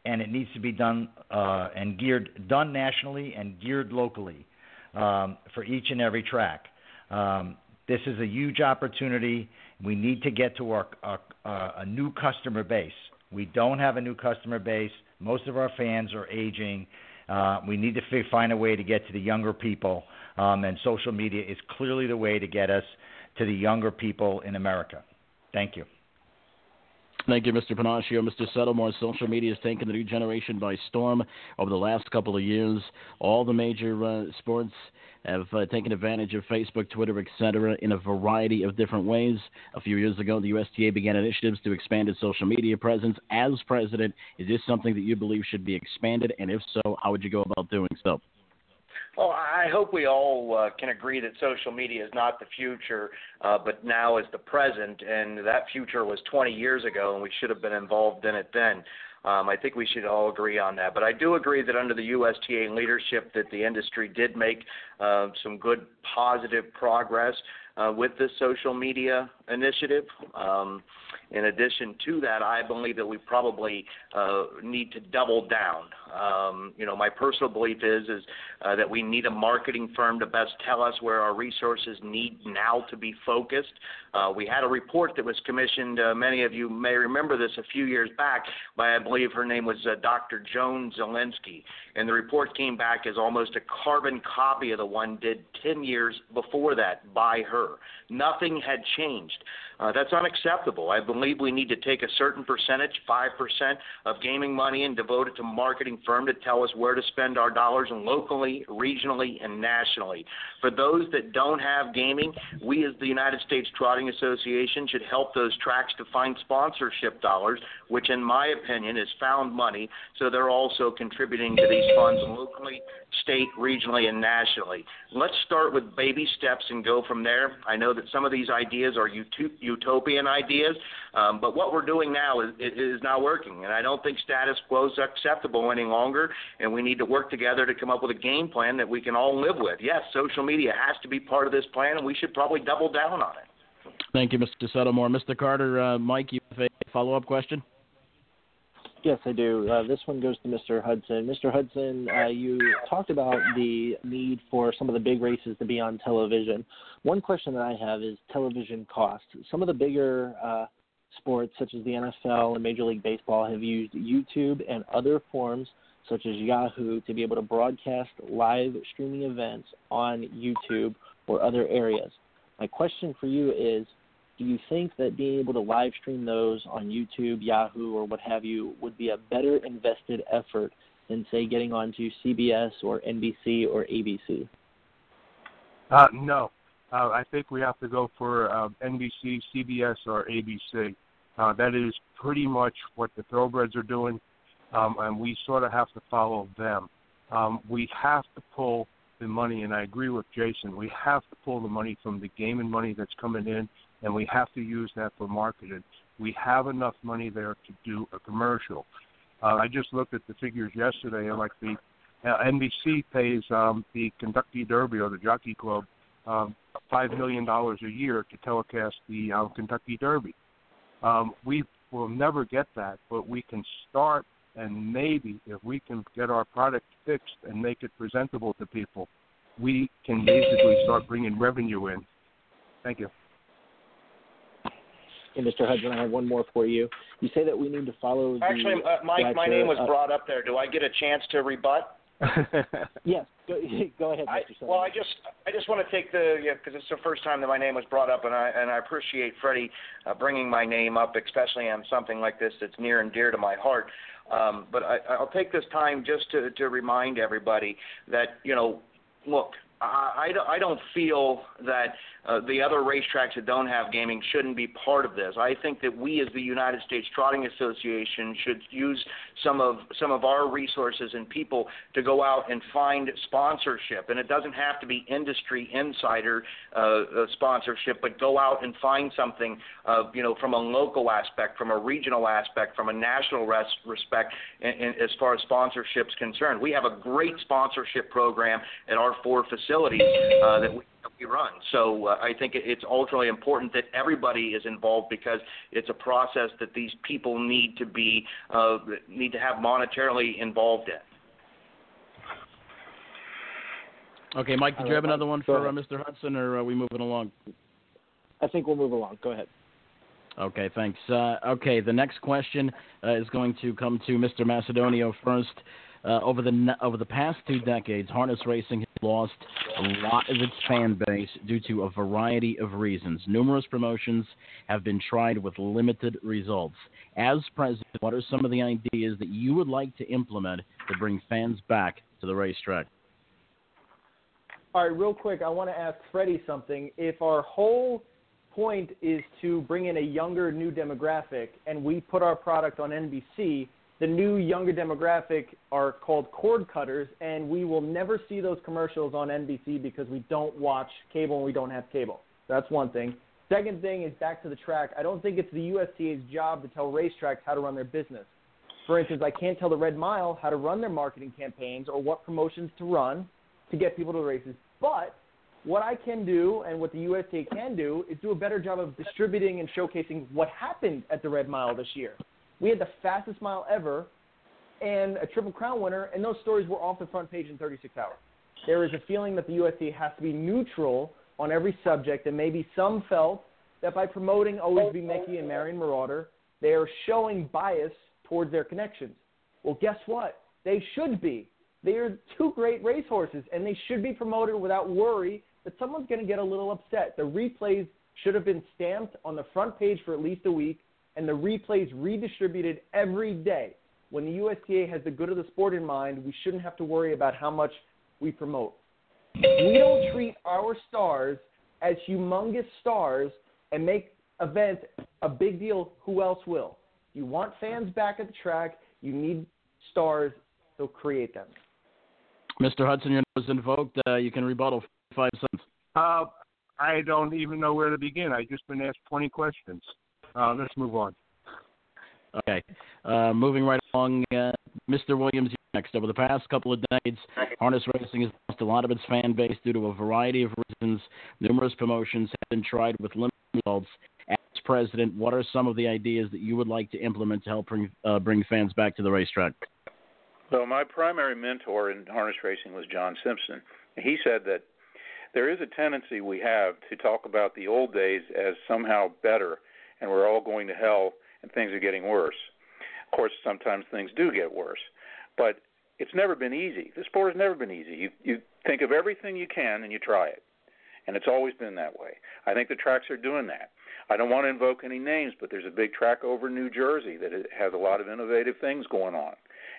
and it needs to be done uh, and geared done nationally and geared locally um, for each and every track. Um, this is a huge opportunity. We need to get to our, our uh, a new customer base. We don't have a new customer base. Most of our fans are aging. Uh, we need to f- find a way to get to the younger people, um, and social media is clearly the way to get us to the younger people in America. Thank you. Thank you, Mr. Pennacchio. Mr. Settlemoir, social media has taken the new generation by storm over the last couple of years. All the major uh, sports have uh, taken advantage of Facebook, Twitter, etc., in a variety of different ways. A few years ago, the USTA began initiatives to expand its social media presence. As president, is this something that you believe should be expanded? And if so, how would you go about doing so? Well, I hope we all uh, can agree that social media is not the future, uh, but now is the present, and that future was 20 years ago, and we should have been involved in it then. Um, I think we should all agree on that. But I do agree that under the USTA leadership, that the industry did make uh, some good positive progress uh, with this social media initiative. Um, in addition to that, I believe that we probably uh, need to double down. Um, you know, my personal belief is is uh, that we need a marketing firm to best tell us where our resources need now to be focused. Uh, we had a report that was commissioned. Uh, many of you may remember this a few years back by I believe her name was uh, Dr. Joan Zelinsky, and the report came back as almost a carbon copy of the one did 10 years before that by her. Nothing had changed. Uh, that's unacceptable. I believe we need to take a certain percentage, 5% of gaming money, and devote it to marketing firm to tell us where to spend our dollars and locally, regionally, and nationally. For those that don't have gaming, we as the United States Trotting Association should help those tracks to find sponsorship dollars, which in my opinion is found money, so they're also contributing to these funds locally, state, regionally, and nationally. Let's start with baby steps and go from there. I know that some of these ideas are utopian ideas. Um, but what we're doing now is, is not working, and I don't think status quo is acceptable any longer. And we need to work together to come up with a game plan that we can all live with. Yes, social media has to be part of this plan, and we should probably double down on it. Thank you, Mr. Settlemoir. Mr. Carter, uh, Mike, you have a follow-up question? Yes, I do. Uh, this one goes to Mr. Hudson. Mr. Hudson, uh, you talked about the need for some of the big races to be on television. One question that I have is television cost. Some of the bigger uh, sports, such as the NFL and Major League Baseball, have used YouTube and other forms, such as Yahoo, to be able to broadcast live streaming events on YouTube or other areas. My question for you is do you think that being able to live stream those on YouTube, Yahoo, or what have you would be a better invested effort than, say, getting onto CBS or NBC or ABC? Uh, no. Uh, I think we have to go for uh, NBC, CBS, or ABC. Uh, that is pretty much what the thoroughbreds are doing, um, and we sort of have to follow them. Um, we have to pull the money, and I agree with Jason. We have to pull the money from the gaming money that's coming in and we have to use that for marketing. We have enough money there to do a commercial. Uh, I just looked at the figures yesterday, and like the uh, NBC pays um, the Kentucky Derby or the Jockey Club um, five million dollars a year to telecast the uh, Kentucky Derby. Um, we will never get that, but we can start, and maybe if we can get our product fixed and make it presentable to people, we can basically start bringing revenue in. Thank you. And Mr. Hudson, I have one more for you. You say that we need to follow. Actually, the uh, Mike, my name was uh, brought up there. Do I get a chance to rebut? yes, go, go ahead, Mr. I, well, I just I just want to take the yeah because it's the first time that my name was brought up, and I and I appreciate Freddie uh, bringing my name up, especially on something like this that's near and dear to my heart. Um, but I, I'll take this time just to to remind everybody that you know, look, I, I don't feel that uh, the other racetracks that don't have gaming shouldn't be part of this. I think that we, as the United States Trotting Association, should use some of some of our resources and people to go out and find sponsorship. And it doesn't have to be industry insider uh, uh, sponsorship, but go out and find something, you know, from a local aspect, from a regional aspect, from a national res- respect, in, in, as far as sponsorship's concerned. We have a great sponsorship program at our four facilities uh, that we we run. So uh, I think it's ultimately important that everybody is involved because it's a process that these people need to be uh, need to have monetarily involved in. Okay, Mike, did you have another one for uh, Mr. Hudson, or are we moving along? I think we'll move along. Go ahead. Okay, thanks. Uh, okay, the next question uh, is going to come to Mr. Macedonio first. Uh, over the over the past two decades, harness racing has lost a lot of its fan base due to a variety of reasons. Numerous promotions have been tried with limited results. As president, what are some of the ideas that you would like to implement to bring fans back to the racetrack? All right, real quick, I want to ask Freddie something. If our whole point is to bring in a younger, new demographic, and we put our product on NBC, the new younger demographic are called cord cutters, and we will never see those commercials on NBC because we don't watch cable and we don't have cable. That's one thing. Second thing is back to the track. I don't think it's the USTA's job to tell racetracks how to run their business. For instance, I can't tell the Red Mile how to run their marketing campaigns or what promotions to run to get people to the races. But what I can do and what the USTA can do is do a better job of distributing and showcasing what happened at the Red Mile this year. We had the fastest mile ever and a Triple Crown winner, and those stories were off the front page in 36 hours. There is a feeling that the USTA has to be neutral on every subject, and maybe some felt that by promoting Always B Miki and Marion Marauder, they are showing bias towards their connections. Well, guess what? They should be. They are two great racehorses, and they should be promoted without worry that someone's going to get a little upset. The replays should have been stamped on the front page for at least a week and the replays redistributed every day. When the USTA has the good of the sport in mind, we shouldn't have to worry about how much we promote. We don't treat our stars as humongous stars and make events a big deal. Who else will? You want fans back at the track. You need stars, so create them. Mr. Hudson, your name was invoked. Uh, you can rebuttal five cents. Uh, I don't even know where to begin. I've just been asked 20 questions. Uh, let's move on. Okay. Uh, moving right along, uh, Mr. Williams next. Over the past couple of decades, harness racing has lost a lot of its fan base due to a variety of reasons. Numerous promotions have been tried with limited results. As president, what are some of the ideas that you would like to implement to help bring uh, bring fans back to the racetrack? Well, my primary mentor in harness racing was John Simpson. He said that there is a tendency we have to talk about the old days as somehow better, and we're all going to hell and things are getting worse. Of course, sometimes things do get worse, but it's never been easy. The sport has never been easy. You you think of everything you can and you try it, and it's always been that way. I think the tracks are doing that. I don't want to invoke any names, but there's a big track over New Jersey that has a lot of innovative things going on,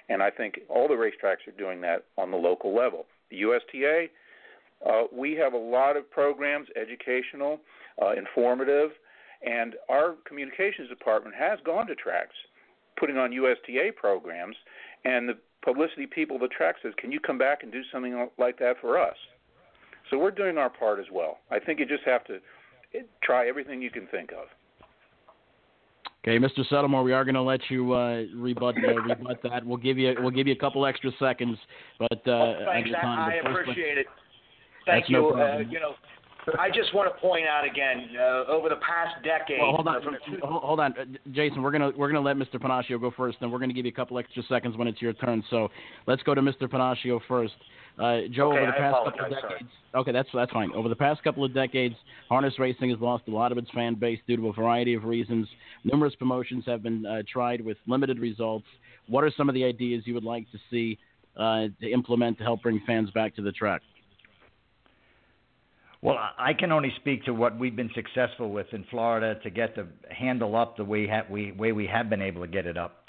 and I think all the racetracks are doing that on the local level. The USTA, uh, we have a lot of programs, educational, uh, informative and our communications department has gone to tracks, putting on USTA programs, and the publicity people of the track says, "Can you come back and do something like that for us?" So we're doing our part as well. I think you just have to try everything you can think of. Okay, Mr. Settlemoir, we are going to let you uh, rebut uh, rebut that. We'll give you we'll give you a couple extra seconds, but uh, well, thanks. time, I, I appreciate it. Thank you. No uh, you know, I just want to point out again, uh, over the past decade. Well, hold on, from hold on, uh, Jason. We're gonna we're gonna let Mr. Pennacchio go first, then we're gonna give you a couple extra seconds when it's your turn. So let's go to Mr. Pennacchio first. Uh, Joe, okay, over the past couple of decades. Sorry. Okay, that's that's fine. Over the past couple of decades, harness racing has lost a lot of its fan base due to a variety of reasons. Numerous promotions have been uh, tried with limited results. What are some of the ideas you would like to see uh, to implement to help bring fans back to the track? Well, I can only speak to what we've been successful with in Florida to get the handle up the way ha- we way we have been able to get it up.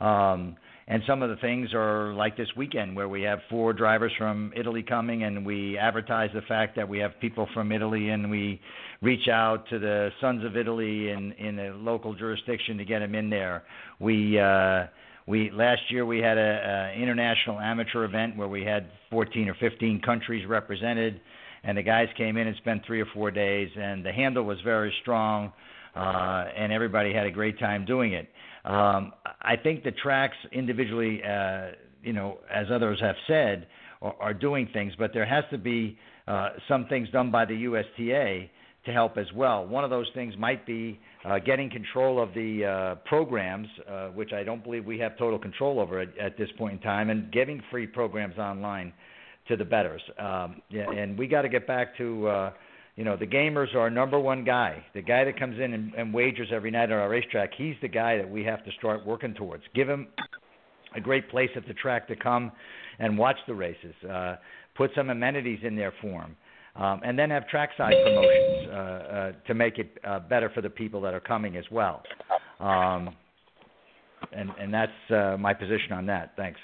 Um, and some of the things are like this weekend where we have four drivers from Italy coming and we advertise the fact that we have people from Italy and we reach out to the Sons of Italy in in a local jurisdiction to get them in there. We uh we last year we had a, a international amateur event where we had 14 or 15 countries represented and the guys came in and spent three or four days, and the handle was very strong, uh, and everybody had a great time doing it. Um, I think the tracks individually, uh, you know, as others have said, are, are doing things, but there has to be uh, some things done by the USTA to help as well. One of those things might be uh, getting control of the uh, programs, uh, which I don't believe we have total control over at, at this point in time, and giving free programs online to the betters. Um, yeah, and we got to get back to, uh, you know, the gamers are our number one guy. The guy that comes in and, and wagers every night at our racetrack, he's the guy that we have to start working towards. Give him a great place at the track to come and watch the races. Uh, put some amenities in there for him. Um, and then have trackside promotions uh, uh, to make it uh, better for the people that are coming as well. Um, and, and that's uh, my position on that. Thanks.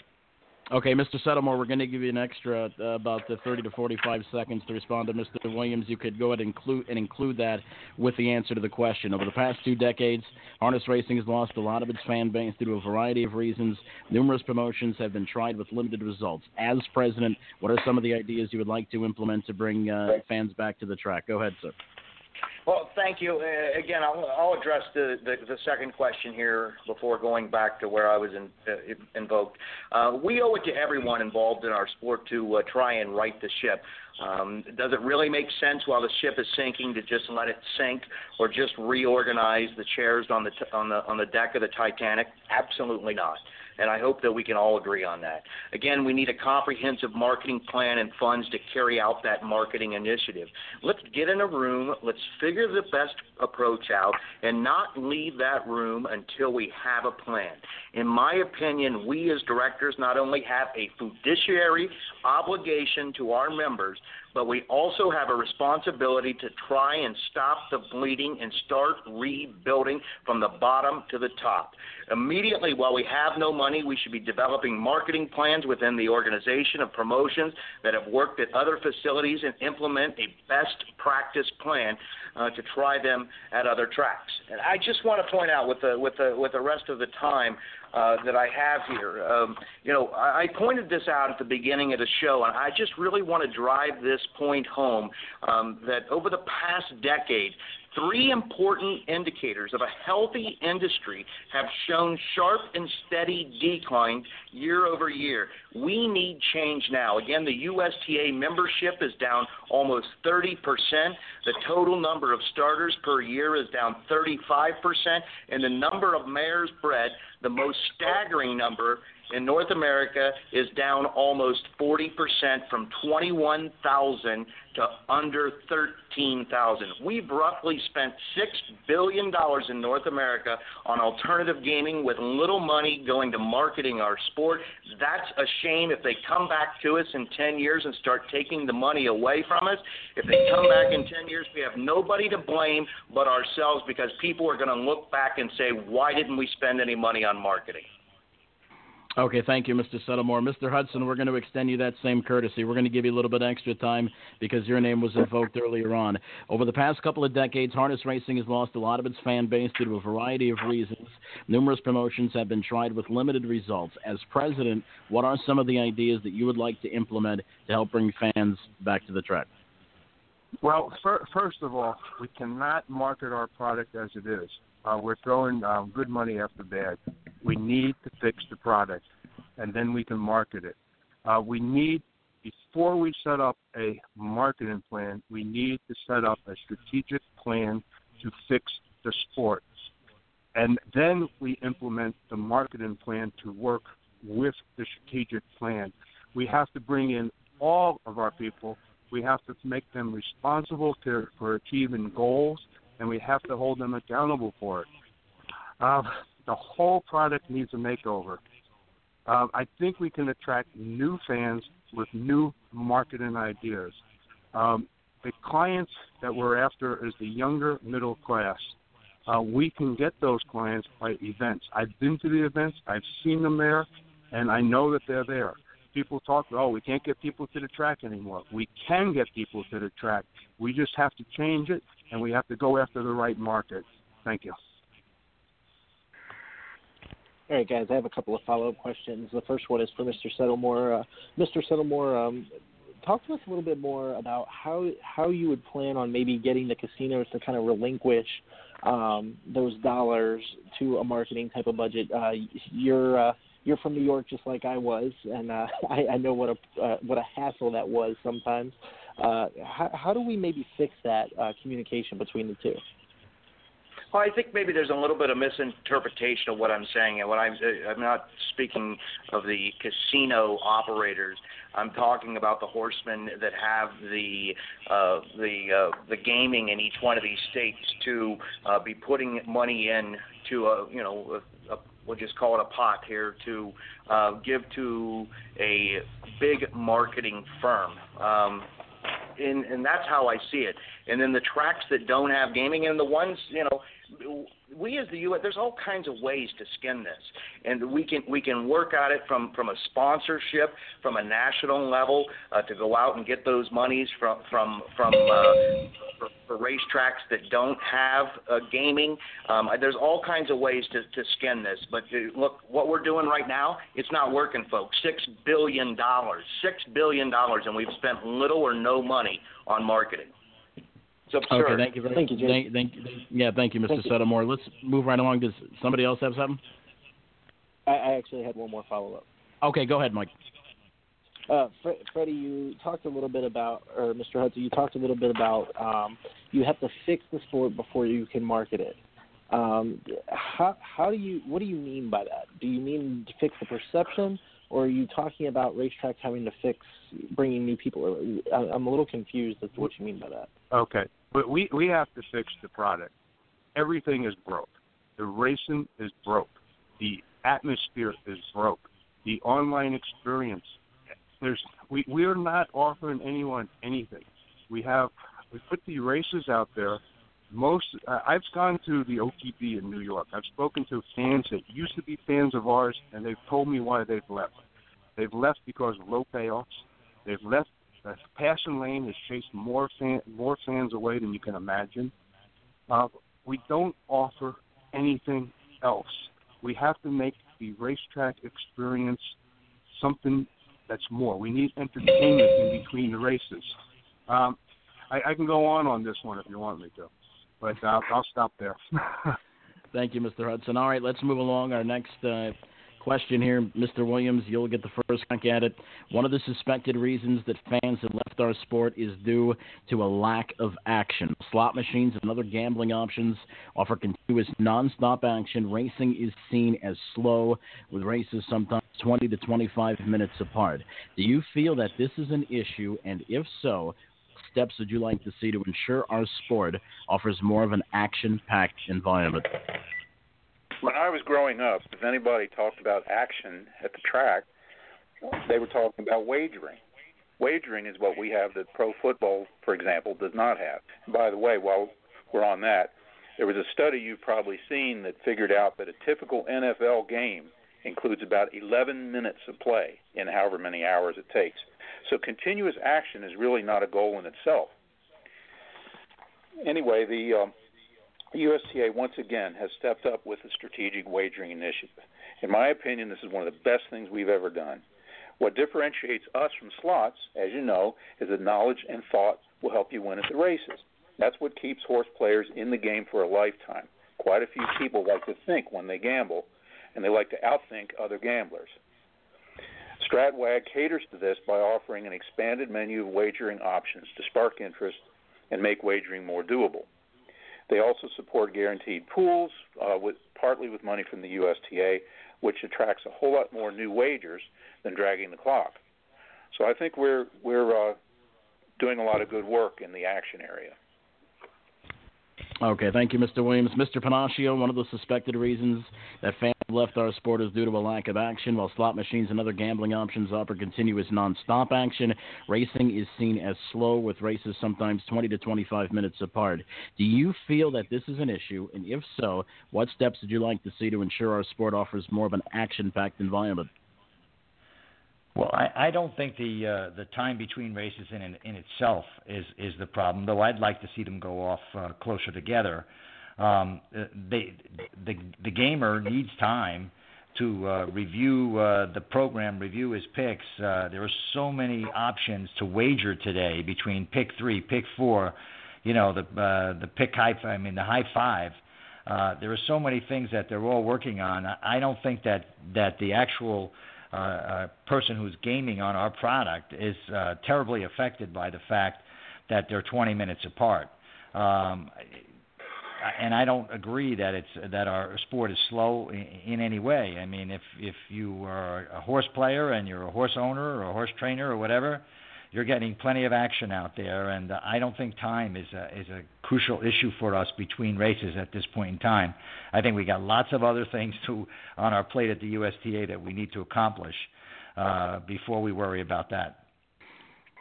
Okay, Mr. Settlemoir, we're going to give you an extra uh, about uh, 30 to 45 seconds to respond to Mr. Williams. You could go ahead and include, and include that with the answer to the question. Over the past two decades, harness racing has lost a lot of its fan base due to a variety of reasons. Numerous promotions have been tried with limited results. As president, what are some of the ideas you would like to implement to bring uh, fans back to the track? Go ahead, sir. Well, thank you. Uh, again, I'll, I'll address the, the, the, second question here before going back to where I was in, uh, invoked. Uh, we owe it to everyone involved in our sport to uh, try and right the ship. Um, does it really make sense while the ship is sinking to just let it sink, or just reorganize the chairs on the t- on the on the deck of the Titanic? Absolutely not and I hope that we can all agree on that. Again, we need a comprehensive marketing plan and funds to carry out that marketing initiative. Let's get in a room, let's figure the best approach out, and not leave that room until we have a plan. In my opinion, we as directors not only have a fiduciary obligation to our members, but we also have a responsibility to try and stop the bleeding and start rebuilding from the bottom to the top. Immediately, while we have no money, we should be developing marketing plans within the organization of promotions that have worked at other facilities and implement a best practice plan uh, to try them at other tracks. And I just want to point out with the with the with the rest of the time uh, that I have here. Um, you know, I, I pointed this out at the beginning of the show, and I just really want to drive this point home um, that over the past decade, Three important indicators of a healthy industry have shown sharp and steady decline year over year. We need change now. Again, the USTA membership is down almost 30%. The total number of starters per year is down 35%. And the number of mares bred, the most staggering number in North America is down almost 40% from 21,000 to under 13,000. We've roughly spent $6 billion in North America on alternative gaming with little money going to marketing our sport. That's a shame if they come back to us in 10 years and start taking the money away from us. If they come back in 10 years, we have nobody to blame but ourselves because people are going to look back and say, why didn't we spend any money on marketing? Okay, thank you, Mr. Settlemoir. Mr. Hudson, we're going to extend you that same courtesy. We're going to give you a little bit extra time because your name was invoked earlier on. Over the past couple of decades, harness racing has lost a lot of its fan base due to a variety of reasons. Numerous promotions have been tried with limited results. As president, what are some of the ideas that you would like to implement to help bring fans back to the track? Well, first of all, we cannot market our product as it is. Uh, we're throwing uh, good money after bad. We need to fix the product, and then we can market it. Uh, we need, before we set up a marketing plan, we need to set up a strategic plan to fix the sport. And then we implement the marketing plan to work with the strategic plan. We have to bring in all of our people. We have to make them responsible to, for achieving goals and we have to hold them accountable for it. Uh, the whole product needs a makeover. Uh, I think we can attract new fans with new marketing ideas. Um, the clients that we're after is the younger middle class. Uh, we can get those clients by events. I've been to the events, I've seen them there, and I know that they're there. People talk, oh, we can't get people to the track anymore. We can get people to the track. We just have to change it and we have to go after the right market. Thank you. All right, guys, I have a couple of follow up questions. The first one is for Mr. Settlemoir. Uh, Mr. Settlemoir, um, talk to us a little bit more about how how you would plan on maybe getting the casinos to kind of relinquish um, those dollars to a marketing type of budget. Uh, you're uh, you're from New York, just like I was, and uh, I, I know what a uh, what a hassle that was sometimes. Uh, how, how do we maybe fix that uh, communication between the two? Well, I think maybe there's a little bit of misinterpretation of what I'm saying, and what I'm I'm not speaking of the casino operators. I'm talking about the horsemen that have the uh, the uh, the gaming in each one of these states to uh, be putting money in to a you know a, a, we'll just call it a pot here to uh, give to a big marketing firm. Um, and and that's how I see it. And then the tracks that don't have gaming, and the ones you know, we as the U.S. There's all kinds of ways to skin this, and we can we can work at it from from a sponsorship, from a national level, uh, to go out and get those monies from from from. Uh, for, for racetracks that don't have uh, gaming. Um, there's all kinds of ways to, to skin this, but uh, look, what we're doing right now, it's not working, folks. Six billion dollars, six billion dollars, and we've spent little or no money on marketing. Okay, thank you very thank you, Jim. Thank, thank, yeah, thank you, Mr. Thank you. Settlemoir. Let's move right along. Does somebody else have something? I, I actually had one more follow up. Okay, go ahead, Mike. Uh, Fre- Freddie, you talked a little bit about, or Mr. Hudson, you talked a little bit about um, you have to fix the sport before you can market it. Um, how how do you what do you mean by that? Do you mean to fix the perception, or are you talking about racetracks having to fix bringing new people? I- I'm a little confused as to what you mean by that. Okay, but we we have to fix the product. Everything is broke. The racing is broke. The atmosphere is broke. The online experience. There's we we are not offering anyone anything. We have we put the races out there. Most uh, I've gone to the OTB in New York. I've spoken to fans that used to be fans of ours, and they've told me why they've left. They've left because of low payoffs. They've left. Uh, Passing Lane has chased more fan, more fans away than you can imagine. Uh, we don't offer anything else. We have to make the racetrack experience something that's more. We need entertainment in between the races. Um, I, I can go on on this one if you want me to, but uh, I'll stop there. Thank you, Mr. Hudson. All right, let's move along. Our next uh, question here, Mr. Williams, you'll get the first crack at it. One of the suspected reasons that fans have left our sport is due to a lack of action. Slot machines and other gambling options offer continuous nonstop action. Racing is seen as slow, with races sometimes 20 to 25 minutes apart. Do you feel that this is an issue, and if so, steps would you like to see to ensure our sport offers more of an action packed environment? When I was growing up, if anybody talked about action at the track, they were talking about wagering. Wagering is what we have that pro football, for example, does not have. By the way, while we're on that, there was a study you've probably seen that figured out that a typical NFL game includes about 11 minutes of play in however many hours it takes. So continuous action is really not a goal in itself. Anyway, the um, USTA once again has stepped up with a strategic wagering initiative. In my opinion, this is one of the best things we've ever done. What differentiates us from slots, as you know, is that knowledge and thought will help you win at the races. That's what keeps horse players in the game for a lifetime. Quite a few people like to think when they gamble, and they like to outthink other gamblers. StratWag caters to this by offering an expanded menu of wagering options to spark interest and make wagering more doable. They also support guaranteed pools, uh, with, partly with money from the USTA, which attracts a whole lot more new wagers than dragging the clock. So I think we're we're uh, doing a lot of good work in the action area. Okay, thank you, Mr. Williams. Mr. Pennacchio, one of the suspected reasons that fans left our sport is due to a lack of action. While slot machines and other gambling options offer continuous non-stop action, racing is seen as slow, with races sometimes 20 to 25 minutes apart. Do you feel that this is an issue? And if so, what steps would you like to see to ensure our sport offers more of an action-packed environment? Well, I, I don't think the uh, the time between races in, in itself is is the problem. Though I'd like to see them go off uh, closer together. Um, uh, they the the gamer needs time to uh, review uh, the program, review his picks. Uh, there are so many options to wager today between pick three, pick four, you know the uh, the pick high. I mean the high five. Uh, there are so many things that they're all working on. I don't think that that the actual uh, a person who's gaming on our product is uh, terribly affected by the fact that they're 20 minutes apart. Um, and I don't agree that it's that our sport is slow in, in any way. I mean, if if you are a horse player and you're a horse owner or a horse trainer or whatever, you're getting plenty of action out there, and uh, I don't think time is a is a crucial issue for us between races at this point in time. I think we got lots of other things to on our plate at the USTA that we need to accomplish uh, before we worry about that.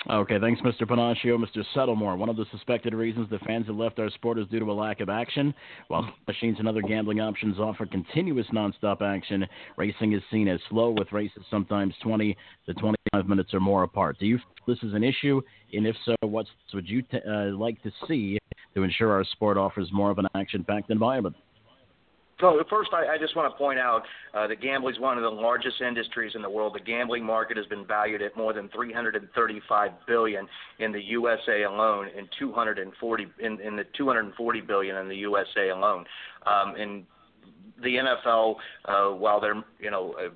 Okay, thanks, Mr. Pennacchio. Mr. Settlemoir, one of the suspected reasons the fans have left our sport is due to a lack of action. While machines and other gambling options offer continuous nonstop action, racing is seen as slow, with races sometimes 20 to 25 minutes or more apart. Do you this is an issue? And if so, what would you t- uh, like to see to ensure our sport offers more of an action packed environment? So first, I, I just want to point out uh, that gambling is one of the largest industries in the world. The gambling market has been valued at more than 335 billion in the USA alone, and 240 in, in the 240 billion in the USA alone. Um, and the NFL, uh, while they're you know uh,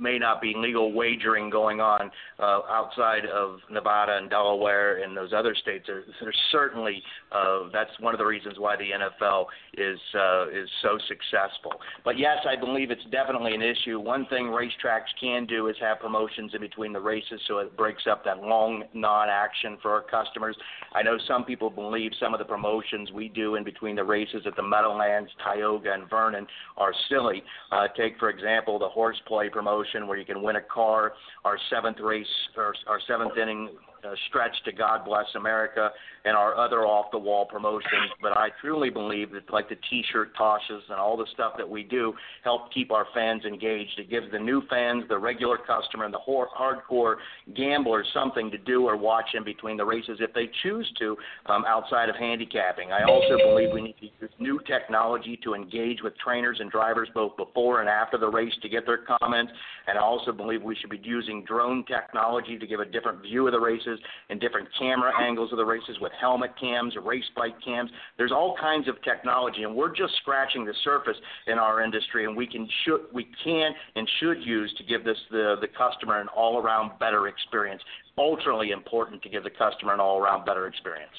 may not be legal wagering going on uh, outside of Nevada and Delaware and those other states. There's, there's certainly uh, that's one of the reasons why the NFL is uh, is so successful. But yes, I believe it's definitely an issue. One thing racetracks can do is have promotions in between the races, so it breaks up that long non-action for our customers. I know some people believe some of the promotions we do in between the races at the Meadowlands, Tioga, and Vernon are silly. Uh, take for example the horseplay promotion promotion where you can win a car. Our seventh race, or our seventh inning uh, stretch to God Bless America and our other off the wall promotions. But I truly believe that like the T-shirt tosses and all the stuff that we do help keep our fans engaged. It gives the new fans, the regular customer, and the hardcore gamblers something to do or watch in between the races if they choose to um, outside of handicapping. I also believe we need to use new technology to engage with trainers and drivers both before and after the race to get their comments. And I also believe we should be using drone technology to give a different view of the races races and different camera angles of the races with helmet cams, race bike cams. There's all kinds of technology, and we're just scratching the surface in our industry, and we can should we can and should use to give this the the customer an all around better experience. Ultimately important to give the customer an all around better experience.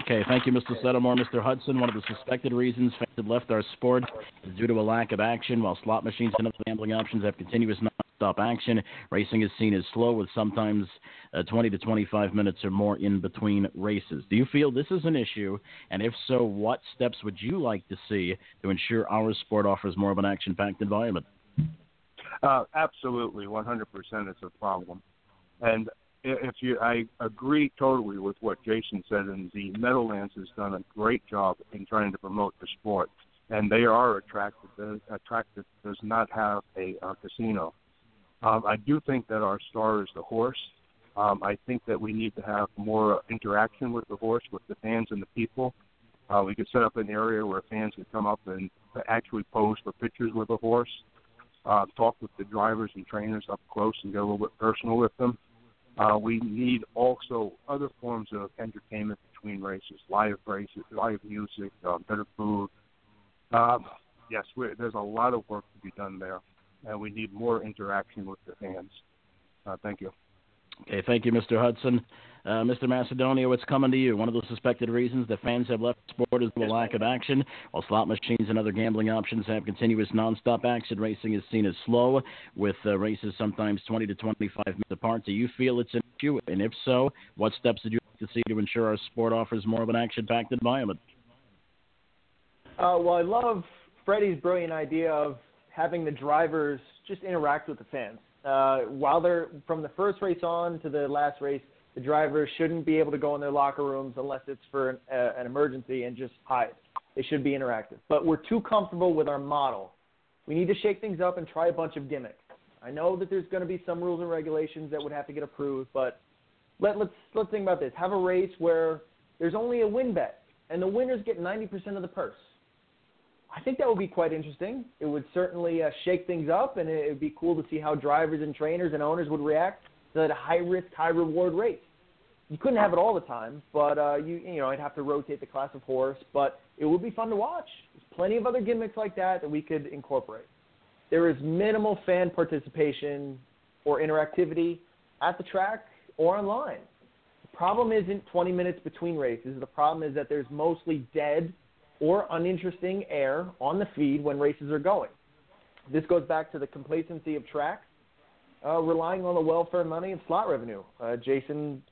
Okay, thank you, Mr. Settlemoir. Mr. Hudson, one of the suspected reasons fans have left our sport is due to a lack of action. While slot machines and other gambling options have continuous non-stop action, racing is seen as slow with sometimes uh, 20 to 25 minutes or more in between races. Do you feel this is an issue? And if so, what steps would you like to see to ensure our sport offers more of an action-packed environment? Uh, absolutely, 100% it's a problem. And if you, I agree totally with what Jason said, and the Meadowlands has done a great job in trying to promote the sport, and they are attractive. The attractive does not have a, a casino. Um, I do think that our star is the horse. Um, I think that we need to have more interaction with the horse, with the fans and the people. Uh, we could set up an area where fans could come up and actually pose for pictures with the horse, uh, talk with the drivers and trainers up close and get a little bit personal with them. Uh, we need also other forms of entertainment between races, live races, live music, uh, better food. Um, yes, there's a lot of work to be done there, and we need more interaction with the fans. Uh, thank you. Okay, thank you, Mr. Hudson. Uh, Mr. Macedonio, what's coming to you? One of the suspected reasons that fans have left sport is the lack of action. While slot machines and other gambling options have continuous nonstop action, racing is seen as slow, with uh, races sometimes 20 to 25 minutes apart. Do you feel it's an issue? And if so, what steps did you like to see to ensure our sport offers more of an action-packed environment? Uh, well, I love Freddie's brilliant idea of having the drivers just interact with the fans. Uh, while they're from the first race on to the last race, the drivers shouldn't be able to go in their locker rooms unless it's for an, uh, an emergency and just hide. They should be interactive. But we're too comfortable with our model. We need to shake things up and try a bunch of gimmicks. I know that there's going to be some rules and regulations that would have to get approved, but let, let's let's think about this. Have a race where there's only a win bet, and the winners get 90% of the purse. I think that would be quite interesting. It would certainly uh, shake things up, and it would be cool to see how drivers and trainers and owners would react to that high risk, high reward race. You couldn't have it all the time, but uh, you you know I'd have to rotate the class of horse, but it would be fun to watch. There's plenty of other gimmicks like that that we could incorporate. There is minimal fan participation or interactivity at the track or online. The problem isn't 20 minutes between races. The problem is that there's mostly dead or uninteresting air on the feed when races are going. This goes back to the complacency of tracks, uh, relying on the welfare money and slot revenue. Uh, Jason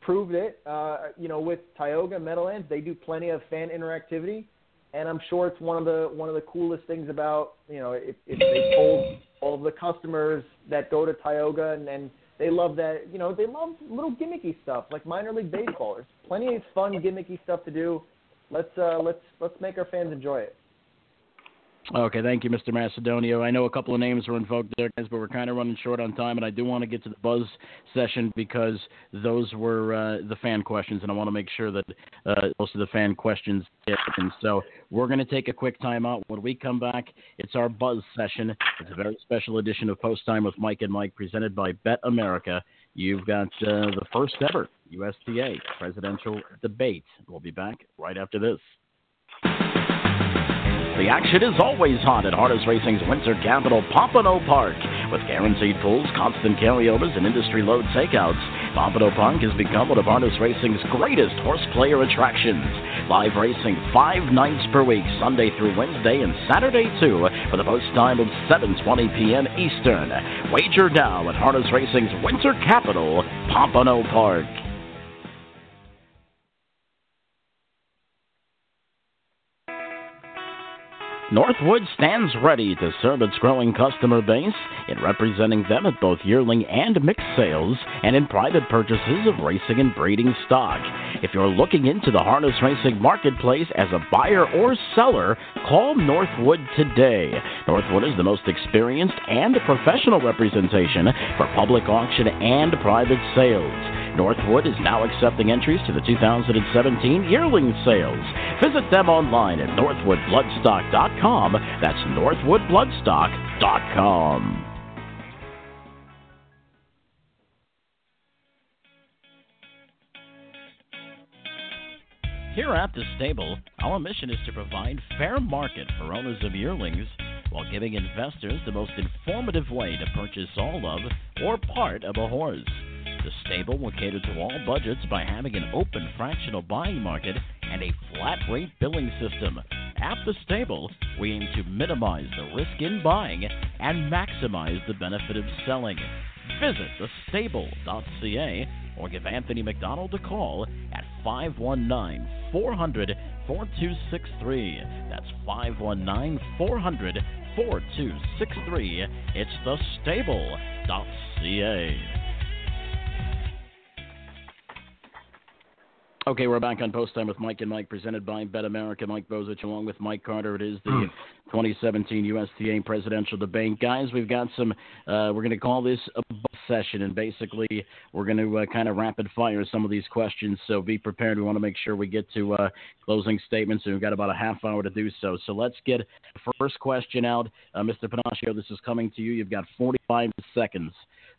proved it. Uh, you know, with Tioga Meadowlands, they do plenty of fan interactivity, and I'm sure it's one of the one of the coolest things about you know if, if they told all of the customers that go to Tioga and, and they love that you know they love little gimmicky stuff like minor league baseball. There's plenty of fun gimmicky stuff to do let's uh, let's let's make our fans enjoy it. Okay, thank you, Mr. Macedonio. I know a couple of names were invoked there, guys, but we're kind of running short on time, and I do want to get to the buzz session because those were uh, the fan questions, and I want to make sure that uh, most of the fan questions get in. So we're going to take a quick timeout. When we come back, it's our buzz session. It's a very special edition of Post Time with Mike and Mike, presented by Bet America. You've got uh, the first ever USTA presidential debate. We'll be back right after this. The action is always hot at Harness Racing's winter capital, Pompano Park. With guaranteed pulls, constant carryovers, and industry load takeouts, Pompano Park has become one of Harness Racing's greatest horse player attractions. Live racing five nights per week, Sunday through Wednesday and Saturday too, with a post time of 7:20 p.m. Eastern. Wager now at Harness Racing's winter capital, Pompano Park. Northwood stands ready to serve its growing customer base in representing them at both yearling and mixed sales and in private purchases of racing and breeding stock. If you're looking into the harness racing marketplace as a buyer or seller, call Northwood today. Northwood is the most experienced and professional representation for public auction and private sales. Northwood is now accepting entries to the 2017 yearling sales. Visit them online at northwoodbloodstock.com. That's northwoodbloodstock.com. Here at the stable, our mission is to provide fair market for owners of yearlings while giving investors the most informative way to purchase all of or part of a horse. The stable will cater to all budgets by having an open fractional buying market and a flat rate billing system. At the stable, we aim to minimize the risk in buying and maximize the benefit of selling. Visit thestable.ca or give Anthony McDonald a call at 519 400 4263. That's 519 400 4263. It's thestable.ca. Okay, we're back on post time with Mike and Mike, presented by Bet America. Mike Bozich, along with Mike Carter. It is the 2017 USTA presidential debate, guys. We've got some. Uh, we're going to call this a session, and basically, we're going to uh, kind of rapid fire some of these questions. So be prepared. We want to make sure we get to uh, closing statements, and we've got about a half hour to do so. So let's get the first question out, uh, Mr. Pennacchio. This is coming to you. You've got 45 seconds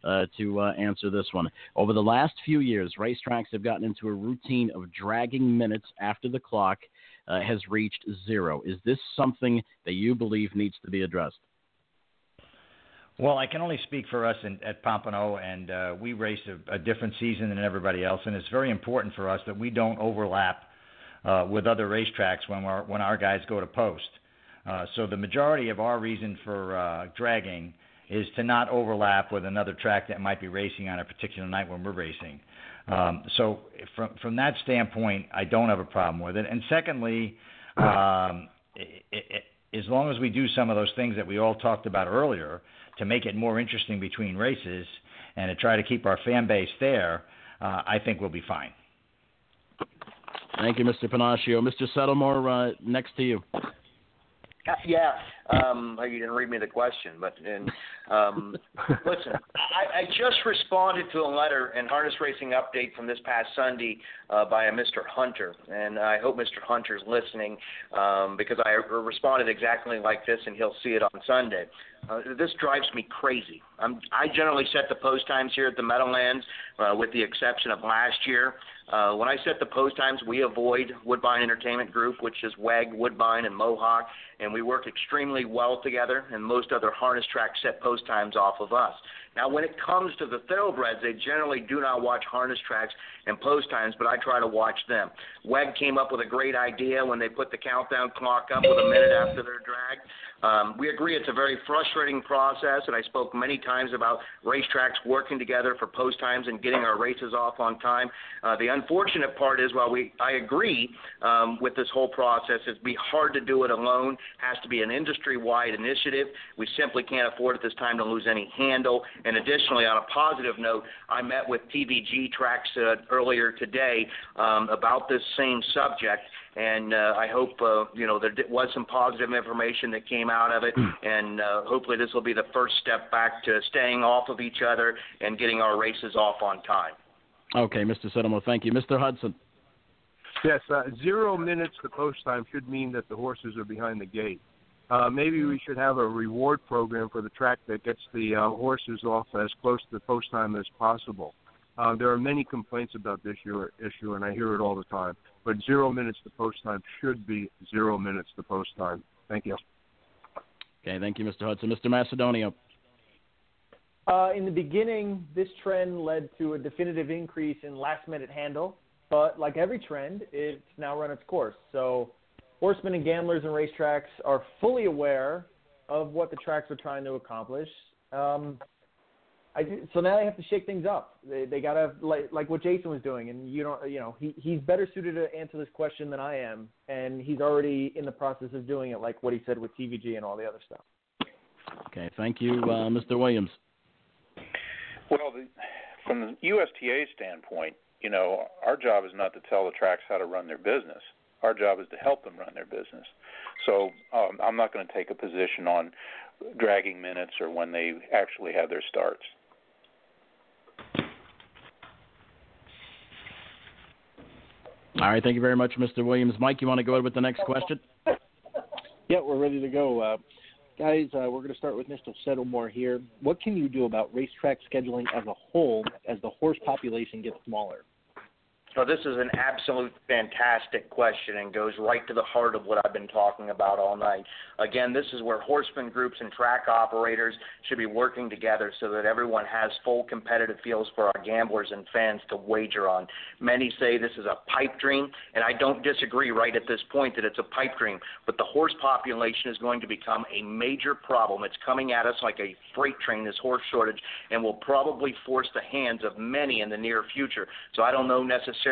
uh, to uh, answer this one. Over the last few years, racetracks have gotten into a routine of dragging minutes after the clock uh, has reached zero. Is this something that you believe needs to be addressed? Well, I can only speak for us in, at Pompano, and uh, we race a, a different season than everybody else, and it's very important for us that we don't overlap uh, with other racetracks when our when our guys go to post. Uh, so the majority of our reason for uh, dragging is to not overlap with another track that might be racing on a particular night when we're racing. Um, so from from that standpoint, I don't have a problem with it. And secondly, um, it, it, as long as we do some of those things that we all talked about earlier to make it more interesting between races and to try to keep our fan base there, uh, I think we'll be fine. Thank you, Mr. Pennacchio. Mr. Settlemoir, uh, next to you. Yeah, um, you didn't read me the question, but and um, listen, I, I just responded to a letter and harness racing update from this past Sunday uh, by a Mr. Hunter, and I hope Mr. Hunter's listening um, because I responded exactly like this, and he'll see it on Sunday. Uh, this drives me crazy. I'm, I generally set the post times here at the Meadowlands, uh, with the exception of last year. Uh, when I set the post times, we avoid Woodbine Entertainment Group, which is WEG, Woodbine, and Mohawk, and we work extremely well together, and most other harness tracks set post times off of us. Now, when it comes to the thoroughbreds, they generally do not watch harness tracks and post times, but I try to watch them. WEG came up with a great idea when they put the countdown clock up with a minute after their drag. Um, we agree it's a very frustrating process, and I spoke many times about racetracks working together for post times and getting our races off on time. Uh, the unfortunate part is, while we I agree um, with this whole process, it'd be hard to do it alone. It has to be an industry-wide initiative. We simply can't afford at this time to lose any handle. And additionally, on a positive note, I met with TVG Tracks uh, earlier today um, about this same subject and uh, I hope uh, you know there was some positive information that came out of it, hmm. and uh, hopefully this will be the first step back to staying off of each other and getting our races off on time. Okay, Mr. Settlemoir, thank you, Mr. Hudson. Yes, uh, zero minutes to post time should mean that the horses are behind the gate. Uh, maybe we should have a reward program for the track that gets the uh, horses off as close to the post time as possible. Uh, there are many complaints about this issue, and I hear it all the time. But zero minutes to post time should be zero minutes to post time. Thank you. Okay, thank you, Mr. Hudson. Mr. Macedonio. Uh, in the beginning, this trend led to a definitive increase in last minute handle, but like every trend, it's now run its course. So, horsemen and gamblers and racetracks are fully aware of what the tracks are trying to accomplish. Um, I, so now they have to shake things up. They they gotta like like what Jason was doing, and you don't you know he he's better suited to answer this question than I am, and he's already in the process of doing it, like what he said with TVG and all the other stuff. Okay, thank you, uh, Mr. Williams. Well, the, from the USTA standpoint, you know, our job is not to tell the tracks how to run their business. Our job is to help them run their business. So um, I'm not going to take a position on dragging minutes or when they actually have their starts. All right, thank you very much, Mr. Williams. Mike, you want to go ahead with the next question? Yeah, we're ready to go. Uh, guys, uh, we're going to start with Mr. Settlemoir here. What can you do about racetrack scheduling as a whole as the horse population gets smaller? So this is an absolute fantastic question and goes right to the heart of what I've been talking about all night. Again, this is where horseman groups and track operators should be working together so that everyone has full competitive fields for our gamblers and fans to wager on. Many say this is a pipe dream, and I don't disagree right at this point that it's a pipe dream, but the horse population is going to become a major problem. It's coming at us like a freight train, this horse shortage, and will probably force the hands of many in the near future. So I don't know necessarily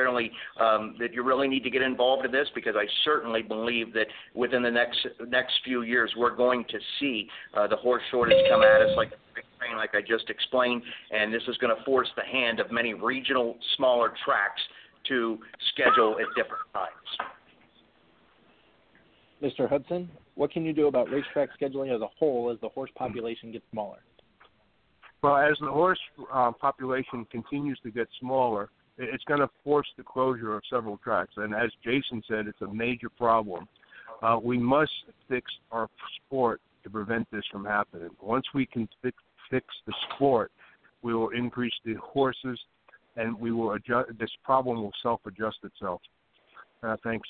um, that you really need to get involved in this because I certainly believe that within the next next few years we're going to see uh, the horse shortage come at us like a train, like I just explained, and this is going to force the hand of many regional smaller tracks to schedule at different times. Mr. Hudson, what can you do about racetrack scheduling as a whole as the horse population gets smaller? Well, as the horse uh, population continues to get smaller, it's going to force the closure of several tracks. And as Jason said, it's a major problem. Uh, we must fix our sport to prevent this from happening. Once we can fix, fix the sport, we will increase the horses, and we will adjust. This problem will self-adjust itself. Uh, thanks.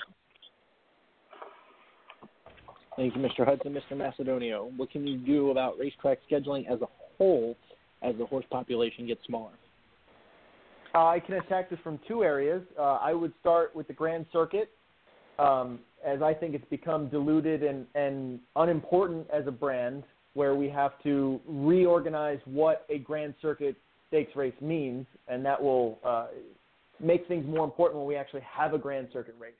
Thank you, Mr. Hudson. Mr. Macedonio, what can you do about racetrack scheduling as a whole as the horse population gets smaller? Uh, I can attack this from two areas. Uh, I would start with the Grand Circuit, um, as I think it's become diluted and, and unimportant as a brand, where we have to reorganize what a Grand Circuit stakes race means, and that will uh, make things more important when we actually have a Grand Circuit race.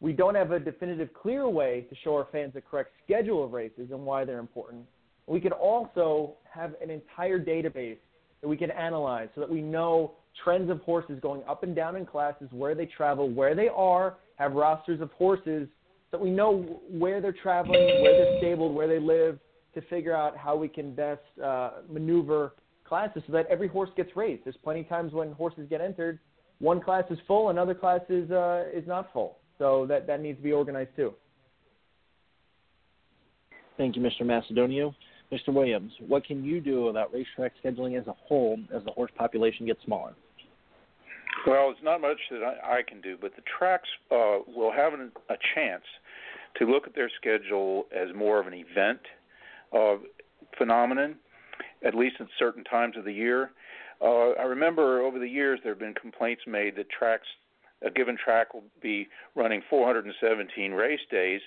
We don't have a definitive, clear way to show our fans the correct schedule of races and why they're important. We could also have an entire database that we can analyze so that we know trends of horses going up and down in classes, where they travel, where they are, have rosters of horses so that we know where they're traveling, where they're stabled, where they live, to figure out how we can best uh, maneuver classes so that every horse gets raced. There's plenty of times when horses get entered, one class is full, another class is uh, is not full. So that that needs to be organized too. Thank you, Mr. Macedonio. Mr. Williams, what can you do about racetrack scheduling as a whole as the horse population gets smaller? Well, it's not much that I, I can do, but the tracks uh, will have an, a chance to look at their schedule as more of an event uh, phenomenon, at least at certain times of the year. Uh, I remember over the years there have been complaints made that tracks, a given track will be running 417 race days,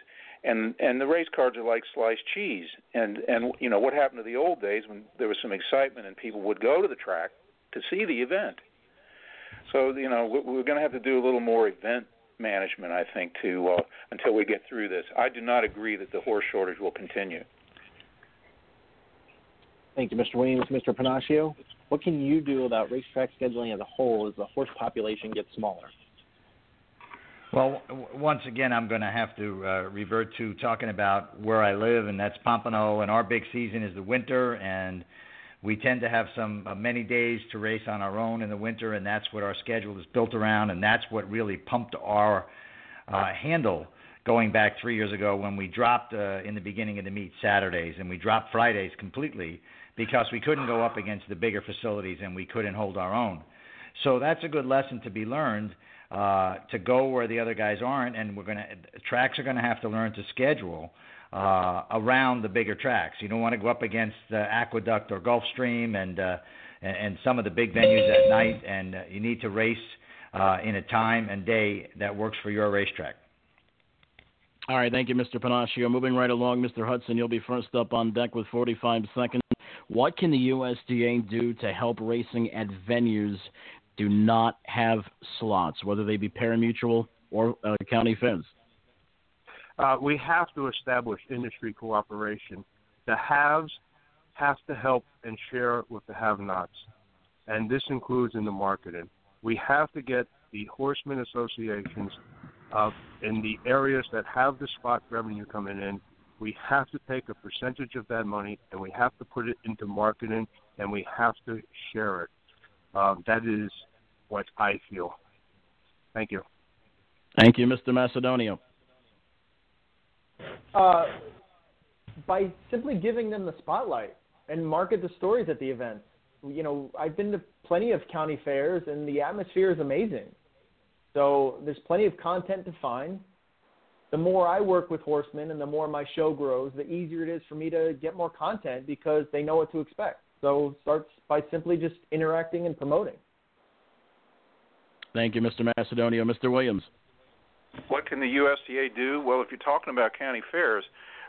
and and the race cards are like sliced cheese. And and you know what happened to the old days when there was some excitement and people would go to the track to see the event. So you know we're going to have to do a little more event management, I think, to uh, until we get through this. I do not agree that the horse shortage will continue. Thank you, Mr. Williams. Mr. Pennacchio, what can you do about racetrack scheduling as a whole as the horse population gets smaller? Well, once again, I'm going to have to uh, revert to talking about where I live, and that's Pompano. And our big season is the winter, and we tend to have some uh, many days to race on our own in the winter, and that's what our schedule is built around, and that's what really pumped our uh, handle going back three years ago when we dropped uh, in the beginning of the meet Saturdays and we dropped Fridays completely because we couldn't go up against the bigger facilities and we couldn't hold our own. So that's a good lesson to be learned uh, to go where the other guys aren't, and we're going to tracks are going to have to learn to schedule uh, around the bigger tracks. You don't want to go up against the Aqueduct or Gulfstream and, uh, and and some of the big venues at night, and uh, you need to race uh, in a time and day that works for your racetrack. All right, thank you, Mr. Pennacchio. Moving right along, Mr. Hudson, you'll be first up on deck with 45 seconds. What can the USTA do to help racing at venues do not have slots, whether they be parimutuel or uh, county fairs? Uh, we have to establish industry cooperation. The haves have to help and share with the have-nots, and this includes in the marketing. We have to get the horsemen associations uh, in the areas that have the spot revenue coming in. We have to take a percentage of that money and we have to put it into marketing and we have to share it. Um, that is what I feel. Thank you. Thank you, Mr. Macedonio. Uh, by simply giving them the spotlight and market the stories at the events. You know, I've been to plenty of county fairs, and the atmosphere is amazing. So there's plenty of content to find. The more I work with horsemen and the more my show grows, the easier it is for me to get more content because they know what to expect. So it starts by simply just interacting and promoting. Thank you, Mr. Macedonio. Mr. Williams. What can the USTA do? Well, if you're talking about county fairs,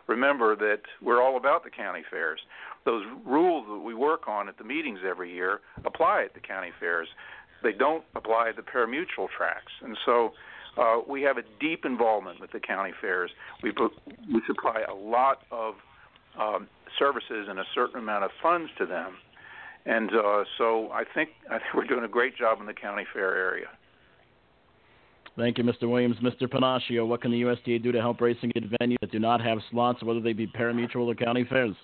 remember that we're all about the county fairs. Those rules that we work on at the meetings every year apply at the county fairs. They don't apply at the parimutuel tracks. And so uh, we have a deep involvement with the county fairs. We, put, we supply a lot of um, services and a certain amount of funds to them. And uh, so I think I think we're doing a great job in the county fair area. Thank you, Mr. Williams. Mr. Pennacchio, what can the USTA do to help racing at venues that do not have slots, whether they be parimutuel or county fairs?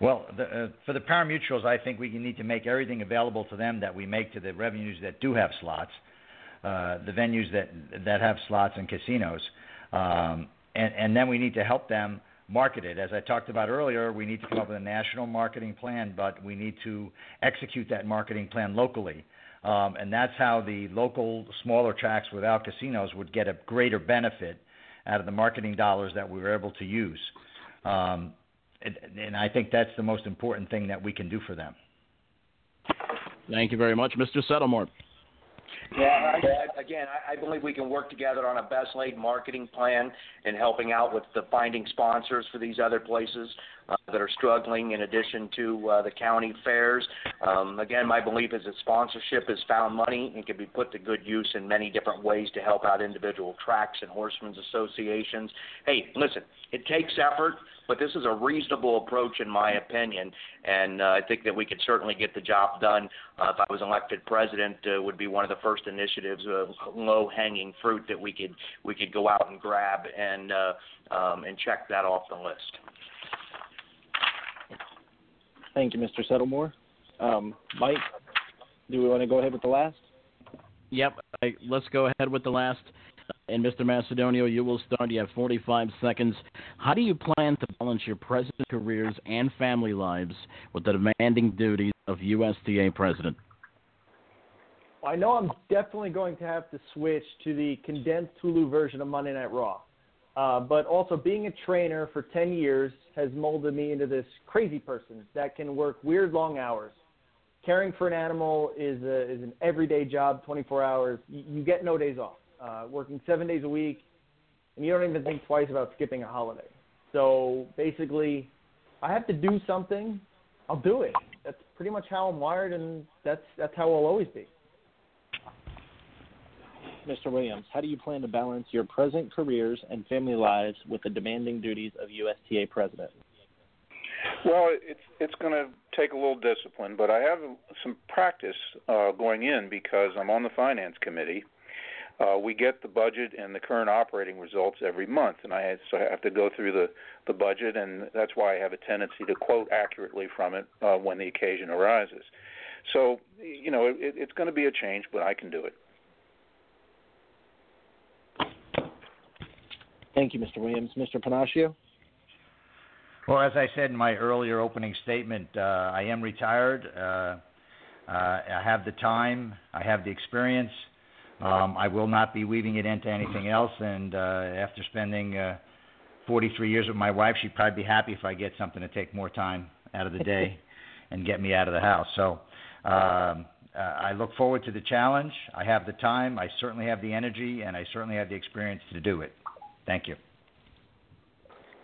Well, the, uh, for the parimutuels, I think we need to make everything available to them that we make to the revenues that do have slots, uh, the venues that that have slots and casinos, um, and, and then we need to help them market it. As I talked about earlier, we need to come up with a national marketing plan, but we need to execute that marketing plan locally. Um, and that's how the local smaller tracks without casinos would get a greater benefit out of the marketing dollars that we were able to use. Um, and, and I think that's the most important thing that we can do for them. Thank you very much, Mr. Settlemoir. Yeah, I, again, I, believe we can work together on a best laid marketing plan and helping out with the finding sponsors for these other places uh, that are struggling in addition to uh, the county fairs. Um, again, my belief is that sponsorship is found money and can be put to good use in many different ways to help out individual tracks and horsemen's associations. Hey, listen, it takes effort but this is a reasonable approach in my opinion, and uh, I think that we could certainly get the job done. Uh, if I was elected president, uh, would be one of the first initiatives, uh, low-hanging fruit that we could we could go out and grab and uh, um, and check that off the list. Thank you, Mr. Settlemoir. Um, Mike, do we want to go ahead with the last? Yep, let's go ahead with the last. And Mr. Macedonio, you will start. You have 45 seconds. How do you plan to balance your present careers and family lives with the demanding duties of USTA president? I know I'm definitely going to have to switch to the condensed Hulu version of Monday Night Raw. Uh, but also, being a trainer for 10 years has molded me into this crazy person that can work weird long hours. Caring for an animal is, a, is an everyday job, 24 hours. You, you get no days off uh, working seven days a week, and you don't even think twice about skipping a holiday. So basically, I have to do something. I'll do it. That's pretty much how I'm wired, and that's that's how I'll always be. Mr. Williams, how do you plan to balance your present careers and family lives with the demanding duties of USTA president? Well, it's it's going to take a little discipline, but I have some practice uh, going in because I'm on the finance committee, uh, we get the budget and the current operating results every month, and I have, so I have to go through the the budget, and that's why I have a tendency to quote accurately from it uh, when the occasion arises. So, you know, it, it's going to be a change, but I can do it. Thank you, Mr. Williams. Mr. Pennacchio? Well, as I said in my earlier opening statement, uh, I am retired. Uh, uh, I have the time, I have the experience, um, I will not be weaving it into anything else. And uh, after spending uh, 43 years with my wife, she'd probably be happy if I get something to take more time out of the day and get me out of the house. So um, uh, I look forward to the challenge. I have the time. I certainly have the energy, and I certainly have the experience to do it. Thank you.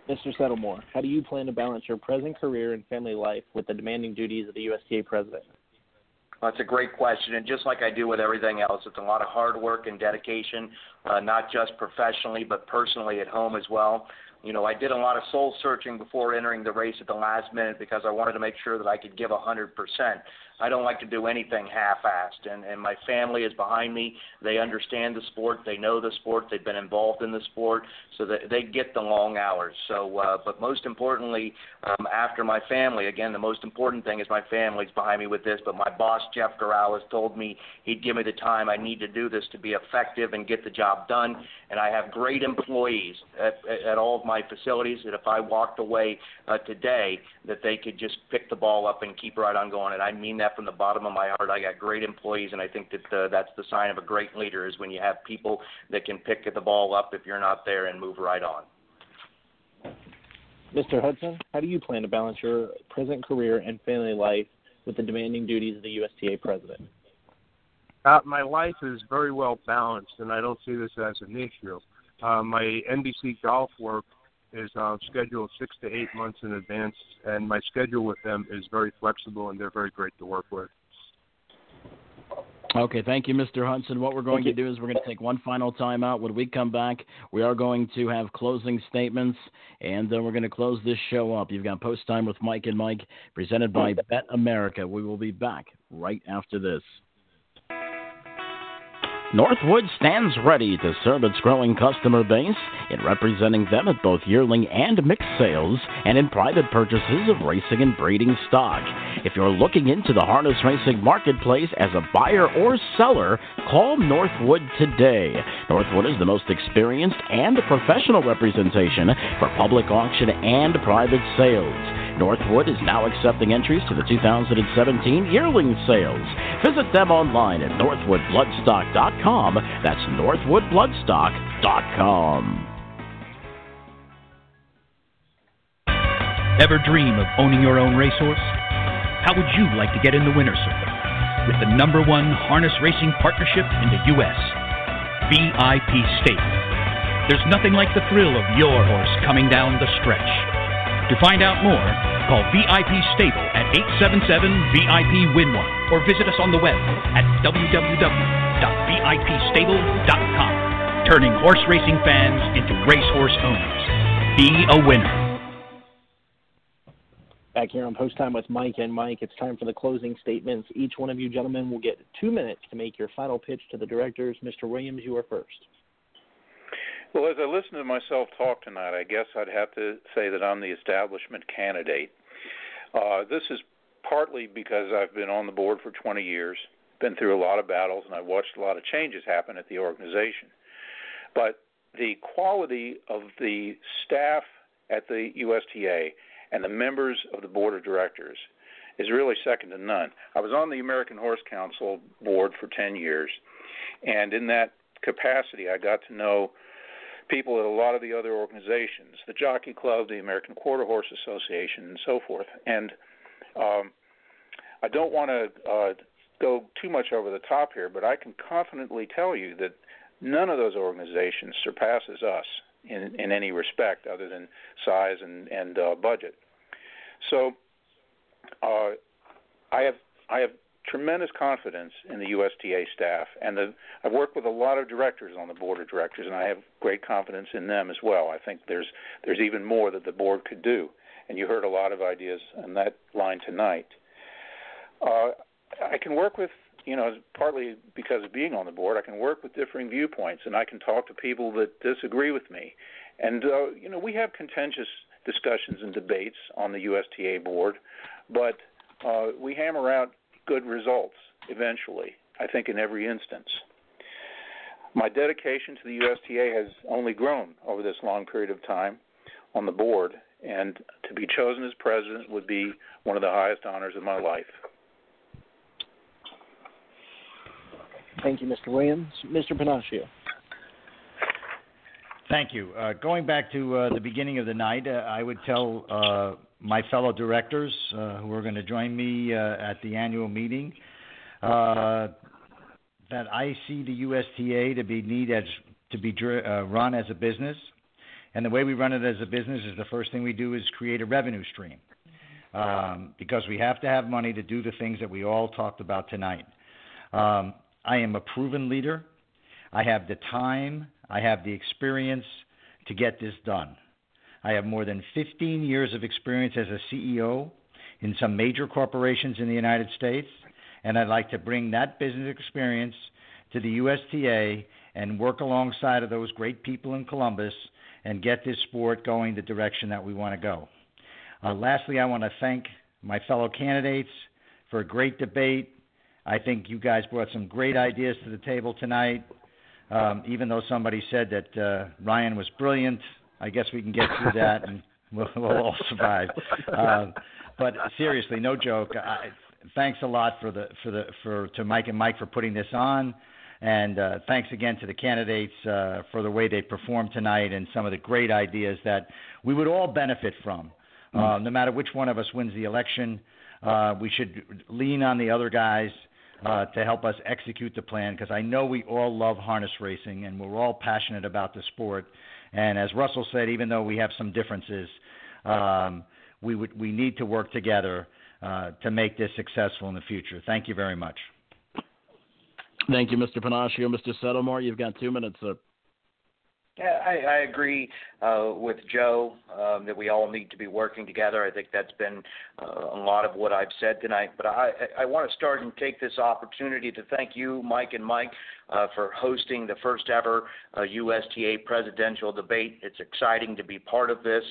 Mr. Settlemoir, how do you plan to balance your present career and family life with the demanding duties of the USTA president? That's a great question, and just like I do with everything else, it's a lot of hard work and dedication, uh, not just professionally but personally at home as well. You know, I did a lot of soul searching before entering the race at the last minute because I wanted to make sure that I could give a 100%. I don't like to do anything half-assed, and and my family is behind me. They understand the sport, they know the sport, they've been involved in the sport, so that they get the long hours. So, uh, but most importantly, um, after my family, again, the most important thing is my family's behind me with this. But my boss Jeff Gural has told me he'd give me the time I need to do this to be effective and get the job done. And I have great employees at, at all of my my facilities that if I walked away uh, today, that they could just pick the ball up and keep right on going. And I mean that from the bottom of my heart. I got great employees, and I think that uh, that's the sign of a great leader is when you have people that can pick the ball up if you're not there and move right on. Mr. Hudson, how do you plan to balance your present career and family life with the demanding duties of the USTA president? Uh, my life is very well balanced, and I don't see this as an issue. Uh, my NBC golf work is uh, scheduled six to eight months in advance, and my schedule with them is very flexible, and they're very great to work with. Okay, thank you, Mr. Hudson. What we're going to do is we're going to take one final time out. When we come back, we are going to have closing statements, and then we're going to close this show up. You've got Post Time with Mike and Mike, presented by Bet America. We will be back right after this. Northwood stands ready to serve its growing customer base in representing them at both yearling and mixed sales and in private purchases of racing and breeding stock. If you're looking into the harness racing marketplace as a buyer or seller, call Northwood today. Northwood is the most experienced and professional representation for public auction and private sales. Northwood is now accepting entries to the 2017 yearling sales. Visit them online at northwoodbloodstock.com. That's northwoodbloodstock.com. Ever dream of owning your own racehorse? How would you like to get in the winner's circle? With the number one harness racing partnership in the U.S., VIP Stable. There's nothing like the thrill of your horse coming down the stretch. To find out more, call VIP Stable at 877-VIP-WIN-1 or visit us on the web at www.vipstable.com. Turning horse racing fans into racehorse owners. Be a winner. Back here on Post Time with Mike and Mike, it's time for the closing statements. Each one of you gentlemen will get two minutes to make your final pitch to the directors. Mr. Williams, you are first. Well, as I listen to myself talk tonight, I guess I'd have to say that I'm the establishment candidate. Uh, this is partly because I've been on the board for 20 years, been through a lot of battles, and I've watched a lot of changes happen at the organization. But the quality of the staff at the USTA and the members of the board of directors is really second to none. I was on the American Horse Council board for 10 years, and in that capacity, I got to know people at a lot of the other organizations, the Jockey Club, the American Quarter Horse Association, and so forth. And um, I don't want to uh, go too much over the top here, but I can confidently tell you that none of those organizations surpasses us in, in any respect other than size and, and uh, budget. So uh, I have I have tremendous confidence in the USTA staff, and the, I've worked with a lot of directors on the board of directors, and I have great confidence in them as well. I think there's there's even more that the board could do, and you heard a lot of ideas on that line tonight. Uh, I can work with you know partly because of being on the board, I can work with differing viewpoints, and I can talk to people that disagree with me, and uh, you know we have contentious discussions and debates on the USTA board, but uh, we hammer out good results eventually, I think, in every instance. My dedication to the USTA has only grown over this long period of time on the board, and to be chosen as president would be one of the highest honors of my life. Thank you, Mr. Williams. Mr. Pennacchio. Thank you. Uh, going back to uh, the beginning of the night, uh, I would tell uh, my fellow directors uh, who are going to join me uh, at the annual meeting uh, that I see the USTA to be need as to be uh, run as a business, and the way we run it as a business is the first thing we do is create a revenue stream um, because we have to have money to do the things that we all talked about tonight. Um, I am a proven leader. I have the time. I have the experience to get this done. I have more than 15 years of experience as a CEO in some major corporations in the United States, and I'd like to bring that business experience to the USTA and work alongside of those great people in Columbus and get this sport going the direction that we want to go. Uh, lastly, I want to thank my fellow candidates for a great debate. I think you guys brought some great ideas to the table tonight. Um, even though somebody said that uh, Ryan was brilliant, I guess we can get through that and we'll, we'll all survive. Uh, but seriously, no joke. I, thanks a lot for the for the for to Mike and Mike for putting this on. And uh, thanks again to the candidates uh, for the way they performed tonight and some of the great ideas that we would all benefit from. Uh, mm-hmm. no matter which one of us wins the election, uh, we should lean on the other guys uh, to help us execute the plan because I know we all love harness racing and we're all passionate about the sport. And as Russell said, even though we have some differences, um, we would we need to work together uh, to make this successful in the future. Thank you very much. Thank you, Mr. Pennacchio. Mr. Settlemoir, you've got two minutes, sir. Yeah, I, I agree uh, with Joe um, that we all need to be working together. I think that's been uh, a lot of what I've said tonight. But I, I want to start and take this opportunity to thank you, Mike and Mike, uh, for hosting the first ever uh, USTA presidential debate. It's exciting to be part of this.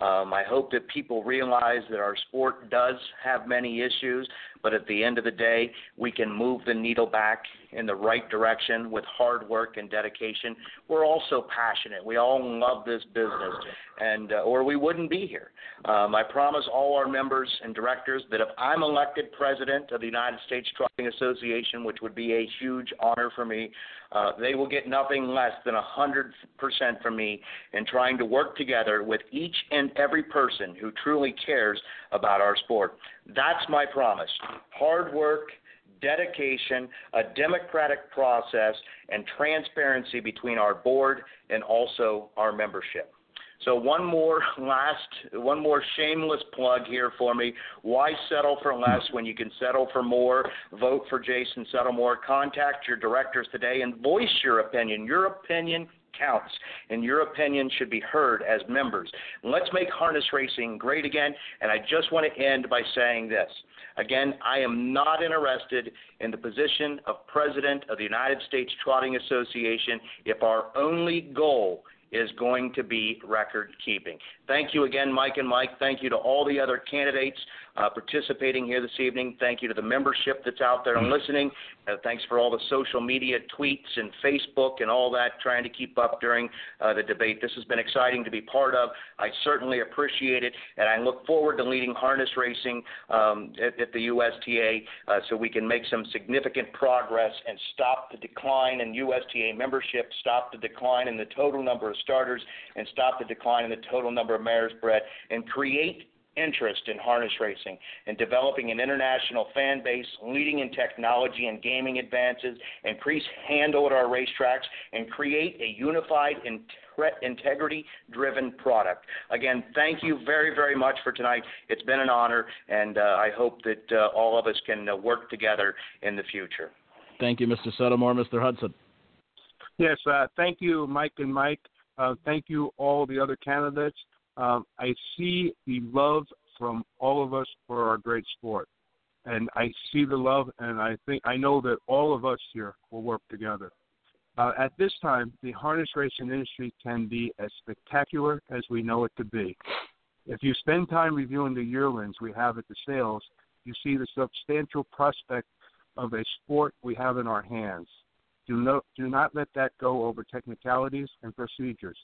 Um, I hope that people realize that our sport does have many issues, but at the end of the day, we can move the needle back in the right direction with hard work and dedication. We're also passionate. We all love this business, and uh, or we wouldn't be here. Um, I promise all our members and directors that if I'm elected president of the United States Trotting Association, which would be a huge honor for me, uh, they will get nothing less than 100% from me in trying to work together with each and every person who truly cares about our sport. That's my promise. Hard work, dedication, a democratic process, and transparency between our board and also our membership. So one more last, one more shameless plug here for me. Why settle for less when you can settle for more? Vote for Jason Settlemoir. Contact your directors today and voice your opinion. Your opinion counts, and your opinion should be heard as members. Let's make harness racing great again. And I just want to end by saying this. Again, I am not interested in the position of President of the United States Trotting Association if our only goal is going to be record keeping. Thank you again, Mike and Mike. Thank you to all the other candidates uh, participating here this evening. Thank you to the membership that's out there and listening. Uh, thanks for all the social media tweets and Facebook and all that, trying to keep up during uh, the debate. This has been exciting to be part of. I certainly appreciate it, and I look forward to leading harness racing um, at, at, the USTA uh, so we can make some significant progress and stop the decline in USTA membership, stop the decline in the total number of starters, and stop the decline in the total number of mares bred, and create interest in harness racing and developing an international fan base, leading in technology and gaming advances, increase handle at our racetracks, and create a unified and integrity driven product. Again, thank you very, very much for tonight. It's been an honor, and uh, I hope that uh, all of us can uh, work together in the future. Thank you, Mr. Settlemoir. Mr. Hudson. Yes, uh, thank you, Mike and Mike. Uh, thank you, all the other candidates. Um, I see the love from all of us for our great sport, and I see the love, and I think I know that all of us here will work together. Uh, at this time, the harness racing industry can be as spectacular as we know it to be. If you spend time reviewing the yearlings we have at the sales, you see the substantial prospect of a sport we have in our hands. Do, no, do not let that go over technicalities and procedures.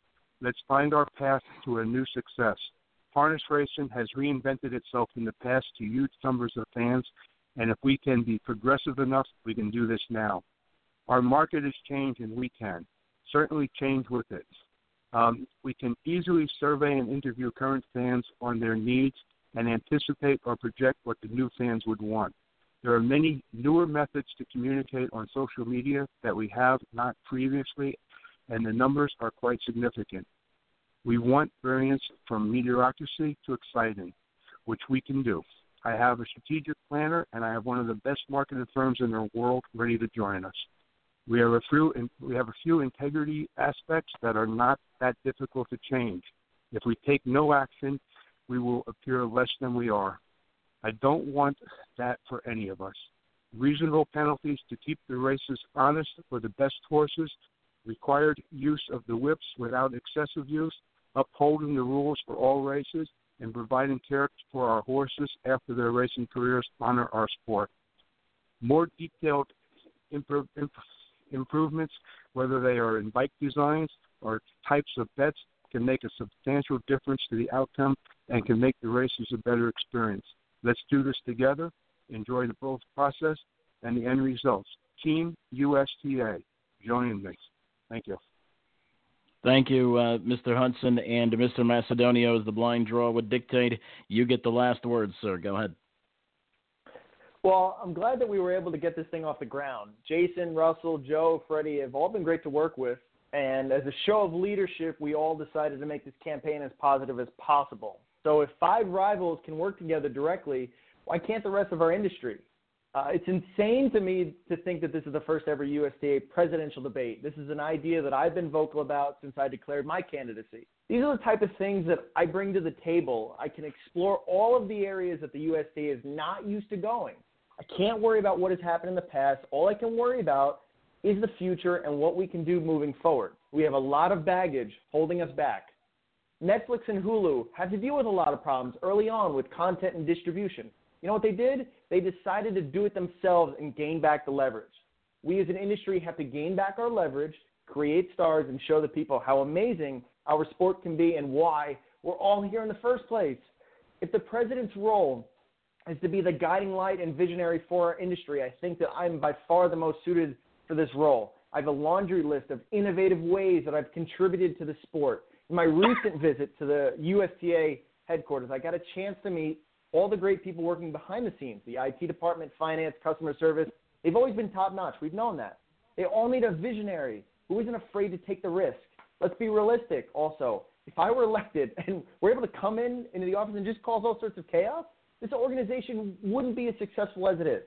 Let's find our path to a new success. Harness racing has reinvented itself in the past to huge numbers of fans, and if we can be progressive enough, we can do this now. Our market has changed, and we can certainly change with it. Um, we can easily survey and interview current fans on their needs and anticipate or project what the new fans would want. There are many newer methods to communicate on social media that we have not previously and the numbers are quite significant. We want variance from mediocrity to exciting, which we can do. I have a strategic planner, and I have one of the best marketing firms in the world ready to join us. We have a few we have a few integrity aspects that are not that difficult to change. If we take no action, we will appear less than we are. I don't want that for any of us. Reasonable penalties to keep the races honest for the best horses required use of the whips without excessive use, upholding the rules for all races, and providing care for our horses after their racing careers honor our sport. More detailed improve, imp- improvements, whether they are in bike designs or types of bets can make a substantial difference to the outcome and can make the races a better experience. Let's do this together, enjoy the both process and the end results. Team USTA, join me. Thank you. Thank you, uh, Mr. Hudson and Mr. Macedonio. As the blind draw would dictate, you get the last word, sir. Go ahead. Well, I'm glad that we were able to get this thing off the ground. Jason, Russell, Joe, Freddie have all been great to work with. And as a show of leadership, we all decided to make this campaign as positive as possible. So if five rivals can work together directly, why can't the rest of our industry? Uh, it's insane to me to think that this is the first ever USTA presidential debate. This is an idea that I've been vocal about since I declared my candidacy. These are the type of things that I bring to the table. I can explore all of the areas that the USTA is not used to going. I can't worry about what has happened in the past. All I can worry about is the future and what we can do moving forward. We have a lot of baggage holding us back. Netflix and Hulu had to deal with a lot of problems early on with content and distribution. You know what they did? They decided to do it themselves and gain back the leverage. We as an industry have to gain back our leverage, create stars, and show the people how amazing our sport can be and why we're all here in the first place. If the president's role is to be the guiding light and visionary for our industry, I think that I'm by far the most suited for this role. I have a laundry list of innovative ways that I've contributed to the sport. In my recent visit to the USTA headquarters, I got a chance to meet all the great people working behind the scenes the IT department, finance, customer service. They've always been top notch. We've known that. They all need a visionary who isn't afraid to take the risk. Let's be realistic also. If I were elected and we're able to come in into the office and just cause all sorts of chaos, this organization wouldn't be as successful as it is.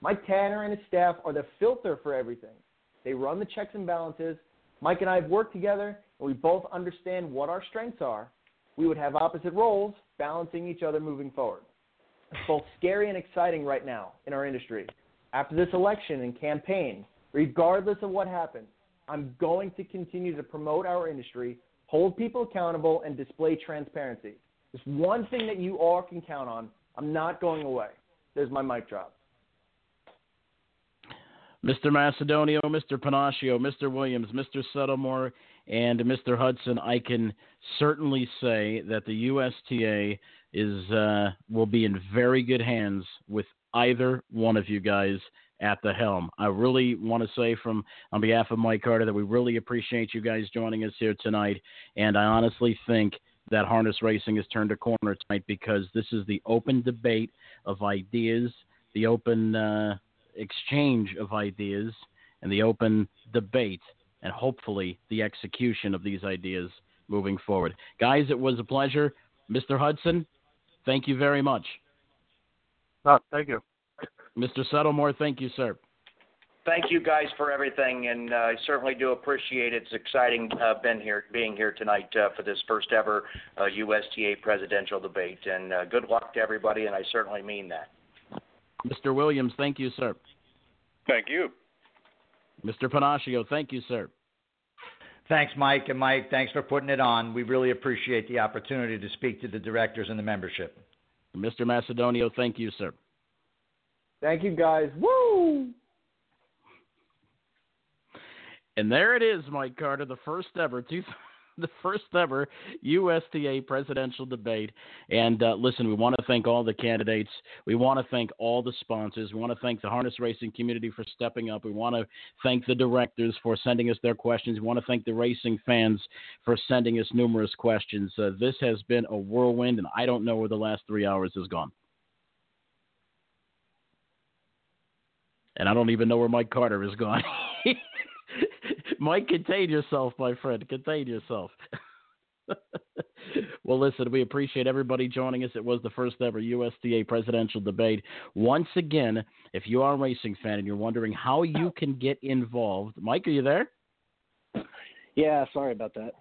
Mike Tanner and his staff are the filter for everything. They run the checks and balances. Mike and I have worked together, and we both understand what our strengths are. We would have opposite roles, balancing each other moving forward. It's both scary and exciting right now in our industry. After this election and campaign, regardless of what happens, I'm going to continue to promote our industry, hold people accountable, and display transparency. There's one thing that you all can count on. I'm not going away. There's my mic drop. Mr. Macedonio, Mr. Pennacchio, Mr. Williams, Mr. Settlemoir, and Mr. Hudson, I can certainly say that the USTA is uh, will be in very good hands with either one of you guys at the helm. I really want to say from on behalf of Mike Carter that we really appreciate you guys joining us here tonight, and I honestly think that harness racing has turned a corner tonight because this is the open debate of ideas, the open uh, exchange of ideas, and the open debate, and hopefully the execution of these ideas moving forward. Guys, it was a pleasure. Mr. Hudson, thank you very much. Oh, thank you. Mr. Settlemoir, thank you, sir. Thank you guys for everything, and uh, I certainly do appreciate it. It's exciting uh, been here, being here tonight uh, for this first ever uh, USTA presidential debate. And uh, good luck to everybody, and I certainly mean that. Mr. Williams, thank you, sir. Thank you. Mr. Pennacchio, thank you, sir. Thanks, Mike. And Mike, thanks for putting it on. We really appreciate the opportunity to speak to the directors and the membership. Mr. Macedonio, thank you, sir. Thank you, guys. Woo! And there it is, Mike Carter, the first ever two, the first ever USTA presidential debate. And uh, listen, we want to thank all the candidates. We want to thank all the sponsors. We want to thank the harness racing community for stepping up. We want to thank the directors for sending us their questions. We want to thank the racing fans for sending us numerous questions. Uh, this has been a whirlwind, and I don't know where the last three hours has gone. And I don't even know where Mike Carter is gone. Mike, contain yourself, my friend. Contain yourself. well, listen, we appreciate everybody joining us. It was the first ever USTA presidential debate. Once again, if you are a racing fan and you're wondering how you can get involved, Mike, are you there? Yeah, sorry about that.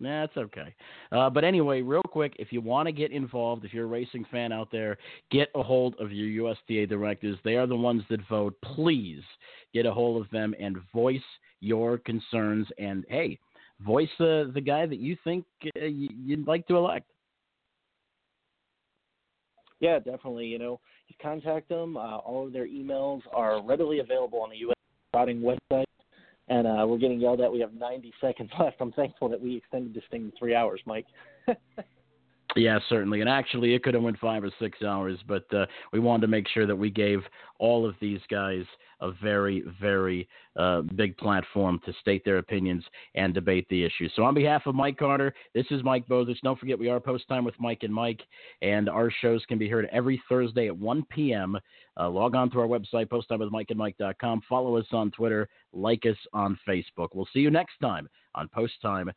That's okay. Uh, but anyway, real quick, if you want to get involved, if you're a racing fan out there, get a hold of your USTA directors. They are the ones that vote. Please get a hold of them and voice your concerns. And hey, voice uh, the guy that you think uh, you'd like to elect. Yeah, definitely. You know, you contact them. Uh, all of their emails are readily available on the U.S. Trotting website. And uh, we're getting yelled at. We have 90 seconds left. I'm thankful that we extended this thing to three hours, Mike. Yeah, certainly. And actually, it could have went five or six hours, but uh, we wanted to make sure that we gave all of these guys a very, very uh, big platform to state their opinions and debate the issues. So, on behalf of Mike Carter, this is Mike Bozich. Don't forget, we are post time with Mike and Mike, and our shows can be heard every Thursday at 1 p.m. Uh, log on to our website, posttimewithmikeandmike.com. Follow us on Twitter, like us on Facebook. We'll see you next time on Post Time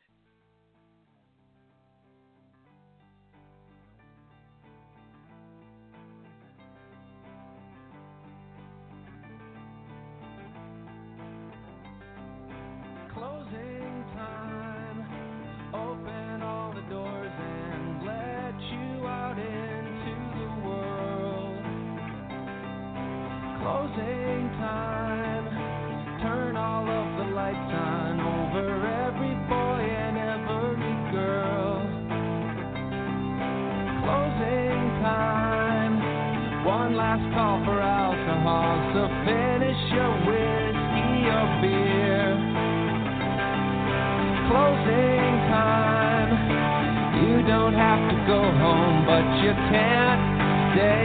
can't. stay